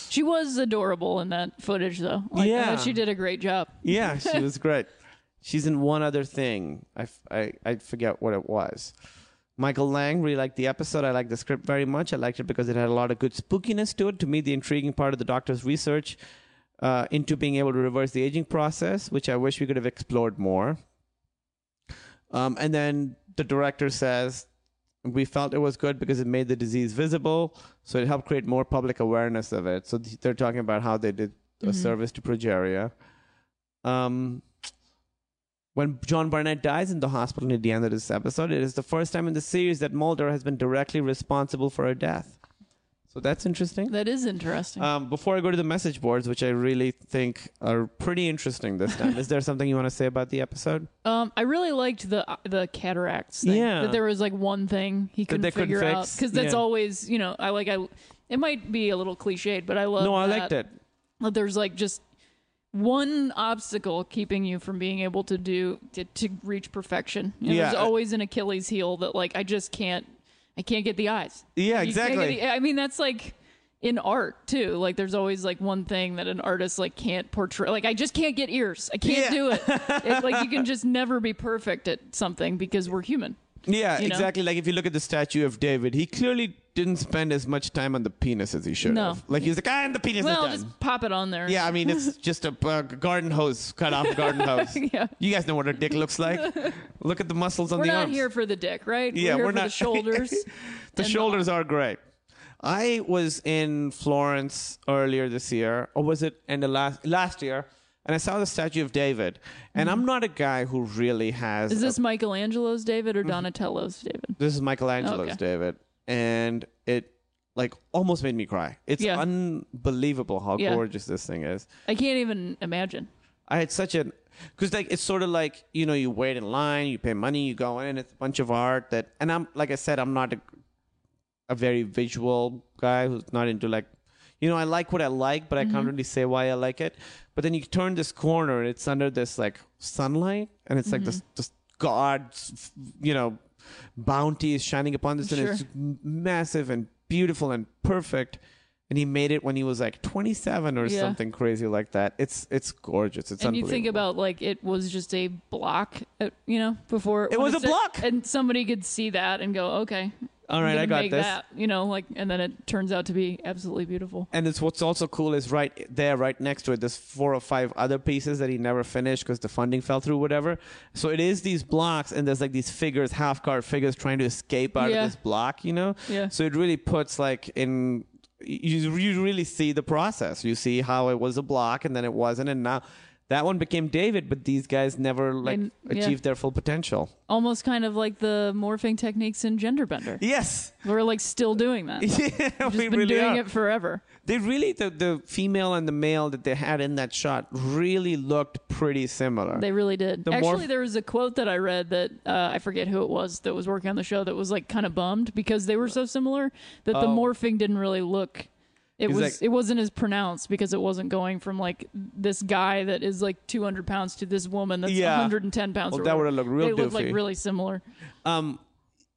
Speaker 6: She was adorable in that footage, though. Like,
Speaker 5: Yeah.
Speaker 6: thought she did a great job.
Speaker 5: Yeah, she was great. She's in one other thing. I, I, I forget what it was. Michael Lange really liked the episode. I liked the script very much. I liked it because it had a lot of good spookiness to it. To me, the intriguing part of the doctor's research uh, into being able to reverse the aging process, which I wish we could have explored more. Um, and then the director says, we felt it was good because it made the disease visible, so it helped create more public awareness of it. So th- they're talking about how they did a service to progeria. Um, when John Barnett dies in the hospital near the end of this episode, it is the first time in the series that Mulder has been directly responsible for her death. So that's interesting.
Speaker 6: That is interesting.
Speaker 5: Um, before I go to the message boards, which I really think are pretty interesting this time, is there something you want to say about the episode?
Speaker 6: Um, I really liked the the cataracts thing.
Speaker 5: Yeah.
Speaker 6: that there was like one thing he couldn't
Speaker 5: they couldn't
Speaker 6: figure out because that's
Speaker 5: Yeah.
Speaker 6: always you know I like I. It might be a little cliched, but I love. It.
Speaker 5: No, I
Speaker 6: that-
Speaker 5: liked it.
Speaker 6: that there's like just one obstacle keeping you from being able to do to, to reach perfection. You know,
Speaker 5: Yeah.
Speaker 6: There's always an Achilles heel that like I just can't I can't get the eyes.
Speaker 5: Yeah,
Speaker 6: You
Speaker 5: exactly.
Speaker 6: the- I mean that's like in art too. Like there's always like one thing that an artist like can't portray. Like I just can't get ears. I can't
Speaker 5: Yeah.
Speaker 6: do it. It's like you can just never be perfect at something because we're human.
Speaker 5: Yeah,
Speaker 6: you know?
Speaker 5: exactly. Like if you look at the statue of David, he clearly didn't spend as much time on the penis as he should
Speaker 6: No.
Speaker 5: have. Like he's like, ah, and the penis
Speaker 6: Well,
Speaker 5: is done.
Speaker 6: just pop it on there.
Speaker 5: Yeah, I mean, it's just a uh, garden hose, cut off garden hose.
Speaker 6: Yeah.
Speaker 5: You guys know what a dick looks like. Look at the muscles on
Speaker 6: We're
Speaker 5: the
Speaker 6: not here for the dick, right?
Speaker 5: Yeah,
Speaker 6: we're, here
Speaker 5: we're
Speaker 6: for
Speaker 5: not-
Speaker 6: the shoulders.
Speaker 5: the shoulders are great. I was in Florence earlier this year, or was it in the last last year? And I saw the statue of David. And I'm not a guy who really has.
Speaker 6: Mm-hmm. Is
Speaker 5: a-
Speaker 6: this Michelangelo's David or Donatello's David?
Speaker 5: This is Michelangelo's
Speaker 6: Okay.
Speaker 5: David, and it like almost made me cry. It's
Speaker 6: Yeah.
Speaker 5: unbelievable how
Speaker 6: Yeah.
Speaker 5: gorgeous this thing is.
Speaker 6: I can't even imagine.
Speaker 5: I had such a because like it's sort of like you know you wait in line, you pay money, you go in. It's a bunch of art that, and I'm like I said, I'm not a, a very visual guy who's not into like. You know, I like what I like, but I can't really say why I like it. But then you turn this corner, and it's under this like sunlight, and it's like this, this God's, you know, bounty is shining upon this, and it's massive and beautiful and perfect. And he made it when he was like 27 or
Speaker 6: Yeah.
Speaker 5: something crazy like that. It's it's gorgeous. It's
Speaker 6: and you think about like it was just a block, uh, you know, before
Speaker 5: It was a block!
Speaker 6: and somebody could see that and go, okay,
Speaker 5: All right, I got this.
Speaker 6: that, you know, like, and then it turns out to be absolutely beautiful.
Speaker 5: And it's what's also cool is right there, right next to it, there's four or five other pieces that he never finished because the funding fell through, whatever. So it is these blocks, and there's like these figures, half card figures, trying to escape out
Speaker 6: Yeah.
Speaker 5: of this block, you know.
Speaker 6: Yeah.
Speaker 5: So it really puts like in you you really see the process. You see how it was a block, and then it wasn't, and now. That one became David, but these guys never like
Speaker 6: And- yeah.
Speaker 5: achieved their full potential.
Speaker 6: Almost kind of like the morphing techniques in Gender Bender.
Speaker 5: Yes,
Speaker 6: We're like still doing that. We've
Speaker 5: yeah,
Speaker 6: just
Speaker 5: we
Speaker 6: been
Speaker 5: really
Speaker 6: doing
Speaker 5: are.
Speaker 6: it forever.
Speaker 5: They really the the female and the male that they had in that shot really looked pretty similar.
Speaker 6: They really did.
Speaker 5: The
Speaker 6: Actually,
Speaker 5: morph-
Speaker 6: there was a quote that I read that uh, I forget who it was that was working on the show that was like kind of bummed because they were so similar that the
Speaker 5: Oh.
Speaker 6: morphing didn't really look. It was
Speaker 5: like-
Speaker 6: it wasn't as pronounced because it wasn't going from like this guy that is like 200 pounds to this woman that's
Speaker 5: Yeah.
Speaker 6: 110 pounds.
Speaker 5: Well, that would've looked real
Speaker 6: They looked like really similar.
Speaker 5: um,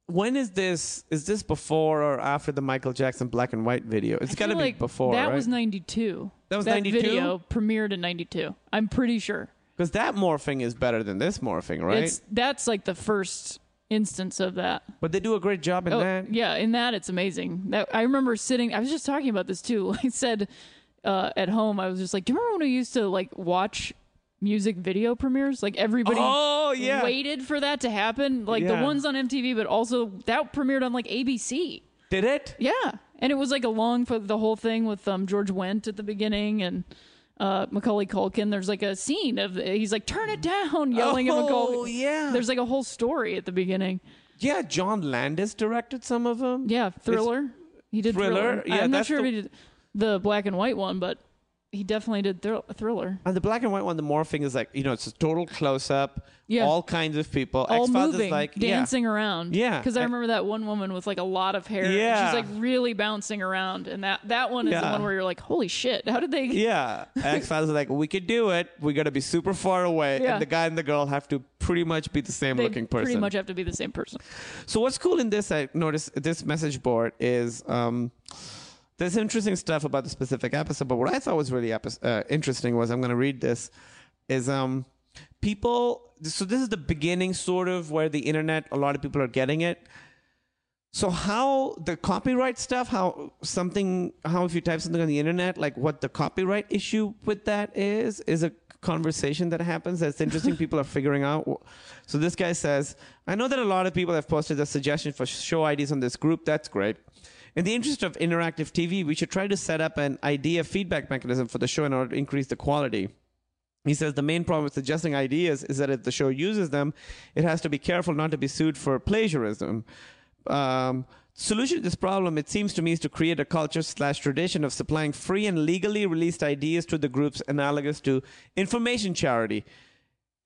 Speaker 5: when is this? Is this before or after the Michael Jackson black and white video? It's got to
Speaker 6: feel
Speaker 5: be
Speaker 6: like
Speaker 5: before,
Speaker 6: That
Speaker 5: right?
Speaker 6: was 92.
Speaker 5: That was
Speaker 6: that
Speaker 5: 92?
Speaker 6: video premiered in 92. I'm pretty sure.
Speaker 5: Because that morphing is better than this morphing, right?
Speaker 6: It's that's like the first instance of that.
Speaker 5: but they do a great job in
Speaker 6: Oh,
Speaker 5: that.
Speaker 6: yeah, in that it's amazing. That I remember sitting. I was just talking about this too. I said uh, at home, I was just like, "Do you remember when we used to like watch music video premieres? Like everybody
Speaker 5: Oh yeah,
Speaker 6: waited for that to happen. Like the ones on MTV, but also that premiered on like ABC.
Speaker 5: did it?
Speaker 6: Yeah, and it was like a long for the whole thing with um, George Wendt at the beginning and. Uh, Macaulay Culkin. There's like a scene of he's like turn it down, yelling at
Speaker 5: Oh
Speaker 6: Macaulay.
Speaker 5: yeah,
Speaker 6: There's like a whole story at the beginning.
Speaker 5: yeah. John Landis directed some of them.
Speaker 6: Yeah, Thriller. He did
Speaker 5: Thriller?
Speaker 6: Thriller.
Speaker 5: Yeah,
Speaker 6: I'm not sure
Speaker 5: the-
Speaker 6: if he did the black and white one, but he definitely did thr- Thriller.
Speaker 5: And the black and white one, the morphing is like you know, it's a total close up.
Speaker 6: Yeah.
Speaker 5: all kinds of people.
Speaker 6: All
Speaker 5: X-Files
Speaker 6: moving,
Speaker 5: is like yeah.
Speaker 6: dancing around.
Speaker 5: Yeah.
Speaker 6: because I remember that one woman with like a lot of hair.
Speaker 5: Yeah.
Speaker 6: she's like really bouncing around, and that that one is the one where you're like, holy shit, how did they?
Speaker 5: Yeah, X Files are like, we could do it. We got to be super far away,
Speaker 6: Yeah.
Speaker 5: and the guy and the girl have to pretty much be the same
Speaker 6: They
Speaker 5: looking person.
Speaker 6: pretty much have to be the same person.
Speaker 5: So what's cool in this, I noticed this message board is um, there's interesting stuff about the specific episode. But what I thought was really epi- uh, interesting was I'm going to read this is um, people. So this is the beginning, sort of, where the internet. A lot of people are getting it. So how the copyright stuff, how something, how if you type something on the internet, like what the copyright issue with that is, is a conversation that happens that's interesting. people are figuring out. So this guy says, I know that a lot of people have posted a suggestion for show IDs on this group. That's great. In the interest of interactive TV, we should try to set up an idea feedback mechanism for the show in order to increase the quality. He says the main problem with suggesting ideas is that if the show uses them, it has to be careful not to be sued for plagiarism. Um, solution to this problem, it seems to me, is to create a culture slash tradition of supplying free and legally released ideas to the groups analogous to information charity.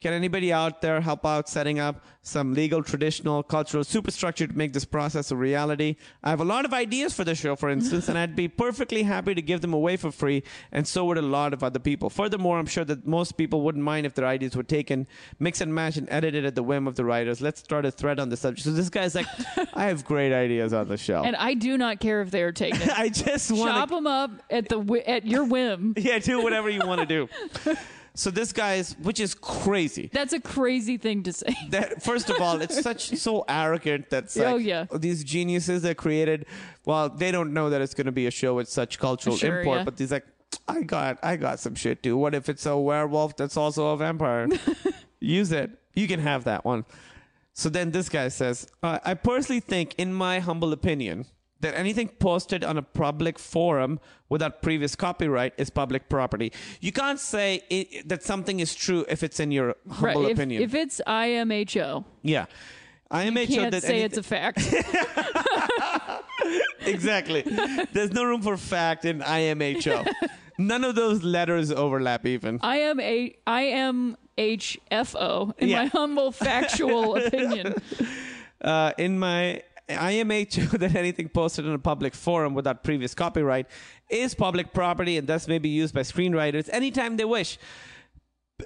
Speaker 5: Can anybody out there help out setting up some legal, traditional, cultural superstructure to make this process a reality? I have a lot of ideas for the show, for instance, and I'd be perfectly happy to give them away for free, and so would a lot of other people. Furthermore, I'm sure that most people wouldn't mind if their ideas were taken, mix and match, and edited at the whim of the writers. Let's start a thread on the subject. So this guy's like, I have great ideas on the show.
Speaker 6: And I do not care if they are taken.
Speaker 5: I just want
Speaker 6: Chop them up at the at your whim.
Speaker 5: Yeah, do whatever you want to do. So this guy's, which is crazy.
Speaker 6: That's a crazy thing to say.
Speaker 5: that first of all, it's such so arrogant that
Speaker 6: Oh, yeah.
Speaker 5: these geniuses that created. Well, they don't know that it's going to be a show with such cultural
Speaker 6: Sure,
Speaker 5: import,
Speaker 6: yeah.
Speaker 5: but he's like, I got, I got some shit too. What if it's a werewolf that's also a vampire? Use it. You can have that one. So then this guy says, uh, I personally think, in my humble opinion, that anything posted on a public forum without previous copyright is public property. You can't say it, that something is true if it's in your humble
Speaker 6: Right, if,
Speaker 5: opinion.
Speaker 6: if it's IMHO,
Speaker 5: yeah. IMHO
Speaker 6: you can't say it's a fact.
Speaker 5: exactly. There's no room for fact in IMHO. None of those letters overlap even.
Speaker 6: I am a I am HFO in
Speaker 5: Yeah.
Speaker 6: my humble factual opinion.
Speaker 5: Uh, in my IMHO, that anything posted in a public forum without previous copyright is public property and thus may be used by screenwriters anytime they wish.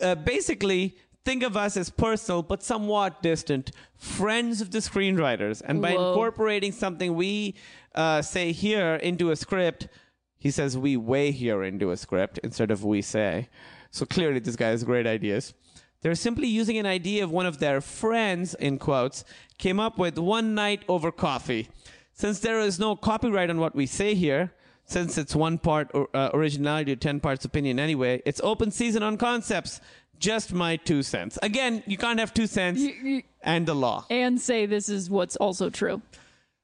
Speaker 5: Uh, basically, think of us as personal but somewhat distant friends of the screenwriters. And by
Speaker 6: Whoa.
Speaker 5: incorporating something we uh, say here into a script, he says we way here into a script instead of we say. So clearly, this guy has great ideas. They're simply using an idea of one of their friends, in quotes, came up with one night over coffee. Since there is no copyright on what we say here, since it's one part or, uh, originality or 10 parts opinion anyway, it's open season on concepts. Just my two cents. Again, you can't have two cents
Speaker 6: you-
Speaker 5: and the law.
Speaker 6: And say this is what's also true.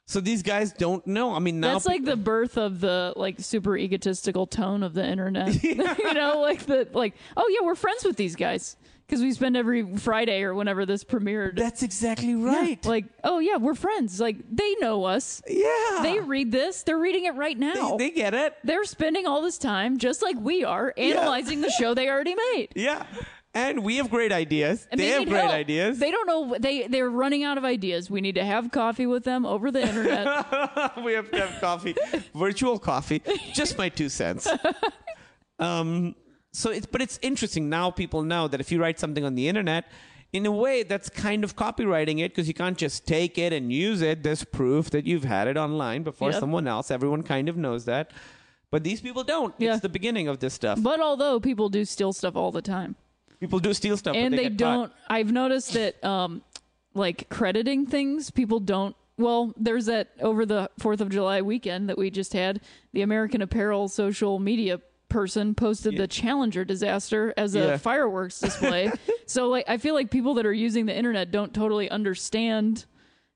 Speaker 5: So these guys don't know. I mean, now
Speaker 6: That's like the birth of the like super egotistical tone of the internet. you know, like the like, oh yeah, we're friends with these guys because we spend every Friday or whenever this premiered.
Speaker 5: that's exactly right.
Speaker 6: like, oh yeah, we're friends. Like they know us.
Speaker 5: yeah,
Speaker 6: They read this. They're reading it right now.
Speaker 5: they, they get it.
Speaker 6: They're spending all this time, just like we are, analyzing the show they already made.
Speaker 5: Yeah, and we have great ideas.
Speaker 6: And
Speaker 5: they, have
Speaker 6: need
Speaker 5: great
Speaker 6: help.
Speaker 5: ideas.
Speaker 6: They don't know. They they're running out of ideas. We need to have coffee with them over the internet.
Speaker 5: we have to have coffee, virtual coffee. Just my two cents. Um, so it's but it's interesting now. People know that if you write something on the internet, in a way, that's kind of copywriting it because you can't just take it and use it. There's proof that you've had it online before
Speaker 6: Yep.
Speaker 5: someone else. Everyone kind of knows that, but these people don't.
Speaker 6: Yeah.
Speaker 5: It's the beginning of this stuff.
Speaker 6: but although people do steal stuff all the time,
Speaker 5: people do steal stuff,
Speaker 6: and
Speaker 5: they,
Speaker 6: they, don't. I've noticed that, um, like crediting things, people don't. Well, there's that over the Fourth of July weekend that we just had. The American Apparel social media person posted the Challenger disaster as a
Speaker 5: Yeah.
Speaker 6: fireworks display. so, like, I feel like people that are using the internet don't totally understand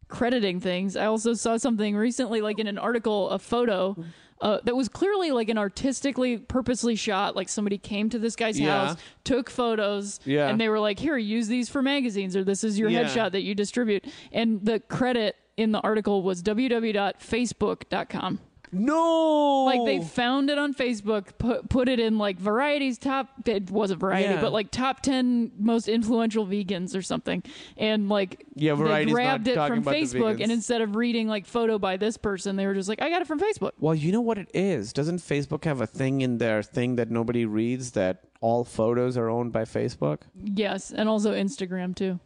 Speaker 6: crediting things. I also saw something recently, like in an article, a photo uh, that was clearly like an artistically, purposely shot. Like somebody came to this guy's
Speaker 5: Yeah.
Speaker 6: house, took photos,
Speaker 5: Yeah.
Speaker 6: and they were like, "Here, use these for magazines, or this is your
Speaker 5: Yeah.
Speaker 6: headshot that you distribute." And the credit in the article was www.facebook.com.
Speaker 5: No,
Speaker 6: Like they found it on Facebook, put put it in like Variety's top. It wasn't Variety,
Speaker 5: Yeah.
Speaker 6: but like top ten most influential vegans or something. And like
Speaker 5: Yeah,
Speaker 6: they
Speaker 5: Variety's
Speaker 6: grabbed
Speaker 5: not
Speaker 6: it
Speaker 5: talking
Speaker 6: from
Speaker 5: about the
Speaker 6: Facebook,
Speaker 5: vegans.
Speaker 6: and instead of reading like photo by this person, they were just like, I got it from Facebook.
Speaker 5: Well, you know what it is? Doesn't Facebook have a thing in their thing that nobody reads that all photos are owned by Facebook?
Speaker 6: Yes, and also Instagram too.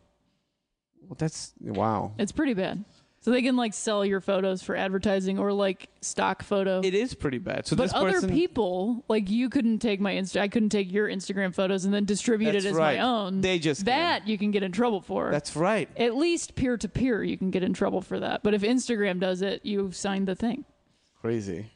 Speaker 5: Well, that's wow.
Speaker 6: It's pretty bad. So they can like sell your photos for advertising or like stock photo.
Speaker 5: It is pretty bad. So
Speaker 6: but other
Speaker 5: person,
Speaker 6: people, like you couldn't take my Insta, I couldn't take your Instagram photos and then distribute it as
Speaker 5: right.
Speaker 6: my own.
Speaker 5: They just
Speaker 6: that you can get in trouble for.
Speaker 5: That's right.
Speaker 6: At least peer to peer, you can get in trouble for that. But if Instagram does it, you've signed the thing.
Speaker 5: Crazy.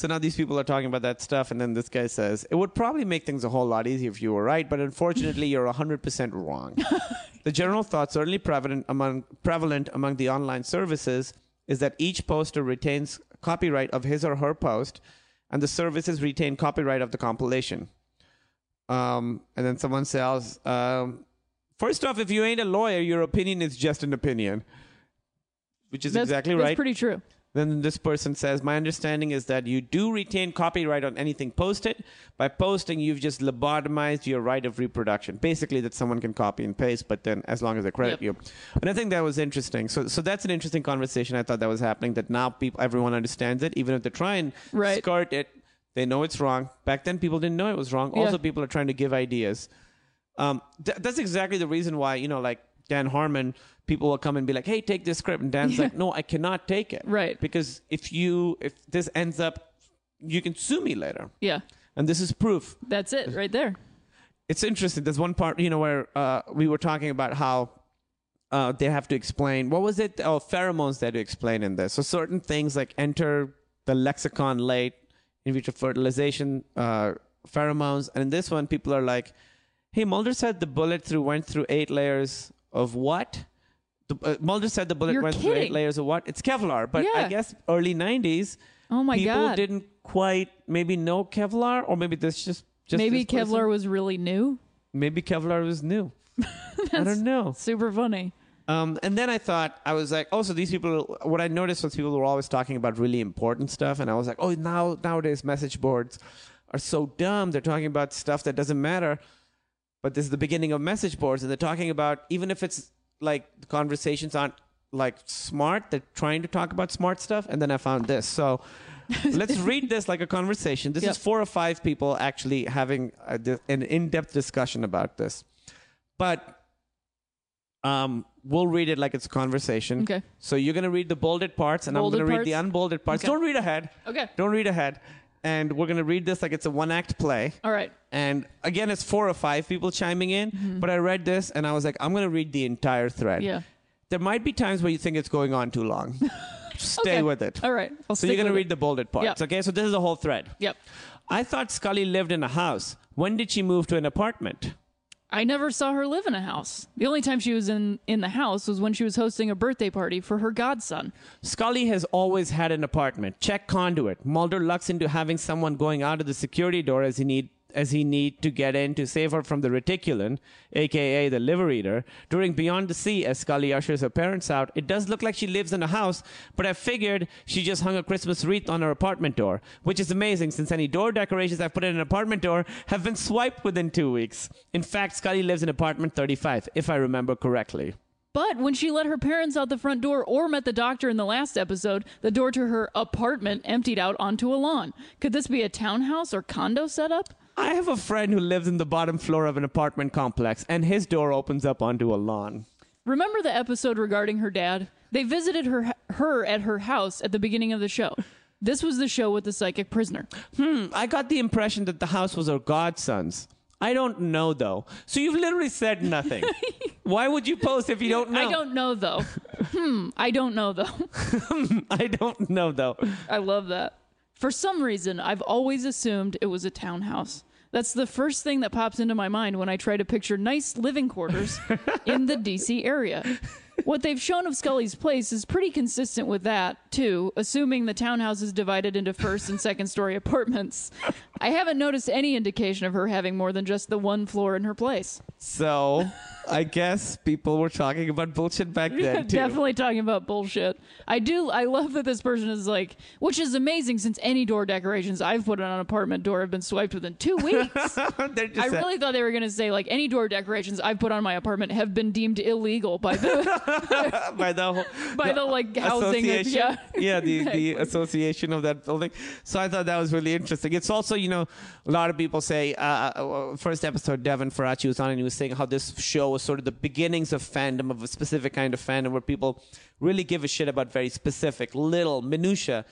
Speaker 5: So now these people are talking about that stuff, and then this guy says, It would probably make things a whole lot easier if you were right, but unfortunately, you're 100% wrong. the general thought, certainly prevalent among, prevalent among the online services, is that each poster retains copyright of his or her post, and the services retain copyright of the compilation. Um, and then someone says, um, First off, if you ain't a lawyer, your opinion is just an opinion. Which is
Speaker 6: That's,
Speaker 5: exactly
Speaker 6: that's
Speaker 5: right.
Speaker 6: That's pretty true.
Speaker 5: Then this person says, My understanding is that you do retain copyright on anything posted. By posting, you've just lobotomized your right of reproduction. Basically, that someone can copy and paste, but then as long as they credit
Speaker 6: Yep.
Speaker 5: you. And I think that was interesting. So, so that's an interesting conversation. I thought that was happening. That now people, everyone understands it, even if they try and
Speaker 6: Right.
Speaker 5: skirt it, they know it's wrong. Back then, people didn't know it was wrong.
Speaker 6: Yeah.
Speaker 5: Also, people are trying to give ideas. Um, th- that's exactly the reason why you know, like Dan Harmon, people will come and be like, "Hey, take this script," and Dan's like, "No, I cannot take it."
Speaker 6: Right.
Speaker 5: Because if you if this ends up, you can sue me later,
Speaker 6: Yeah.
Speaker 5: and this is proof.
Speaker 6: That's it right there.
Speaker 5: It's interesting. There's one part, you know, where uh, we were talking about how uh, they have to explain what was it? Oh, pheromones had to explain in this. So certain things like enter the lexicon late, in vitro fertilization, uh, pheromones, and in this one, people are like, "Hey, Mulder said the bullet through went through eight layers of what?" The, uh, Mulder said the bullet
Speaker 6: You're
Speaker 5: went through eight
Speaker 6: kidding.
Speaker 5: layers of what? It's Kevlar, but I guess early '90s.
Speaker 6: Oh my
Speaker 5: people
Speaker 6: God.
Speaker 5: didn't quite maybe know Kevlar, or maybe this just just
Speaker 6: Maybe
Speaker 5: this person-
Speaker 6: Kevlar was really new.
Speaker 5: Maybe Kevlar was new. I don't know.
Speaker 6: Super funny.
Speaker 5: Um, and then I thought I was like, oh, so these people. What I noticed was people were always talking about really important stuff, and I was like, oh, now nowadays message boards are so dumb. They're talking about stuff that doesn't matter. But this is the beginning of message boards, and they're talking about even if it's like the conversations aren't like smart, they're trying to talk about smart stuff. And then I found this. So let's read this like a conversation. This
Speaker 6: Yep.
Speaker 5: is four or five people actually having a, an in-depth discussion about this. But um, we'll read it like it's a conversation.
Speaker 6: Okay.
Speaker 5: So you're going to read the bolded parts, and
Speaker 6: Bolded
Speaker 5: I'm going to read the unbolded parts.
Speaker 6: Okay.
Speaker 5: Don't read ahead.
Speaker 6: Okay.
Speaker 5: Don't read ahead. And we're going to read this like it's a one act play.
Speaker 6: All right.
Speaker 5: And again, it's four or five people chiming in. But I read this and I was like, I'm going to read the entire thread.
Speaker 6: Mm-hmm. Yeah.
Speaker 5: There might be times where you think it's going on too long. Stay
Speaker 6: Okay.
Speaker 5: with it.
Speaker 6: All right. I'll
Speaker 5: So you're going to read
Speaker 6: it.
Speaker 5: the bolded parts.
Speaker 6: Yep.
Speaker 5: Okay. So this is the whole thread.
Speaker 6: Yep.
Speaker 5: I thought Scully lived in a house. When did she move to an apartment?
Speaker 6: I never saw her live in a house. The only time she was in, in the house was when she was hosting a birthday party for her godson.
Speaker 5: Scully has always had an apartment. Check conduit. Mulder lucks into having someone going out of the security door as he need as he need to get in to save her from the reticulin, aka the liver eater. During Beyond the Sea, as Scully ushers her parents out, it does look like she lives in a house, but I figured she just hung a Christmas wreath on her apartment door, which is amazing since any door decorations I've put in an apartment door have been swiped within two weeks. In fact, Scully lives in apartment 35, if I remember correctly.
Speaker 6: But when she let her parents out the front door or met the doctor in the last episode, the door to her apartment emptied out onto a lawn. Could this be a townhouse or condo setup?
Speaker 5: I have a friend who lives in the bottom floor of an apartment complex, and his door opens up onto a lawn.
Speaker 6: Remember the episode regarding her dad? They visited her her at her house at the beginning of the show. This was the show with the psychic prisoner.
Speaker 5: Hmm, I got the impression that the house was her godson's. I don't know though. So you've literally said nothing. Why would you post if you don't know?
Speaker 6: I don't know though. hmm, I don't know though.
Speaker 5: I don't know though.
Speaker 6: I love that. For some reason, I've always assumed it was a townhouse. That's the first thing that pops into my mind when I try to picture nice living quarters in the DC area. What they've shown of Scully's place is pretty consistent with that, too, assuming the townhouse is divided into first and second story apartments. I haven't noticed any indication of her having more than just the one floor in her place.
Speaker 5: So I guess people were talking about bullshit back then too.
Speaker 6: Definitely talking about bullshit. I do. I love that this person is like, which is amazing since any door decorations I've put on an apartment door have been swiped within two weeks.
Speaker 5: Just
Speaker 6: I really thought they were going to say like any door decorations I've put on my apartment have been deemed illegal by the
Speaker 5: by the whole,
Speaker 6: By the, like, housing
Speaker 5: association.
Speaker 6: yeah.
Speaker 5: the the
Speaker 6: Exactly.
Speaker 5: association of that building. So I thought that was really interesting. It's also you know a lot of people say uh, uh, first episode Devin Faraci was on and he was saying how this show was sort of the beginnings of fandom of a specific kind of fandom where people really give a shit about very specific little minutia.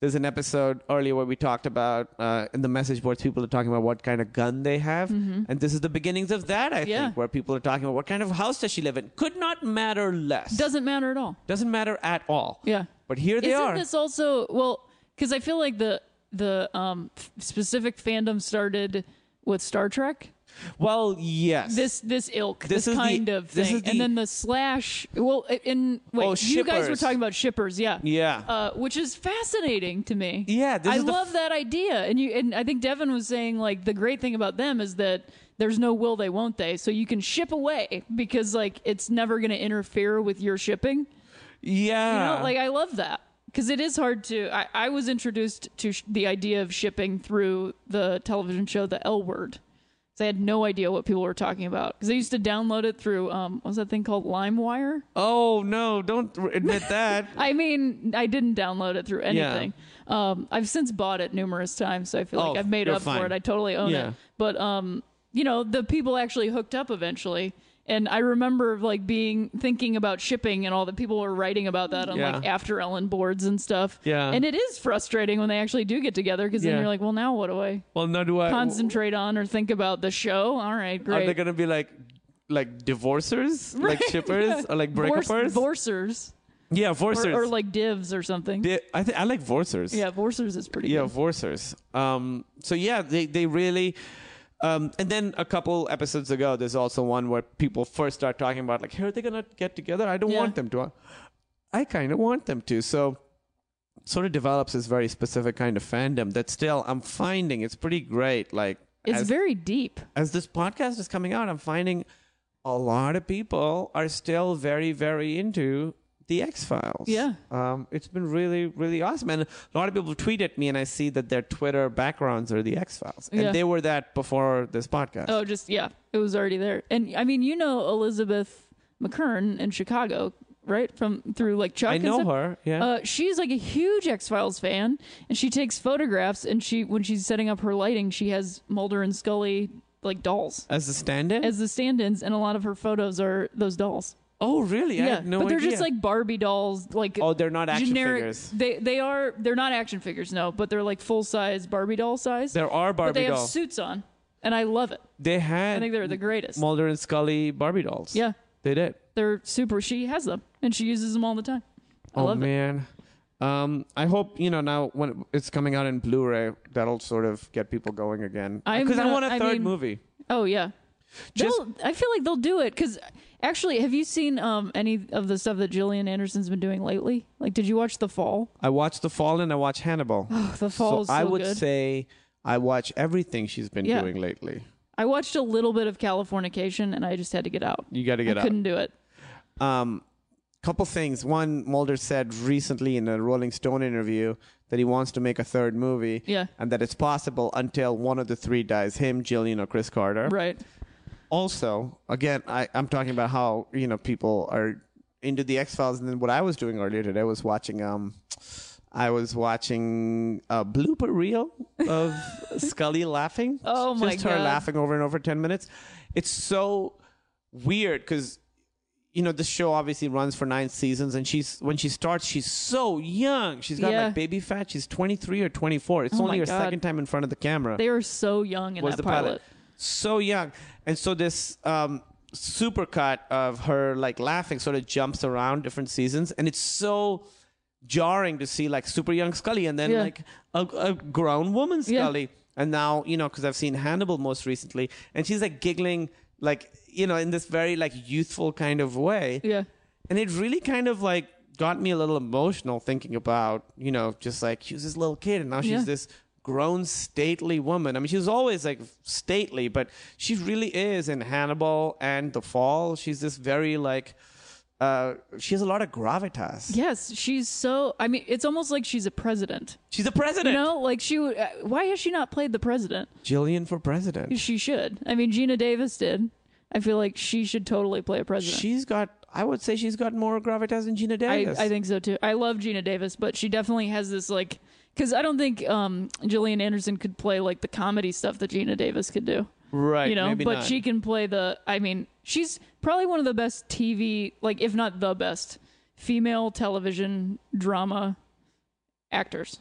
Speaker 5: There's an episode earlier where we talked about uh, in the message boards, people are talking about what kind of gun they have, and this is the beginnings of that. I
Speaker 6: Mm-hmm. Yeah.
Speaker 5: think where people are talking about what kind of house does she live in. Could not matter less.
Speaker 6: Doesn't matter at all.
Speaker 5: Doesn't matter at all.
Speaker 6: Yeah.
Speaker 5: But here they are.
Speaker 6: Isn't this also well? Because I feel like the the um f- specific fandom started with Star Trek.
Speaker 5: well, yes.
Speaker 6: This this ilk,
Speaker 5: This
Speaker 6: this,
Speaker 5: is the-
Speaker 6: kind of
Speaker 5: this
Speaker 6: thing,
Speaker 5: is the-
Speaker 6: and then the slash. Well, in wait,
Speaker 5: Oh,
Speaker 6: you guys were talking about shippers, yeah,
Speaker 5: Yeah.
Speaker 6: uh, which is fascinating to me.
Speaker 5: Yeah, this
Speaker 6: I love
Speaker 5: f-
Speaker 6: that idea, and you and I think Devin was saying like the great thing about them is that there's no will they won't they, so you can ship away because like it's never going to interfere with your shipping.
Speaker 5: yeah.
Speaker 6: You know, like I love that because it is hard to. I, I was introduced to sh- the idea of shipping through the television show The L Word. So I had no idea what people were talking about because I used to download it through um, was that thing called LimeWire?
Speaker 5: oh no! Don't admit that.
Speaker 6: I mean, I didn't download it through anything. Um, I've since bought it numerous times, so I feel
Speaker 5: Oh,
Speaker 6: like I've made up
Speaker 5: fine.
Speaker 6: for it. I totally own
Speaker 5: Yeah.
Speaker 6: it. But um, you know, the people actually hooked up eventually. And I remember like being thinking about shipping and all the people were writing about that on like AfterEllen boards and stuff.
Speaker 5: Yeah.
Speaker 6: And it is frustrating when they actually do get together because
Speaker 5: Yeah.
Speaker 6: then you're like, well, now what do I
Speaker 5: well, now Do I
Speaker 6: concentrate on or think about the show? All right, great.
Speaker 5: Are they gonna be like, like divorcers, like shippers, or like breakupers?
Speaker 6: Vorsers.
Speaker 5: yeah,
Speaker 6: Or,
Speaker 5: vorsers.
Speaker 6: or like divs or something.
Speaker 5: Di- I think I like vorsers.
Speaker 6: yeah, Vorsers is pretty
Speaker 5: yeah,
Speaker 6: good.
Speaker 5: vorsers. Um. So yeah, they they really. Um, and then a couple episodes ago, there's also one where people first start talking about like, "Hey, are they gonna get together?" I don't
Speaker 6: Yeah.
Speaker 5: want them to. I kind of want them to. So, sort of develops this very specific kind of fandom that still I'm finding it's pretty great. Like,
Speaker 6: It's
Speaker 5: as,
Speaker 6: very deep.
Speaker 5: as this podcast is coming out, I'm finding a lot of people are still very, very into the X Files.
Speaker 6: Yeah.
Speaker 5: Um, it's been really, really awesome. And a lot of people tweet at me, and I see that their Twitter backgrounds are the X Files. And
Speaker 6: Yeah.
Speaker 5: they were that before this podcast.
Speaker 6: Oh, just yeah, it was already there. And I mean, you know Elizabeth McKern in Chicago, right? From through like Chuck.
Speaker 5: I know her. Yeah.
Speaker 6: Uh, she's like a huge X Files fan, and she takes photographs. And she, when she's setting up her lighting, she has Mulder and Scully like dolls
Speaker 5: as the stand in?
Speaker 6: as the stand-ins, and a lot of her photos are those dolls.
Speaker 5: Oh, really? I
Speaker 6: yeah,
Speaker 5: had no
Speaker 6: but they're
Speaker 5: idea.
Speaker 6: just like Barbie dolls, like
Speaker 5: Oh, they're not action
Speaker 6: generic.
Speaker 5: figures.
Speaker 6: They they are they're not action figures, no, but they're like full size Barbie doll size.
Speaker 5: There are Barbie.
Speaker 6: but they
Speaker 5: Barbie
Speaker 6: have suits on, and I love it.
Speaker 5: They had
Speaker 6: I think they're the greatest.
Speaker 5: Mulder and Scully Barbie dolls.
Speaker 6: yeah,
Speaker 5: They did.
Speaker 6: they're super. She has them, and she uses them all the time. I
Speaker 5: oh,
Speaker 6: love it.
Speaker 5: man. Um, I hope you know now when it's coming out in Blu-ray, that'll sort of get people going again.
Speaker 6: I'm
Speaker 5: Because I
Speaker 6: gonna-
Speaker 5: want a
Speaker 6: I
Speaker 5: third
Speaker 6: mean-
Speaker 5: movie.
Speaker 6: Oh yeah.
Speaker 5: Just-
Speaker 6: They'll, I feel like they'll do it because actually, have you seen um, any of the stuff that Gillian Anderson's been doing lately? Like, did you watch The Fall?
Speaker 5: I watched The Fall and I watched Hannibal.
Speaker 6: The Fall is so
Speaker 5: I would
Speaker 6: good.
Speaker 5: say I watch everything she's been
Speaker 6: Yeah.
Speaker 5: doing lately.
Speaker 6: I watched a little bit of Californication, and I just had to get out.
Speaker 5: You got to get
Speaker 6: I
Speaker 5: out.
Speaker 6: couldn't do it.
Speaker 5: Um, couple things. One, Mulder said recently in a Rolling Stone interview that he wants to make a third movie.
Speaker 6: Yeah.
Speaker 5: And that it's possible until one of the three dies, him, Gillian, or Chris Carter.
Speaker 6: Right.
Speaker 5: Also, again, I, I'm talking about how, you know, people are into the X Files and then what I was doing earlier today was watching um I was watching a blooper reel of Scully laughing.
Speaker 6: Oh, my god!
Speaker 5: Just her
Speaker 6: God.
Speaker 5: laughing over and over 10 minutes. It's so weird because you know, the show obviously runs for nine seasons, and she's when she starts, she's so young. She's got
Speaker 6: Yeah.
Speaker 5: like baby fat. She's 23 or 24. It's
Speaker 6: Oh
Speaker 5: only her
Speaker 6: God.
Speaker 5: second time in front of the camera.
Speaker 6: They were so young in
Speaker 5: was
Speaker 6: that
Speaker 5: the pilot.
Speaker 6: pilot.
Speaker 5: So young, and so this um, super cut of her like laughing sort of jumps around different seasons, and it's so jarring to see like super young Scully and then
Speaker 6: Yeah.
Speaker 5: like a, a grown woman
Speaker 6: Yeah.
Speaker 5: Scully, and now you know because I've seen Hannibal most recently, and she's like giggling like you know in this very like youthful kind of way,
Speaker 6: Yeah.
Speaker 5: and it really kind of like got me a little emotional thinking about you know just like she was this little kid and now she's
Speaker 6: Yeah.
Speaker 5: this grown stately woman i mean she was always like stately but she really is in hannibal and the fall she's this very like uh she has a lot of gravitas
Speaker 6: Yes, she's so. I mean, it's almost like she's a president.
Speaker 5: she's a president
Speaker 6: You know, like she. would- uh, Why has she not played the president?
Speaker 5: gillian for president
Speaker 6: She should. I mean, Geena Davis did. I feel like she should totally play a president.
Speaker 5: she's got I would say she's got more gravitas than Gina
Speaker 6: I,
Speaker 5: Davis.
Speaker 6: I think so too. I love Geena Davis, but she definitely has this like because I don't think um, Gillian Anderson could play like the comedy stuff that Geena Davis could do.
Speaker 5: right.
Speaker 6: you know, but
Speaker 5: not.
Speaker 6: she can play the. I mean, she's probably one of the best TV, like if not the best, female television drama actors.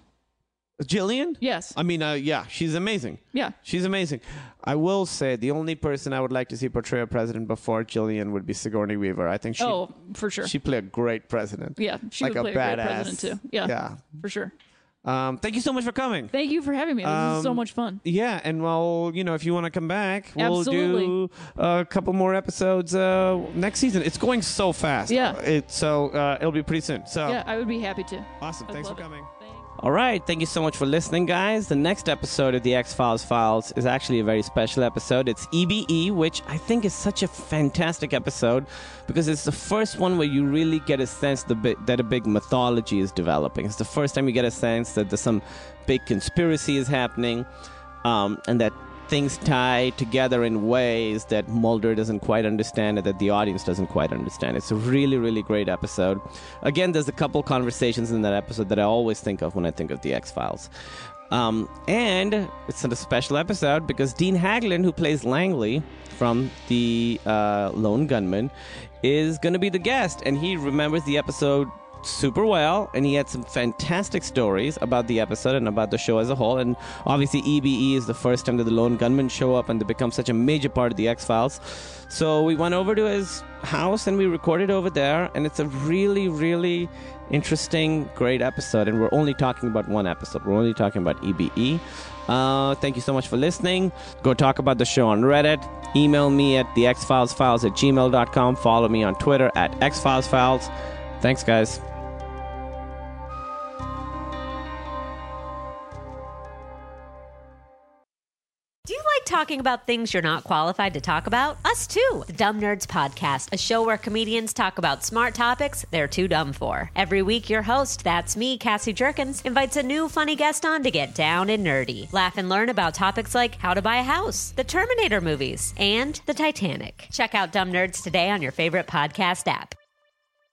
Speaker 5: Gillian.
Speaker 6: Yes.
Speaker 5: I mean, uh, yeah, she's amazing.
Speaker 6: Yeah.
Speaker 5: She's amazing. I will say the only person I would like to see portray a president before Gillian would be Sigourney Weaver. I think she
Speaker 6: oh, for sure.
Speaker 5: she played a great president.
Speaker 6: yeah, she
Speaker 5: like
Speaker 6: would
Speaker 5: a
Speaker 6: play a
Speaker 5: badass
Speaker 6: great president too. Yeah,
Speaker 5: Yeah.
Speaker 6: for sure.
Speaker 5: Um, thank you so much for coming.
Speaker 6: Thank you for having me. This is so
Speaker 5: Um,
Speaker 6: much fun.
Speaker 5: Yeah, and well, you know, if you want to come back, we'll
Speaker 6: Absolutely.
Speaker 5: do a couple more episodes uh, next season. It's going so fast.
Speaker 6: Yeah.
Speaker 5: It so uh, it'll be pretty soon. So
Speaker 6: Yeah, I would be happy to.
Speaker 5: awesome.
Speaker 6: I'd
Speaker 5: Thanks for
Speaker 6: love it.
Speaker 5: coming. All right. Thank you so much for listening, guys. The next episode of the X Files Files is actually a very special episode. It's EBE, which I think is such a fantastic episode because it's the first one where you really get a sense that a big mythology is developing. It's the first time you get a sense that there's some big conspiracy is happening um, and that things tie together in ways that Mulder doesn't quite understand and that the audience doesn't quite understand. It's a really, really great episode. Again, there's a couple conversations in that episode that I always think of when I think of the X Files. Um, and it's a special episode because Dean Haglund, who plays Langley from the uh, Lone Gunmen, is going to be the guest, and he remembers the episode super well, and he had some fantastic stories about the episode and about the show as a whole. And obviously, EBE is the first time that the Lone Gunmen show up and they become such a major part of the X Files. So we went over to his house and we recorded over there, and it's a really, really interesting, great episode. And we're only talking about one episode. We're only talking about EBE. Uh, thank you so much for listening. Go talk about the show on Reddit. Email me at the xfilesfiles at gmail.com. Follow me on Twitter at xfilesfiles. Thanks, guys.
Speaker 7: Like talking about things you're not qualified to talk about? Us too. The Dumb Nerds Podcast, a show where comedians talk about smart topics they're too dumb for. Every week, your host, that's me, Cassie Jerkins, invites a new funny guest on to get down and nerdy. Laugh and learn about topics like how to buy a house, the Terminator movies, and the Titanic. Check out Dumb Nerds today on your favorite podcast app.